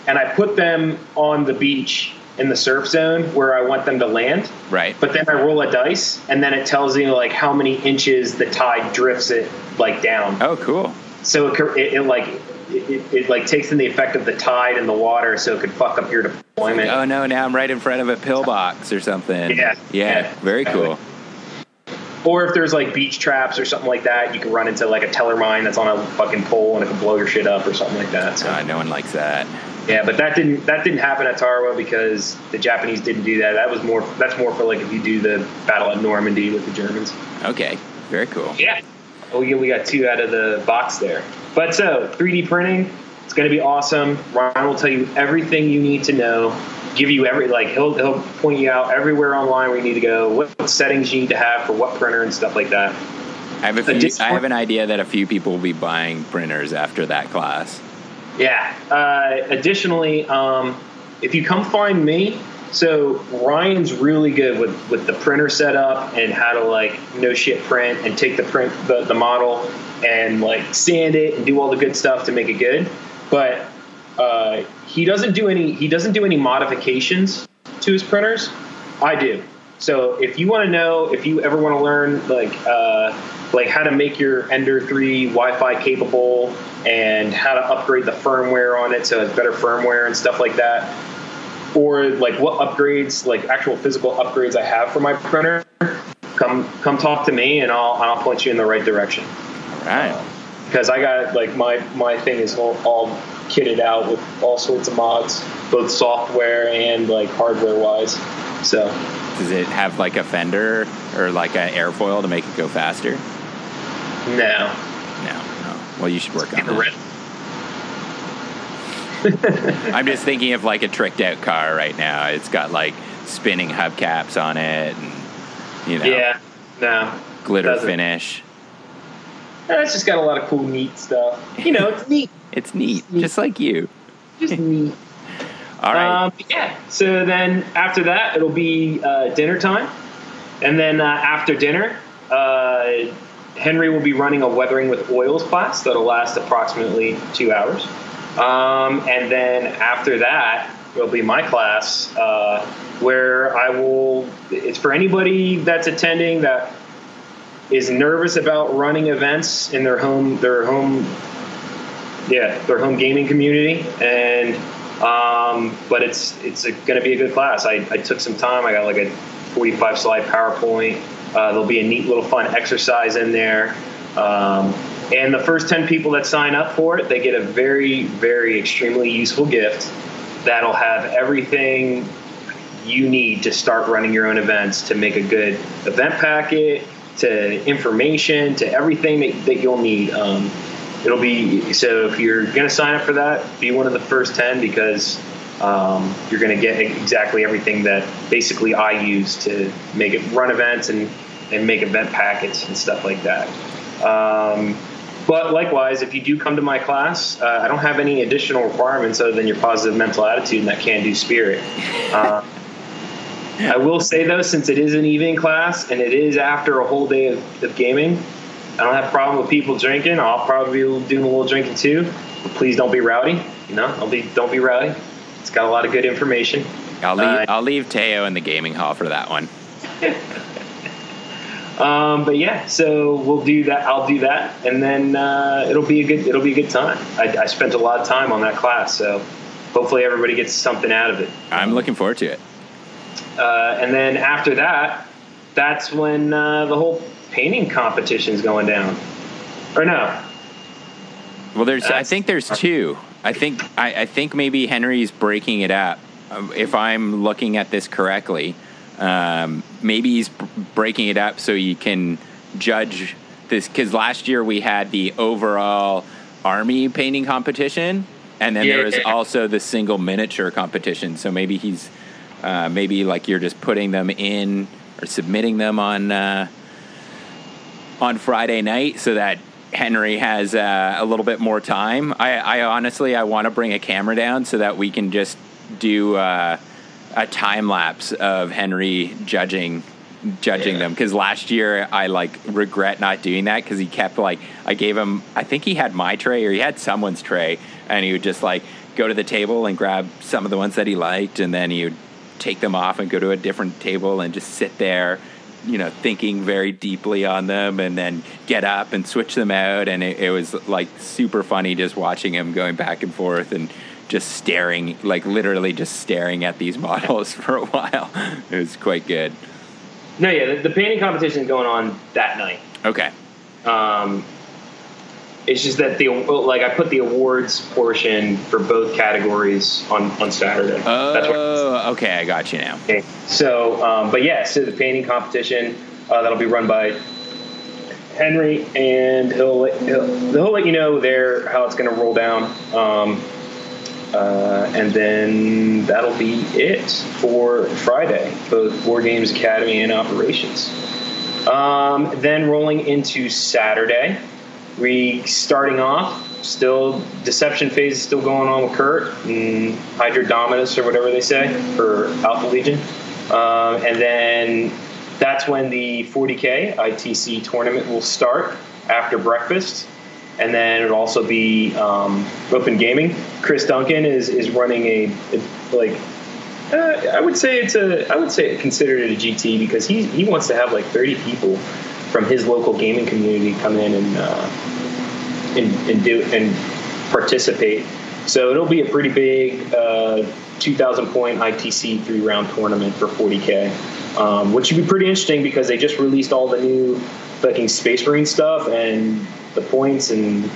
and I put them on the beach in the surf zone where I want them to land. Right. But then I roll a dice and then it tells you like how many inches the tide drifts it like down. Oh, cool. So it, it, it like it, it, it like takes in the effect of the tide and the water so it could fuck up your deployment. Oh no! Now I'm right in front of a pillbox or something. Yeah. Yeah. Yeah. Very cool. Or if there's like beach traps or something like that, you can run into like a teller mine that's on a fucking pole and it can blow your shit up or something like that. So Uh, no one likes that. Yeah, but that didn't that didn't happen at Tarawa because the Japanese didn't do that. That was more that's more for like if you do the battle at Normandy with the Germans. Okay. Very cool. Yeah. Oh, we we got two out of the box there. But so 3D printing, it's going to be awesome. Ryan will tell you everything you need to know. Give you every like he'll he'll point you out everywhere online where you need to go, what, what settings you need to have for what printer and stuff like that. I have a few, I have an idea that a few people will be buying printers after that class. Yeah. Uh, additionally, um, if you come find me, so Ryan's really good with, with the printer setup and how to like no shit print and take the print the, the model and like sand it and do all the good stuff to make it good. But uh, he doesn't do any he doesn't do any modifications to his printers. I do. So if you want to know, if you ever want to learn like uh, like how to make your Ender 3 Wi-Fi capable and how to upgrade the firmware on it so it's better firmware and stuff like that, or like what upgrades, like actual physical upgrades I have for my printer, come come talk to me and I'll I'll point you in the right direction All right. because I got like my my thing is all, all kitted out with all sorts of mods, both software and like hardware wise. So Does it have like a fender or like an airfoil to make it go faster? No, No. No. Well, you should work on the that. red- I'm just thinking of like a tricked out car right now. It's got like spinning hubcaps on it and, you know, yeah, no, glitter finish. Eh, it's just got a lot of cool, neat stuff. You know, it's neat, It's neat, just like you. just neat. All right. Um, yeah. So then after that, it'll be uh, dinner time, and then uh, after dinner, uh, Henry will be running a weathering with oils class that'll last approximately two hours, um, and then after that, it'll be my class uh, where I will. It's for anybody that's attending that is nervous about running events in their home their home yeah their home gaming community. And um, but it's it's going to be a good class. I, I took some time. I got like a 45 slide powerpoint uh, there'll be a neat little fun exercise in there. Um, and the first 10 people that sign up for it they get a very very extremely useful gift that'll have everything you need to start running your own events to make a good event packet to information to everything that, that you'll need. Um, it'll be so if you're going to sign up for that be one of the first 10 because um, you're going to get exactly everything that basically i use to make it run events and, and make event packets and stuff like that um, but likewise, if you do come to my class, uh, I don't have any additional requirements other than your positive mental attitude and that can do spirit. Uh, I will say though, since it is an evening class and it is after a whole day of, of gaming, I don't have a problem with people drinking. I'll probably be doing a little drinking too. But please don't be rowdy. You know, don't be don't be rowdy. It's got a lot of good information. I'll leave. Uh, I'll leave Teo in the gaming hall for that one. Um, but yeah, so we'll do that. I'll do that, and then uh, it'll be a good. It'll be a good time. I, I spent a lot of time on that class, so hopefully everybody gets something out of it. I'm looking forward to it. Uh, and then after that, that's when uh, the whole painting competition's going down. Or no? Well, there's. I think there's two. I think. I, I think maybe Henry's breaking it up. Um, If I'm looking at this correctly, um, maybe he's breaking it up so you can judge this. Because last year we had the overall army painting competition, and then there was also the single miniature competition. So maybe he's. Uh, maybe like you're just putting them in or submitting them on. Uh, on Friday night so that Henry has uh, a little bit more time. I, I honestly I want to bring a camera down so that we can just do uh, a time lapse of Henry judging judging them because last year I like regret not doing that because he kept like I gave him I think he had my tray or he had someone's tray and he would just like go to the table and grab some of the ones that he liked and then he would take them off and go to a different table and just sit there you know thinking very deeply on them and then get up and switch them out. And it, it was like super funny just watching him going back and forth and just staring like literally just staring at these models for a while. It was quite good. No, yeah, the, the painting is going on that night. okay. Um, it's just that the like I put the awards portion for both categories on on Saturday. That's what oh okay i got you now Okay. So, um, but yeah, so the painting competition uh, that'll be run by Henry, and he'll let, he'll, he'll let you know there how it's going to roll down, um, uh, and then that'll be it for Friday, both War Games Academy and operations. Um, then rolling into Saturday, we starting off still deception phase is still going on with Kurt and Hydra Dominus or whatever they say for Alpha Legion, um, and then that's when the 40k ITC tournament will start after breakfast, and then it'll also be um, open gaming. Chris Duncan is is running a, a like uh, I would say it's a. I would say consider it a GT because he he wants to have like 30 people from his local gaming community come in and uh, and, and do and participate. So it'll be a pretty big uh, 2,000 point ITC three round tournament for 40k, um, which would be pretty interesting because they just released all the new fucking Space Marine stuff and the points and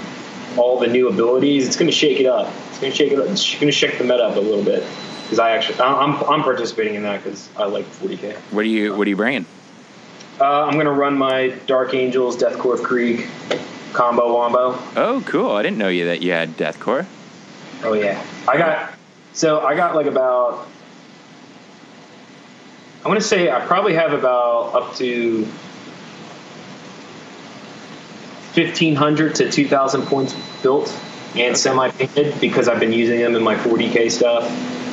all the new abilities. It's going to shake it up. It's going to shake it up. It's going to shake the meta up a little bit because I actually I'm I'm participating in that because I like 40k. what are you what are you bringing Uh, I'm going to run my Dark Angels Death Korps of Krieg combo wombo. oh cool. I didn't know you that you had Death Korps. Oh yeah, I got so I got like about I want to say I probably have about up to fifteen hundred to two thousand points built and semi painted because I've been using them in my 40k stuff,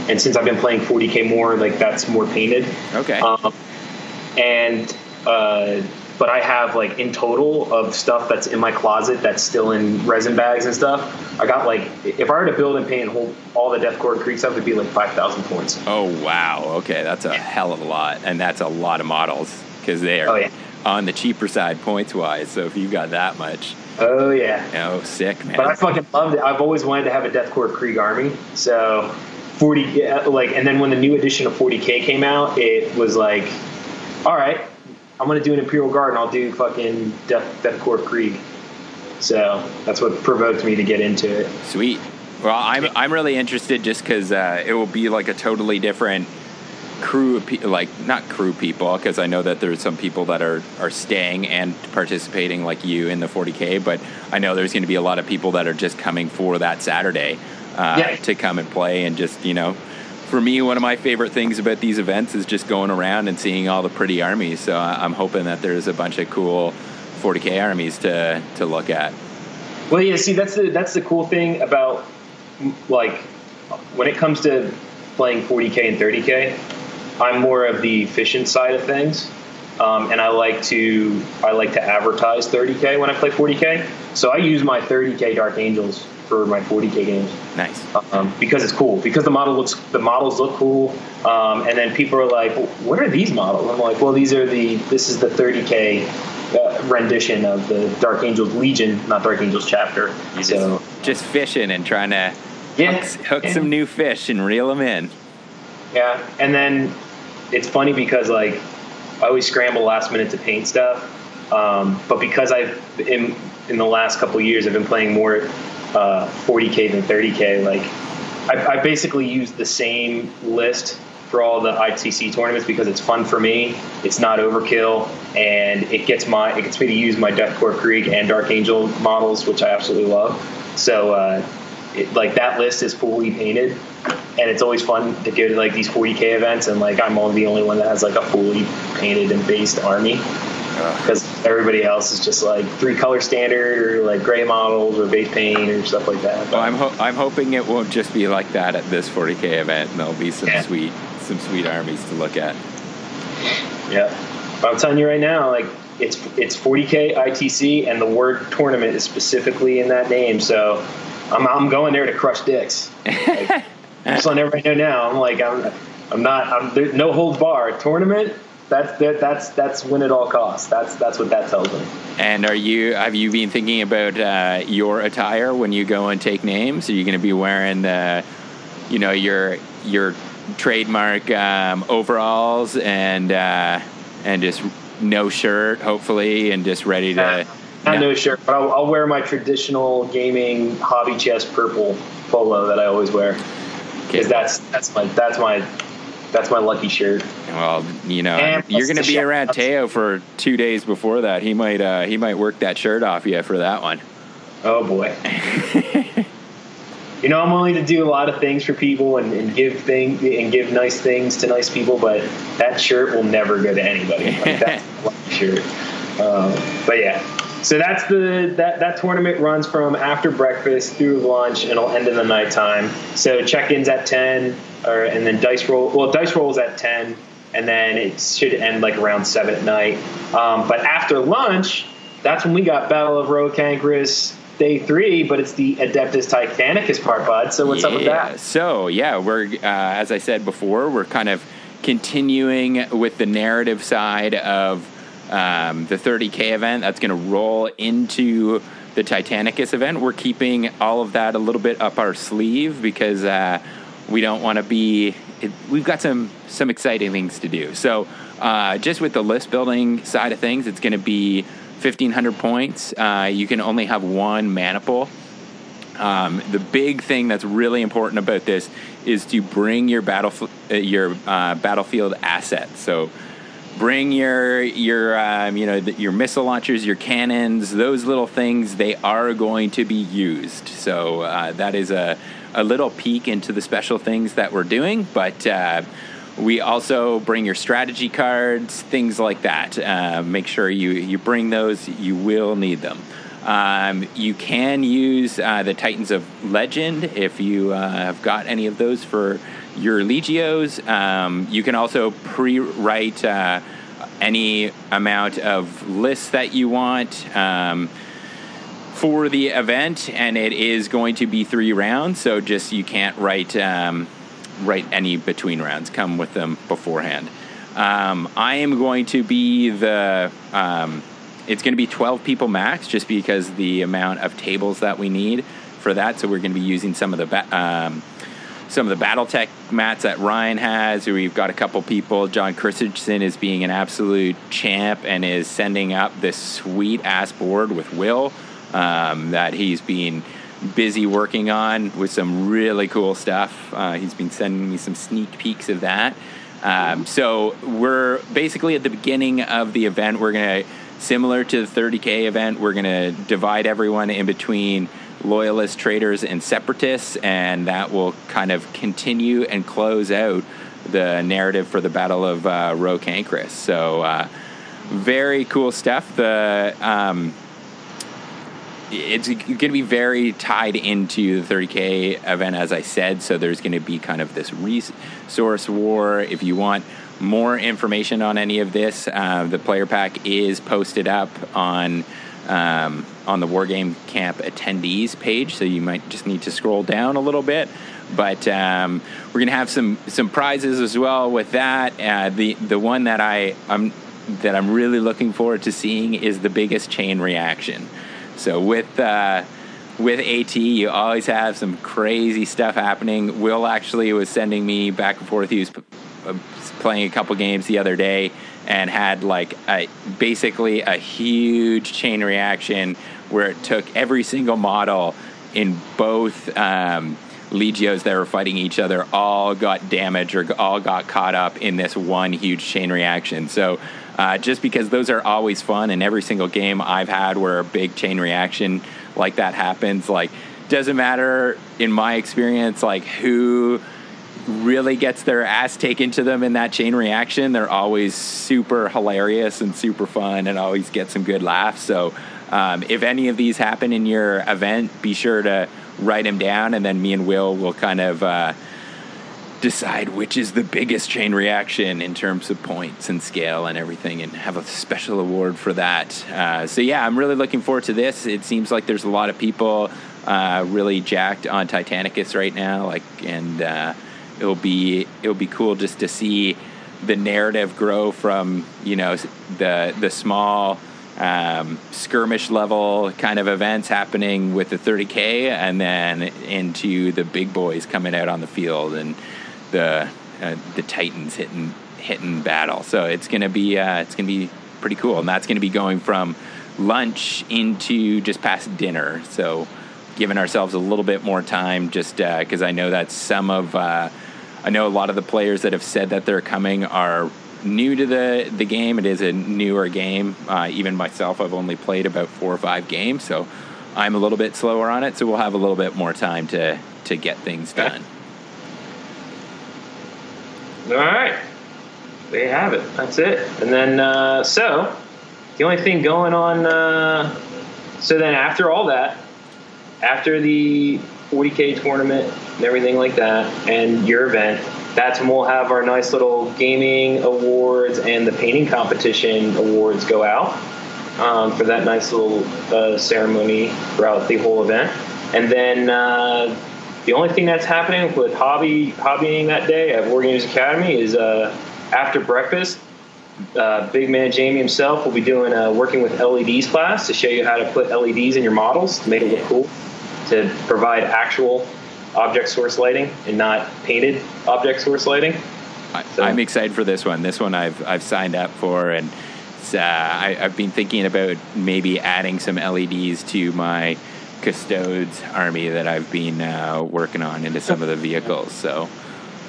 and since I've been playing 40k more, like that's more painted. okay. Um, and uh, but I have like in total of stuff that's in my closet that's still in resin bags and stuff. I got like if I were to build and paint and hold all the Death Korps Krieg stuff, it'd be like five thousand points. oh wow okay that's a hell of a lot and that's a lot of models because they are Oh, yeah. on the cheaper side points wise so if you've got that much Oh yeah, oh sick man but I fucking loved it. I've always wanted to have a Death Korps Krieg army, so. 40 yeah, like and then when the new edition of 40k came out it was like all right i'm gonna do an imperial guard and i'll do fucking death deathcore krieg so that's what provoked me to get into it Sweet. Well, I'm I'm really interested just because uh, it will be like a totally different crew of people, like not crew people, because I know that there's some people that are are staying and participating, like you in the 40k. But I know there's going to be a lot of people that are just coming for that Saturday uh, Yeah. to come and play, and just you know. For me, one of my favorite things about these events is just going around and seeing all the pretty armies. So I- I'm hoping that there's a bunch of cool 40k armies to to look at. Well, yeah. See, that's the that's the cool thing about like when it comes to playing 40k and 30k. I'm more of the efficient side of things. um, and I like to I like to advertise 30k when I play 40k. So I use my 30k Dark Angels for my 40k games. Nice. Um, because it's cool. Because the model looks the models look cool, um, and then people are like, "What are these models?" I'm like, "Well, these are the this is the 30k uh, rendition of the Dark Angels Legion, not Dark Angels chapter." You so just, just fishing and trying to yeah, hook, hook yeah. some new fish and reel them in. Yeah, and then it's funny because like I always scramble last minute to paint stuff, um, but because I've in in the last couple of years I've been playing more uh, 40k than 30k. Like I, I basically use the same list for all the ITC tournaments because it's fun for me. It's not overkill, and it gets my it gets me to use my Death Korps Krieg and Dark Angel models, which I absolutely love. So. Uh, it, like that list is fully painted and it's always fun to go to like these 40k events and like i'm only the only one that has like a fully painted and based army because everybody else is just like three color standard or like gray models or base paint or stuff like that. Well, I'm ho- I'm hoping it won't just be like that at this 40k event, and there'll be some Yeah. sweet some sweet armies to look at. yeah but i'm telling you right now like it's it's 40k itc and the word tournament is specifically in that name. So i'm, I'm going there to crush dicks. Like, I'm just letting everybody know now i'm like i'm i'm not i'm there, no holds bar tournament that's that, that's that's win at all costs that's that's what that tells me And are you have you been thinking about uh, your attire when you go and take names? Are you going to be wearing the, you know, your your trademark um, overalls and uh, and just no shirt, hopefully, and just ready to. Not no shirt, but I'll, I'll wear my traditional gaming hobby chest purple polo that I always wear because that's that's my that's my that's my lucky shirt. Well, you know, And you're going to be shop- around Teo for two days before that. He might uh, he might work that shirt off you for that one. Oh boy. you know, I'm willing to do a lot of things for people and, and give thing and give nice things to nice people, but that shirt will never go to anybody. Like, that's my lucky shirt. Um, but yeah. So that's the that that tournament runs from after breakfast through lunch and it'll end in the nighttime. So check-ins at ten, or and then dice roll. Well, dice rolls at ten, and then it should end like around seven at night. Um, but after lunch, that's when we got Battle of Rho Cancris day three. But it's the Adeptus Titanicus part, bud. So what's up with that? So yeah, we're uh, as I said before, we're kind of continuing with the narrative side of um, the 30k event. That's going to roll into the Titanicus event. We're keeping all of that a little bit up our sleeve because uh, we don't want to be. It, we've got some some exciting things to do. So uh, just with the list building side of things, it's going to be 1500 points. Uh, you can only have one maniple. Um, the big thing that's really important about this is to bring your battle uh, your uh, battlefield assets. So bring your your um, you know your missile launchers, your cannons, those little things. They are going to be used. So uh, that is a a little peek into the special things that we're doing, but. Uh, we also bring your strategy cards, things like that. Uh, make sure you, you bring those. You will need them. Um, you can use uh, the Titans of Legend if you uh, have got any of those for your Legios. Um, you can also pre write uh, any amount of lists that you want. Um, for the event, and it is going to be three rounds. So just you can't write um, write any between rounds. Come with them beforehand. Um, I am going to be the. Um, it's going to be 12 people max, just because the amount of tables that we need for that. So we're going to be using some of the ba- um, some of the BattleTech mats that Ryan has. We've got a couple people. John Christensen is being an absolute champ and is sending up this sweet ass board with Will um, that he's been busy working on with some really cool stuff. Uh, he's been sending me some sneak peeks of that. Um, so we're basically at the beginning of the event. We're gonna, similar to the 30k event, we're gonna divide everyone in between loyalist traitors and separatists, and that will kind of continue and close out the narrative for the Battle of uh, Rho Cancris. So uh, very cool stuff. The um, it's going to be very tied into the 30k event, as I said. So there's going to be kind of this resource war. If you want more information on any of this, uh, the player pack is posted up on um, on the Wargame Camp attendees page, so you might just need to scroll down a little bit. But um, we're gonna have some some prizes as well with that. Uh, the the one that I I'm that I'm really looking forward to seeing is the biggest chain reaction. So with uh, with AT, you always have some crazy stuff happening. Will actually was sending me back and forth. He was uh, playing a couple games the other day and had like a, basically a huge chain reaction where it took every single model in both um, legios that were fighting each other all got damaged or all got caught up in this one huge chain reaction. So uh, just because those are always fun, and every single game I've had where a big chain reaction like that happens, like doesn't matter in my experience, like who really gets their ass taken to them in that chain reaction. They're always super hilarious and super fun, and always get some good laughs. So. Um, if any of these happen in your event, be sure to write them down, and then me and Will will kind of uh, decide which is the biggest chain reaction in terms of points and scale and everything, and have a special award for that. Uh, so yeah, I'm really looking forward to this. It seems like there's a lot of people uh, really jacked on Titanicus right now, like, and uh, it'll be it'll be cool just to see the narrative grow from you know the the small um, skirmish level kind of events happening with the 30k, and then into the big boys coming out on the field and the uh, the Titans hitting hitting battle. So it's gonna be uh, it's gonna be pretty cool, and that's gonna be going from lunch into just past dinner. So giving ourselves a little bit more time, just because uh, I know that some of uh, I know a lot of the players that have said that they're coming are new to the the game. It is a newer game. Uh, even myself, I've only played about four or five games, so I'm a little bit slower on it. So we'll have a little bit more time to to get things done. All right, there you have it. That's it. And then uh, so the only thing going on. Uh, so then after all that, after the 40k tournament and everything like that, and your event, that's when we'll have our nice little gaming awards and the painting competition awards go out um, for that nice little uh, ceremony throughout the whole event. And then uh, the only thing that's happening with hobby hobbying that day at War Games Academy is uh, after breakfast. Uh, big man Jamie himself will be doing a working with LEDs class to show you how to put LEDs in your models to make it look cool, to provide actual object source lighting and not painted object source lighting. So. I'm excited for this one. This one I've I've signed up for, and uh, I, have been thinking about maybe adding some LEDs to my custodes army that I've been uh, working on into some of the vehicles. So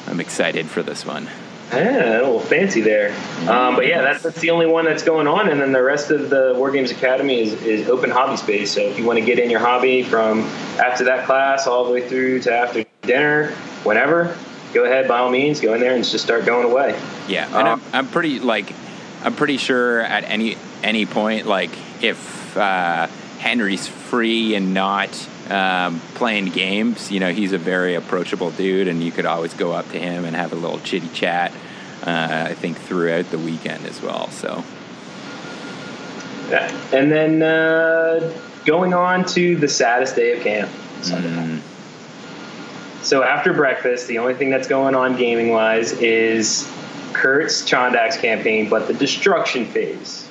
I'm excited for this one. Yeah, a little fancy there. Um, but yeah, that's, that's the only one that's going on. And then the rest of the War Games Academy is, is open hobby space. So if you want to get in your hobby from after that class all the way through to after dinner, whenever, go ahead, by all means, go in there and just start going away. Yeah, and um, I'm, I'm pretty, like, I'm pretty sure at any any point, like, if uh, Henry's free and not um, playing games. You know, he's a very approachable dude, and you could always go up to him and have a little chitty chat. Uh, I think throughout the weekend as well. So, yeah. and then uh, going on to the saddest day of camp. Mm. So after breakfast, the only thing that's going on gaming wise is Kurt's Chondax campaign, but the destruction phase.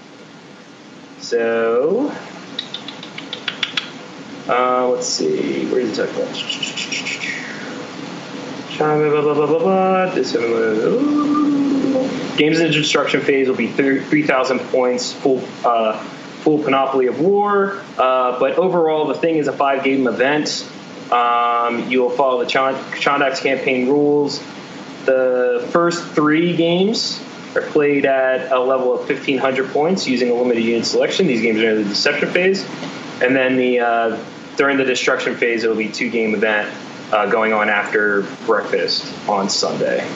So uh, let's see. Where did it talk about? Blah, blah, blah, blah, blah. Games in the destruction phase will be 3,000 points, full uh, full panoply of war. Uh, but overall, the thing is a five game event. Um, you will follow the Chondax campaign rules. The first three games are played at a level of 1,500 points using a limited unit selection. These games are in the deception phase. And then the uh, during the destruction phase, it'll be two game event uh, going on after breakfast on Sunday.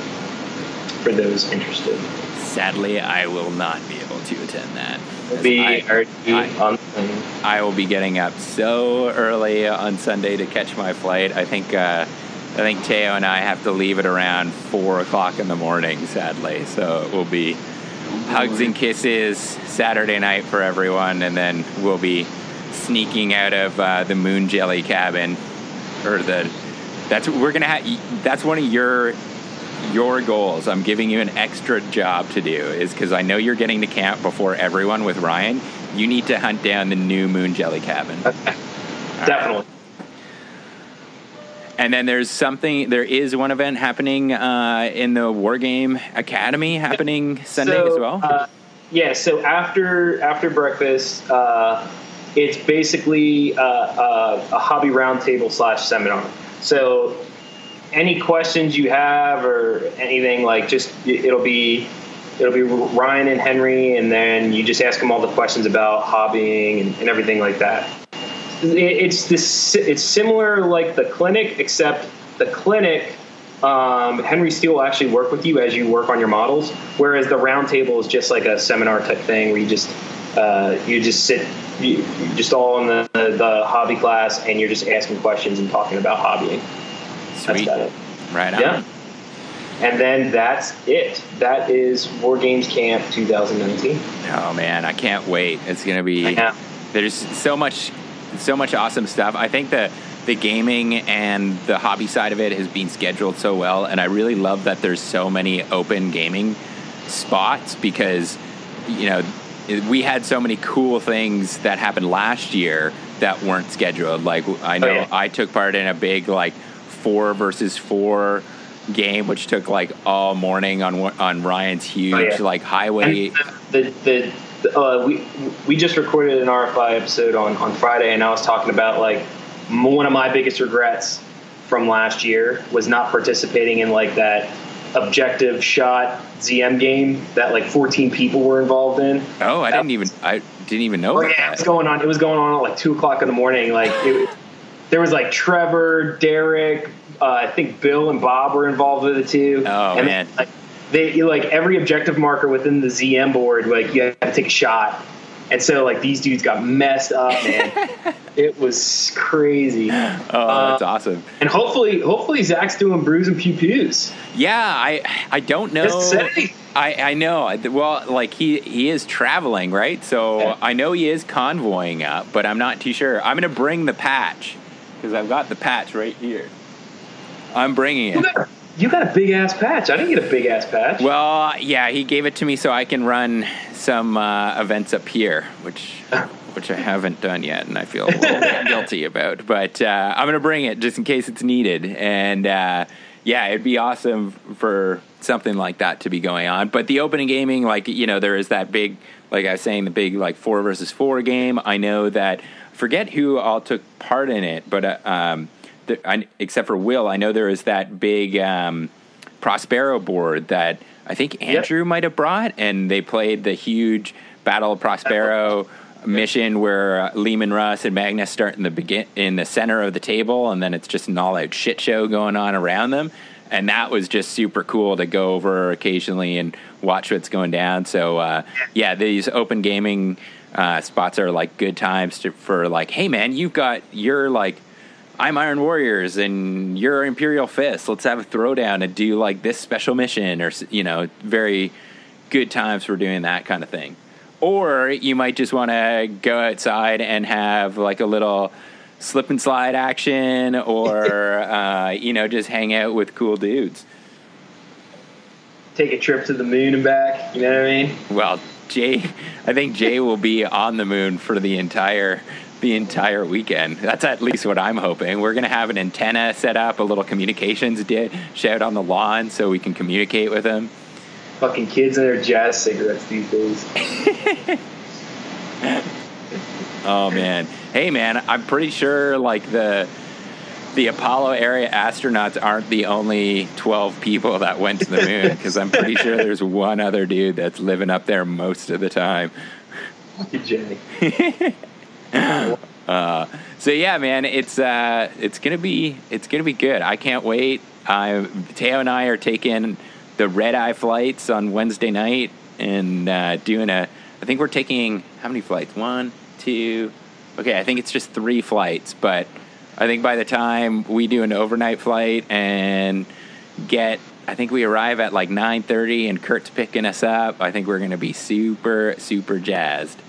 For those interested. Sadly, I will not be able to attend that. Be I, I, I, will be getting up so early on Sunday to catch my flight. I think uh, I think Teo and I have to leave it around four o'clock in the morning, sadly. So it will be hugs and kisses Saturday night for everyone, and then we'll be sneaking out of uh, the Moon Jelly cabin, or the that's we're gonna have. That's one of your your goals. I'm giving you an extra job to do is because I know you're getting to camp before everyone with Ryan. You need to hunt down the new Moon Jelly cabin. Definitely. And then there's something. There is one event happening uh, in the Wargame Academy happening Sunday So, as well. Uh, yeah. So after after breakfast, uh, it's basically uh, uh, a hobby roundtable slash seminar. So any questions you have or anything like just it'll be it'll be Ryan and Henry, and then you just ask them all the questions about hobbying and, and everything like that. It, it's this. It's similar like the clinic, except the clinic. Um, Henry Steele will actually work with you as you work on your models, whereas the roundtable is just like a seminar type thing where you just uh, you just sit you, just all in the, the, hobby class and you're just asking questions and talking about hobbying. Sweet. right on. Yeah. And then that's it. That is War Games Camp 2019. Oh man, I can't wait. It's gonna be. Yeah. There's so much, so much awesome stuff. I think the the gaming and the hobby side of it has been scheduled so well, and I really love that there's so many open gaming spots because you know we had so many cool things that happened last year that weren't scheduled. Like I know yeah. I took part in a big like four versus four game, which took like all morning on on Ryan's huge Oh, yeah. like highway. And the the, the uh, we we just recorded an RFI episode on on Friday, and I was talking about like one of my biggest regrets from last year was not participating in like that objective shot ZM game that like 14 people were involved in. Oh, I didn't even I didn't even know Oh yeah, it was going on. It was going on at like two o'clock in the morning. Like it, there was like Trevor, Derek, uh, I think Bill and Bob were involved with it too. Oh, and man. like they like every objective marker within the ZM board, like you had to take a shot. And so like these dudes got messed up, man. it was crazy. Oh, that's um, awesome. And hopefully, hopefully Zach's doing brews and pew pews. Yeah, I I don't know. Just say. I I know. Well, like he he is traveling, right? So Yeah. I know he is convoying up, but I'm not too sure. I'm gonna bring the patch because I've got the patch right here. I'm bringing it. got, you got a big ass patch. I didn't get a big ass patch. Well, yeah, he gave it to me so I can run some uh, events up here, which which I haven't done yet, and I feel a little bit guilty about. But uh, I'm gonna bring it just in case it's needed, and uh, yeah, it'd be awesome for something like that to be going on. But the opening gaming, like you know, there is that big, like I was saying, the big like four versus four game. I know that forget who all took part in it, but uh, um, the, I, except for Will, I know there is that big. Um, Prospero board that I think Andrew might have brought, and they played the huge Battle of Prospero mission where uh, Leman Russ and Magnus start in the begin in the center of the table, and then it's just an all-out shit show going on around them. And that was just super cool to go over occasionally and watch what's going down. So uh, yeah, these open gaming uh, spots are like good times to, for like, hey man, you've got your like I'm Iron Warriors and you're Imperial Fist. Let's have a throwdown and do like this special mission or, you know, very good times for doing that kind of thing. Or you might just want to go outside and have like a little slip and slide action or, uh, you know, just hang out with cool dudes. Take a trip to the moon and back. You know what I mean? Well, Jay, I think Jay will be on the moon for the entire the entire weekend. That's at least what I'm hoping. We're gonna have an antenna set up, a little communications dish out on the lawn, so we can communicate with them. Fucking kids and their jazz cigarettes these days. Oh man, hey man, I'm pretty sure like the the Apollo area astronauts aren't the only 12 people that went to the moon because I'm pretty sure there's one other dude that's living up there most of the time. Fucking Jay. Uh, so yeah, man, it's uh, it's gonna be it's gonna be good. I can't wait. I Teo and I are taking the red eye flights on Wednesday night and uh, doing a. I think we're taking how many flights? One, two. Okay, I think it's just three flights, but I think by the time we do an overnight flight and get, I think we arrive at like nine thirty, and Kurt's picking us up. I think we're gonna be super super jazzed.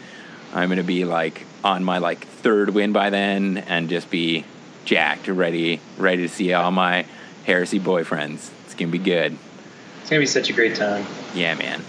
I'm gonna be like on my like third win by then, and just be jacked, ready ready to see all my heresy boyfriends. It's gonna be good. It's gonna be such a great time. Yeah, man.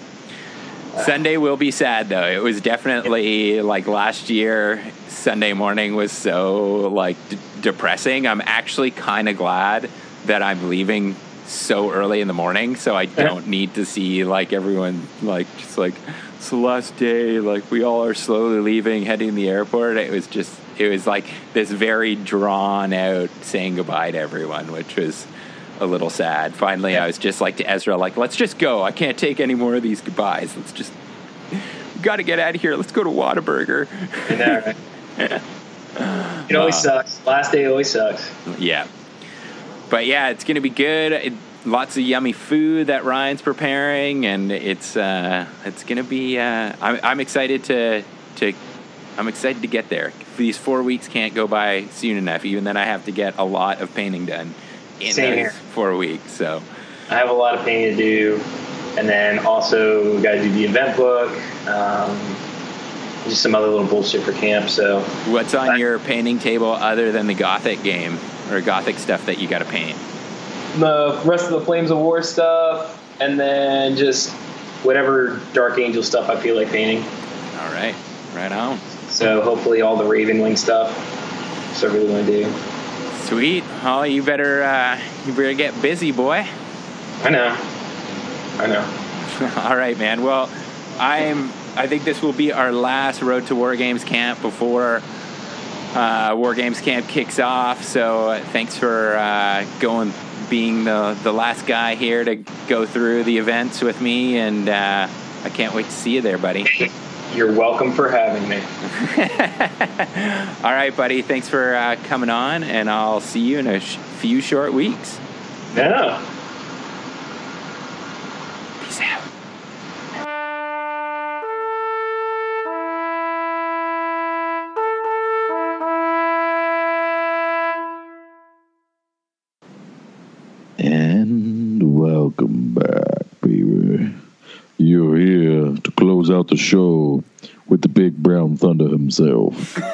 Sunday will be sad though. It was definitely like last year. Sunday morning was so like d- depressing. I'm actually kind of glad that I'm leaving so early in the morning, so I don't need to see like everyone like just like it's the last day. Like we all are slowly leaving, heading to the airport. It was just it was like this very drawn out saying goodbye to everyone, which was a little sad. Finally, I was just like to Ezra, like, let's just go. I can't take any more of these goodbyes. Let's just, we got to get out of here. Let's go to Whataburger. Know, right? it always uh, sucks. Last day always sucks. Yeah. But yeah, it's going to be good. It, lots of yummy food that Ryan's preparing, and it's uh, it's to be. Uh, I'm, I'm excited to to I'm excited to get there. These four weeks can't go by soon enough. Even then, I have to get a lot of painting done in Same those here. four weeks. So I have a lot of painting to do, and then also got to do the event book, um, just some other little bullshit for camp. So What's on your painting table other than the Gothic game or Gothic stuff that you got to paint? The rest of the Flames of War stuff, and then just whatever Dark Angel stuff I feel like painting. All right, right on. So hopefully all the Ravenwing stuff. So I really want to do. Sweet. Oh, you better uh, you better get busy, boy. I know. I know. All right, man. Well, I'm. I think this will be our last Road to War Games camp before uh, War Games camp kicks off. So uh, thanks for uh, going, being the the last guy here to go through the events with me, and uh, I can't wait to see you there, buddy. You're welcome for having me. All right, buddy. Thanks for uh, coming on, and I'll see you in a sh- few short weeks. No. Welcome back, baby. You're here to close out the show with the big brown thunder himself.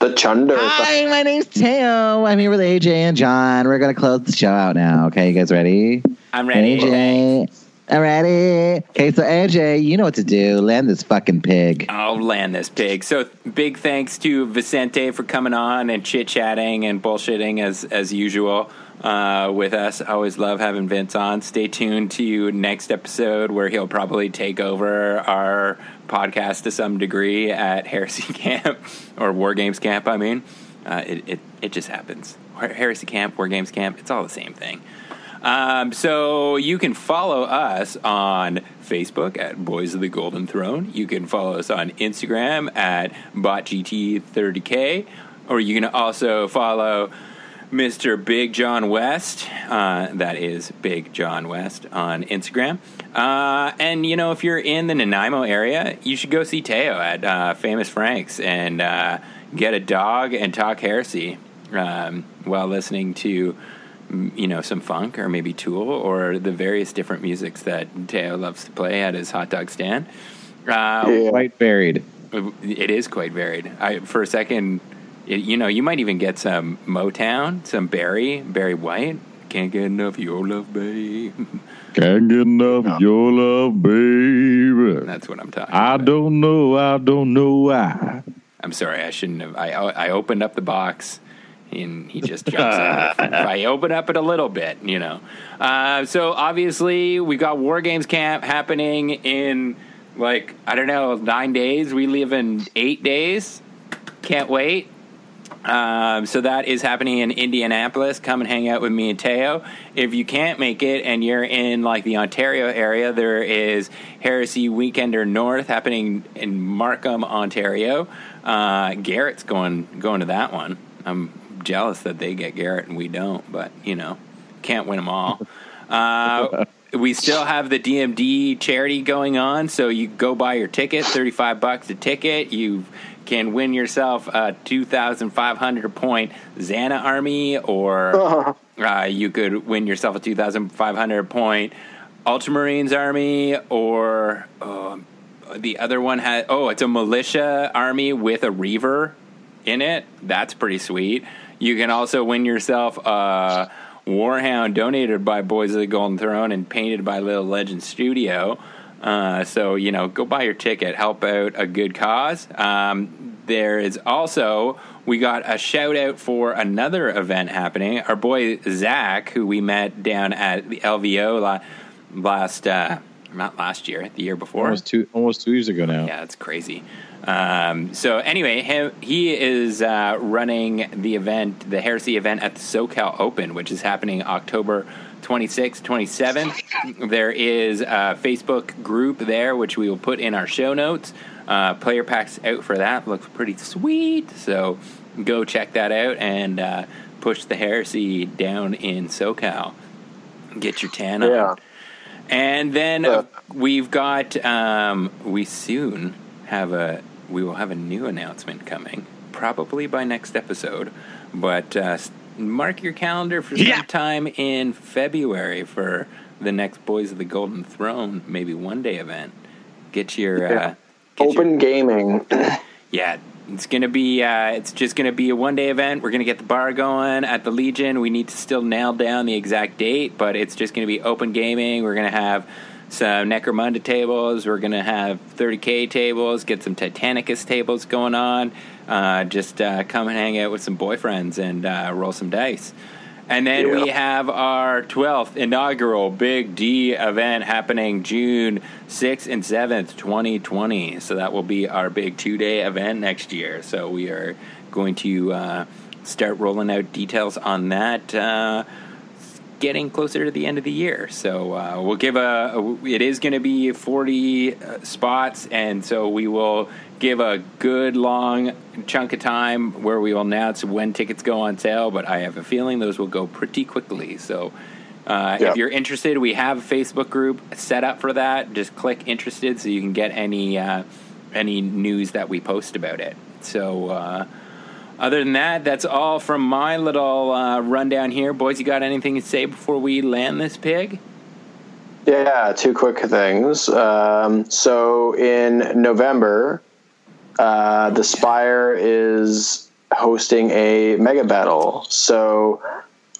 The Chunder. Hi, my name's Teo. I'm here with AJ and John. We're gonna close the show out now. Okay, you guys ready? I'm ready. AJ. I'm ready. Okay, so AJ, you know what to do. Land this fucking pig. I'll land this pig. So big thanks to Vicente for coming on and chit chatting and bullshitting as as usual uh, with us. Always love having Vince on. Stay tuned to next episode where he'll probably take over our podcast to some degree at Heresy Camp or War Games Camp. I mean, uh, it, it it just happens. Heresy Camp, War Games Camp, it's all the same thing. Um, so you can follow us on Facebook at Boys of the Golden Throne. You can follow us on Instagram at BotGT30K, or you can also follow Mr. Big John West. Uh, that is Big John West on Instagram. Uh, and you know, if you're in the Nanaimo area, you should go see Teo at uh, Famous Frank's and uh, get a dog and talk heresy um, while listening to you know some funk or maybe Tool or the various different musics that Teo loves to play at his hot dog stand. Uh, Yeah. Quite varied. it is quite varied. I for a second, it, you know, you might even get some Motown, some Barry, Barry White. Can't get enough of your love, baby. Can't get enough of your love, baby. That's what I'm talking. I about. don't know. I don't know why. I'm sorry, I shouldn't have. I I opened up the box. And he just jumps out. If I open up it a little bit, you know. Uh, so obviously, we got War Games Camp happening in like I don't know nine days. We live in eight days. Can't wait. Um, so that is happening in Indianapolis. Come and hang out with me and Teo. If you can't make it and you're in like the Ontario area, there is Heresy Weekender North happening in Markham, Ontario. Uh, Garrett's going going to that one. I'm jealous that they get Garrett and we don't, but you know, can't win them all. Uh, we still have the DMD charity going on, so you go buy your ticket, thirty five bucks a ticket. You can win yourself a two thousand five hundred point Xana army, or uh, you could win yourself a two thousand five hundred point Ultramarines army, or um, the other one had oh, it's a militia army with a Reaver in it. That's pretty sweet. You can also win yourself a Warhound donated by Boys of the Golden Throne and painted by Little Legend Studio. Uh, so you know, go buy your ticket, help out a good cause. Um, there is also we got a shout out for another event happening. Our boy Zach, who we met down at the LVO la- last, uh, not last year, the year before. Almost two, almost two years ago now. Yeah, it's crazy. Um, so anyway, him, he is uh, running the event, the Heresy event at the SoCal Open, which is happening October 26th, 27th. There is a Facebook group there, which we will put in our show notes. Uh, player packs out for that looks pretty sweet. So go check that out and uh, push the Heresy down in SoCal. Get your tan on. Yeah. And then Yeah. we've got um, we soon have a we will have a new announcement coming probably by next episode, but uh, mark your calendar for Yeah. sometime in February for the next Boys of the Golden Throne maybe one day event. Get your uh, Yeah. get your- Open gaming. yeah, it's gonna be. Uh, it's just gonna be a one day event. We're gonna get the bar going at the Legion. We need to still nail down the exact date, but it's just gonna be open gaming. We're gonna have some Necromunda tables. We're gonna have 30k tables. Get some Titanicus tables going on. Uh, just uh, come and hang out with some boyfriends and uh, roll some dice. And then we have our 12th inaugural Big D event happening June 6th and 7th, 2020. So that will be our big two day event next year. So we are going to uh, start rolling out details on that. Uh, getting closer to the end of the year. So uh, we'll give a, a it is going to be 40 uh, spots and so we will give a good long chunk of time where we will announce when tickets go on sale, but I have a feeling those will go pretty quickly. So uh, Yeah. if you're interested, we have a Facebook group set up for that. Just click interested so you can get any uh, any news that we post about it. So uh, other than that, that's all from my little uh, rundown here. Boys, you got anything to say before we land this pig? Yeah, two quick things. Um, so in November, uh, the Spire is hosting a mega battle. So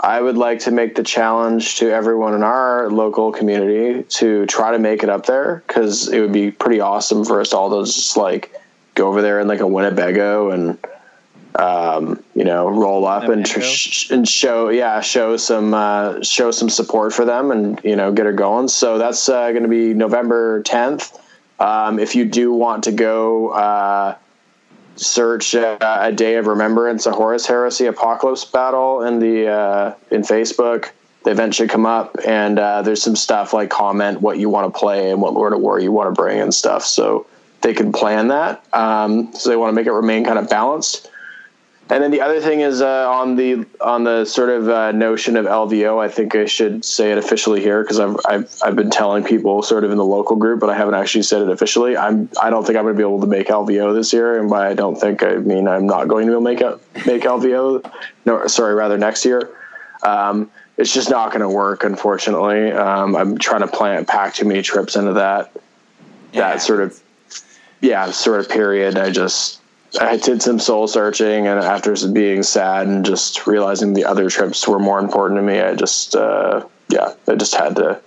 I would like to make the challenge to everyone in our local community to try to make it up there because it would be pretty awesome for us all to just like go over there in like a Winnebago and um, you know roll up and tr- sh- and show yeah show some uh, show some support for them and you know get her going. So that's uh, going to be November 10th. Um, if you do want to go uh, search uh, a day of remembrance, a Horus Heresy Apocalypse battle in the uh, in Facebook. The event should come up, and uh, there's some stuff like comment what you want to play and what Lord of War you want to bring and stuff. So they can plan that. Um, so they want to make it remain kind of balanced. And then the other thing is uh, on the on the sort of uh, notion of LVO. I think I should say it officially here because I've, I've I've been telling people sort of in the local group, but I haven't actually said it officially. I'm I don't think I'm going to be able to make LVO this year, and by I don't think I mean I'm not going to be able to make make LVO. No, sorry, rather next year. Um, it's just not going to work, unfortunately. Um, I'm trying to plan pack too many trips into that Yeah. that sort of yeah sort of period. I just I did some soul searching, and after being sad and just realizing the other trips were more important to me, I just uh, yeah, I just had to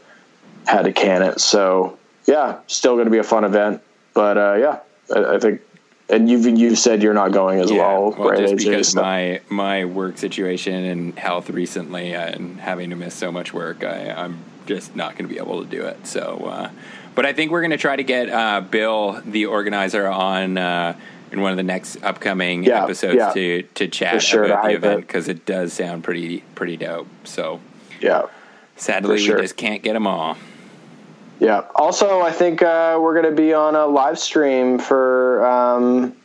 had to can it. So yeah, still going to be a fun event, but uh, yeah, I, I think. And you've you said you're not going as well, right? just AJ? because So- my my work situation and health recently, and having to miss so much work, I, I'm just not going to be able to do it. So, uh, but I think we're going to try to get uh, Bill, the organizer, on uh, in one of the next upcoming Yeah, episodes yeah. to to chat sure, about the event because it does sound pretty pretty dope. So, yeah. sadly, sure. we just can't get them all. Yeah. Also, I think uh, we're going to be on a live stream for um,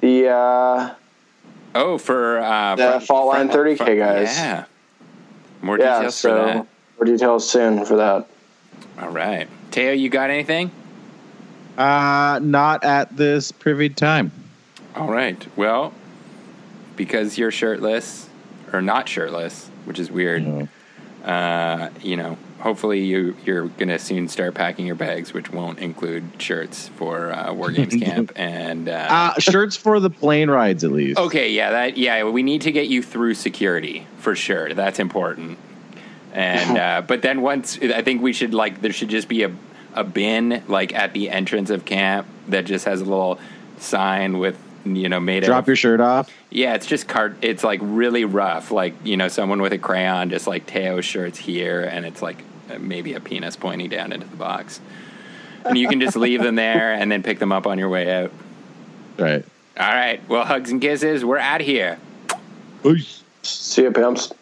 the uh, Oh, for uh, The front- Fault Line 30K guys. Yeah, more yeah. details for So that. more details soon for that. All right, Teo, you got anything? Uh, not at this privy time. All right. Well, because you're shirtless or not shirtless, which is weird. Uh, you know, hopefully you you're gonna soon start packing your bags, which won't include shirts for uh, War Games Camp and. Uh, Uh, shirts for the plane rides, at least. okay, yeah, that yeah, we need to get you through security for sure. That's important. And uh, but then once I think we should like there should just be a a bin like at the entrance of camp that just has a little sign with you know made it. Drop of your shirt off. yeah, it's just cart. It's like really rough. Like you know, someone with a crayon just like Teo shirts here, and it's like maybe a penis pointing down into the box. And you can just leave them there and then pick them up on your way out. Right. All right. Well, hugs and kisses. We're out of here. Peace. See you, pimps.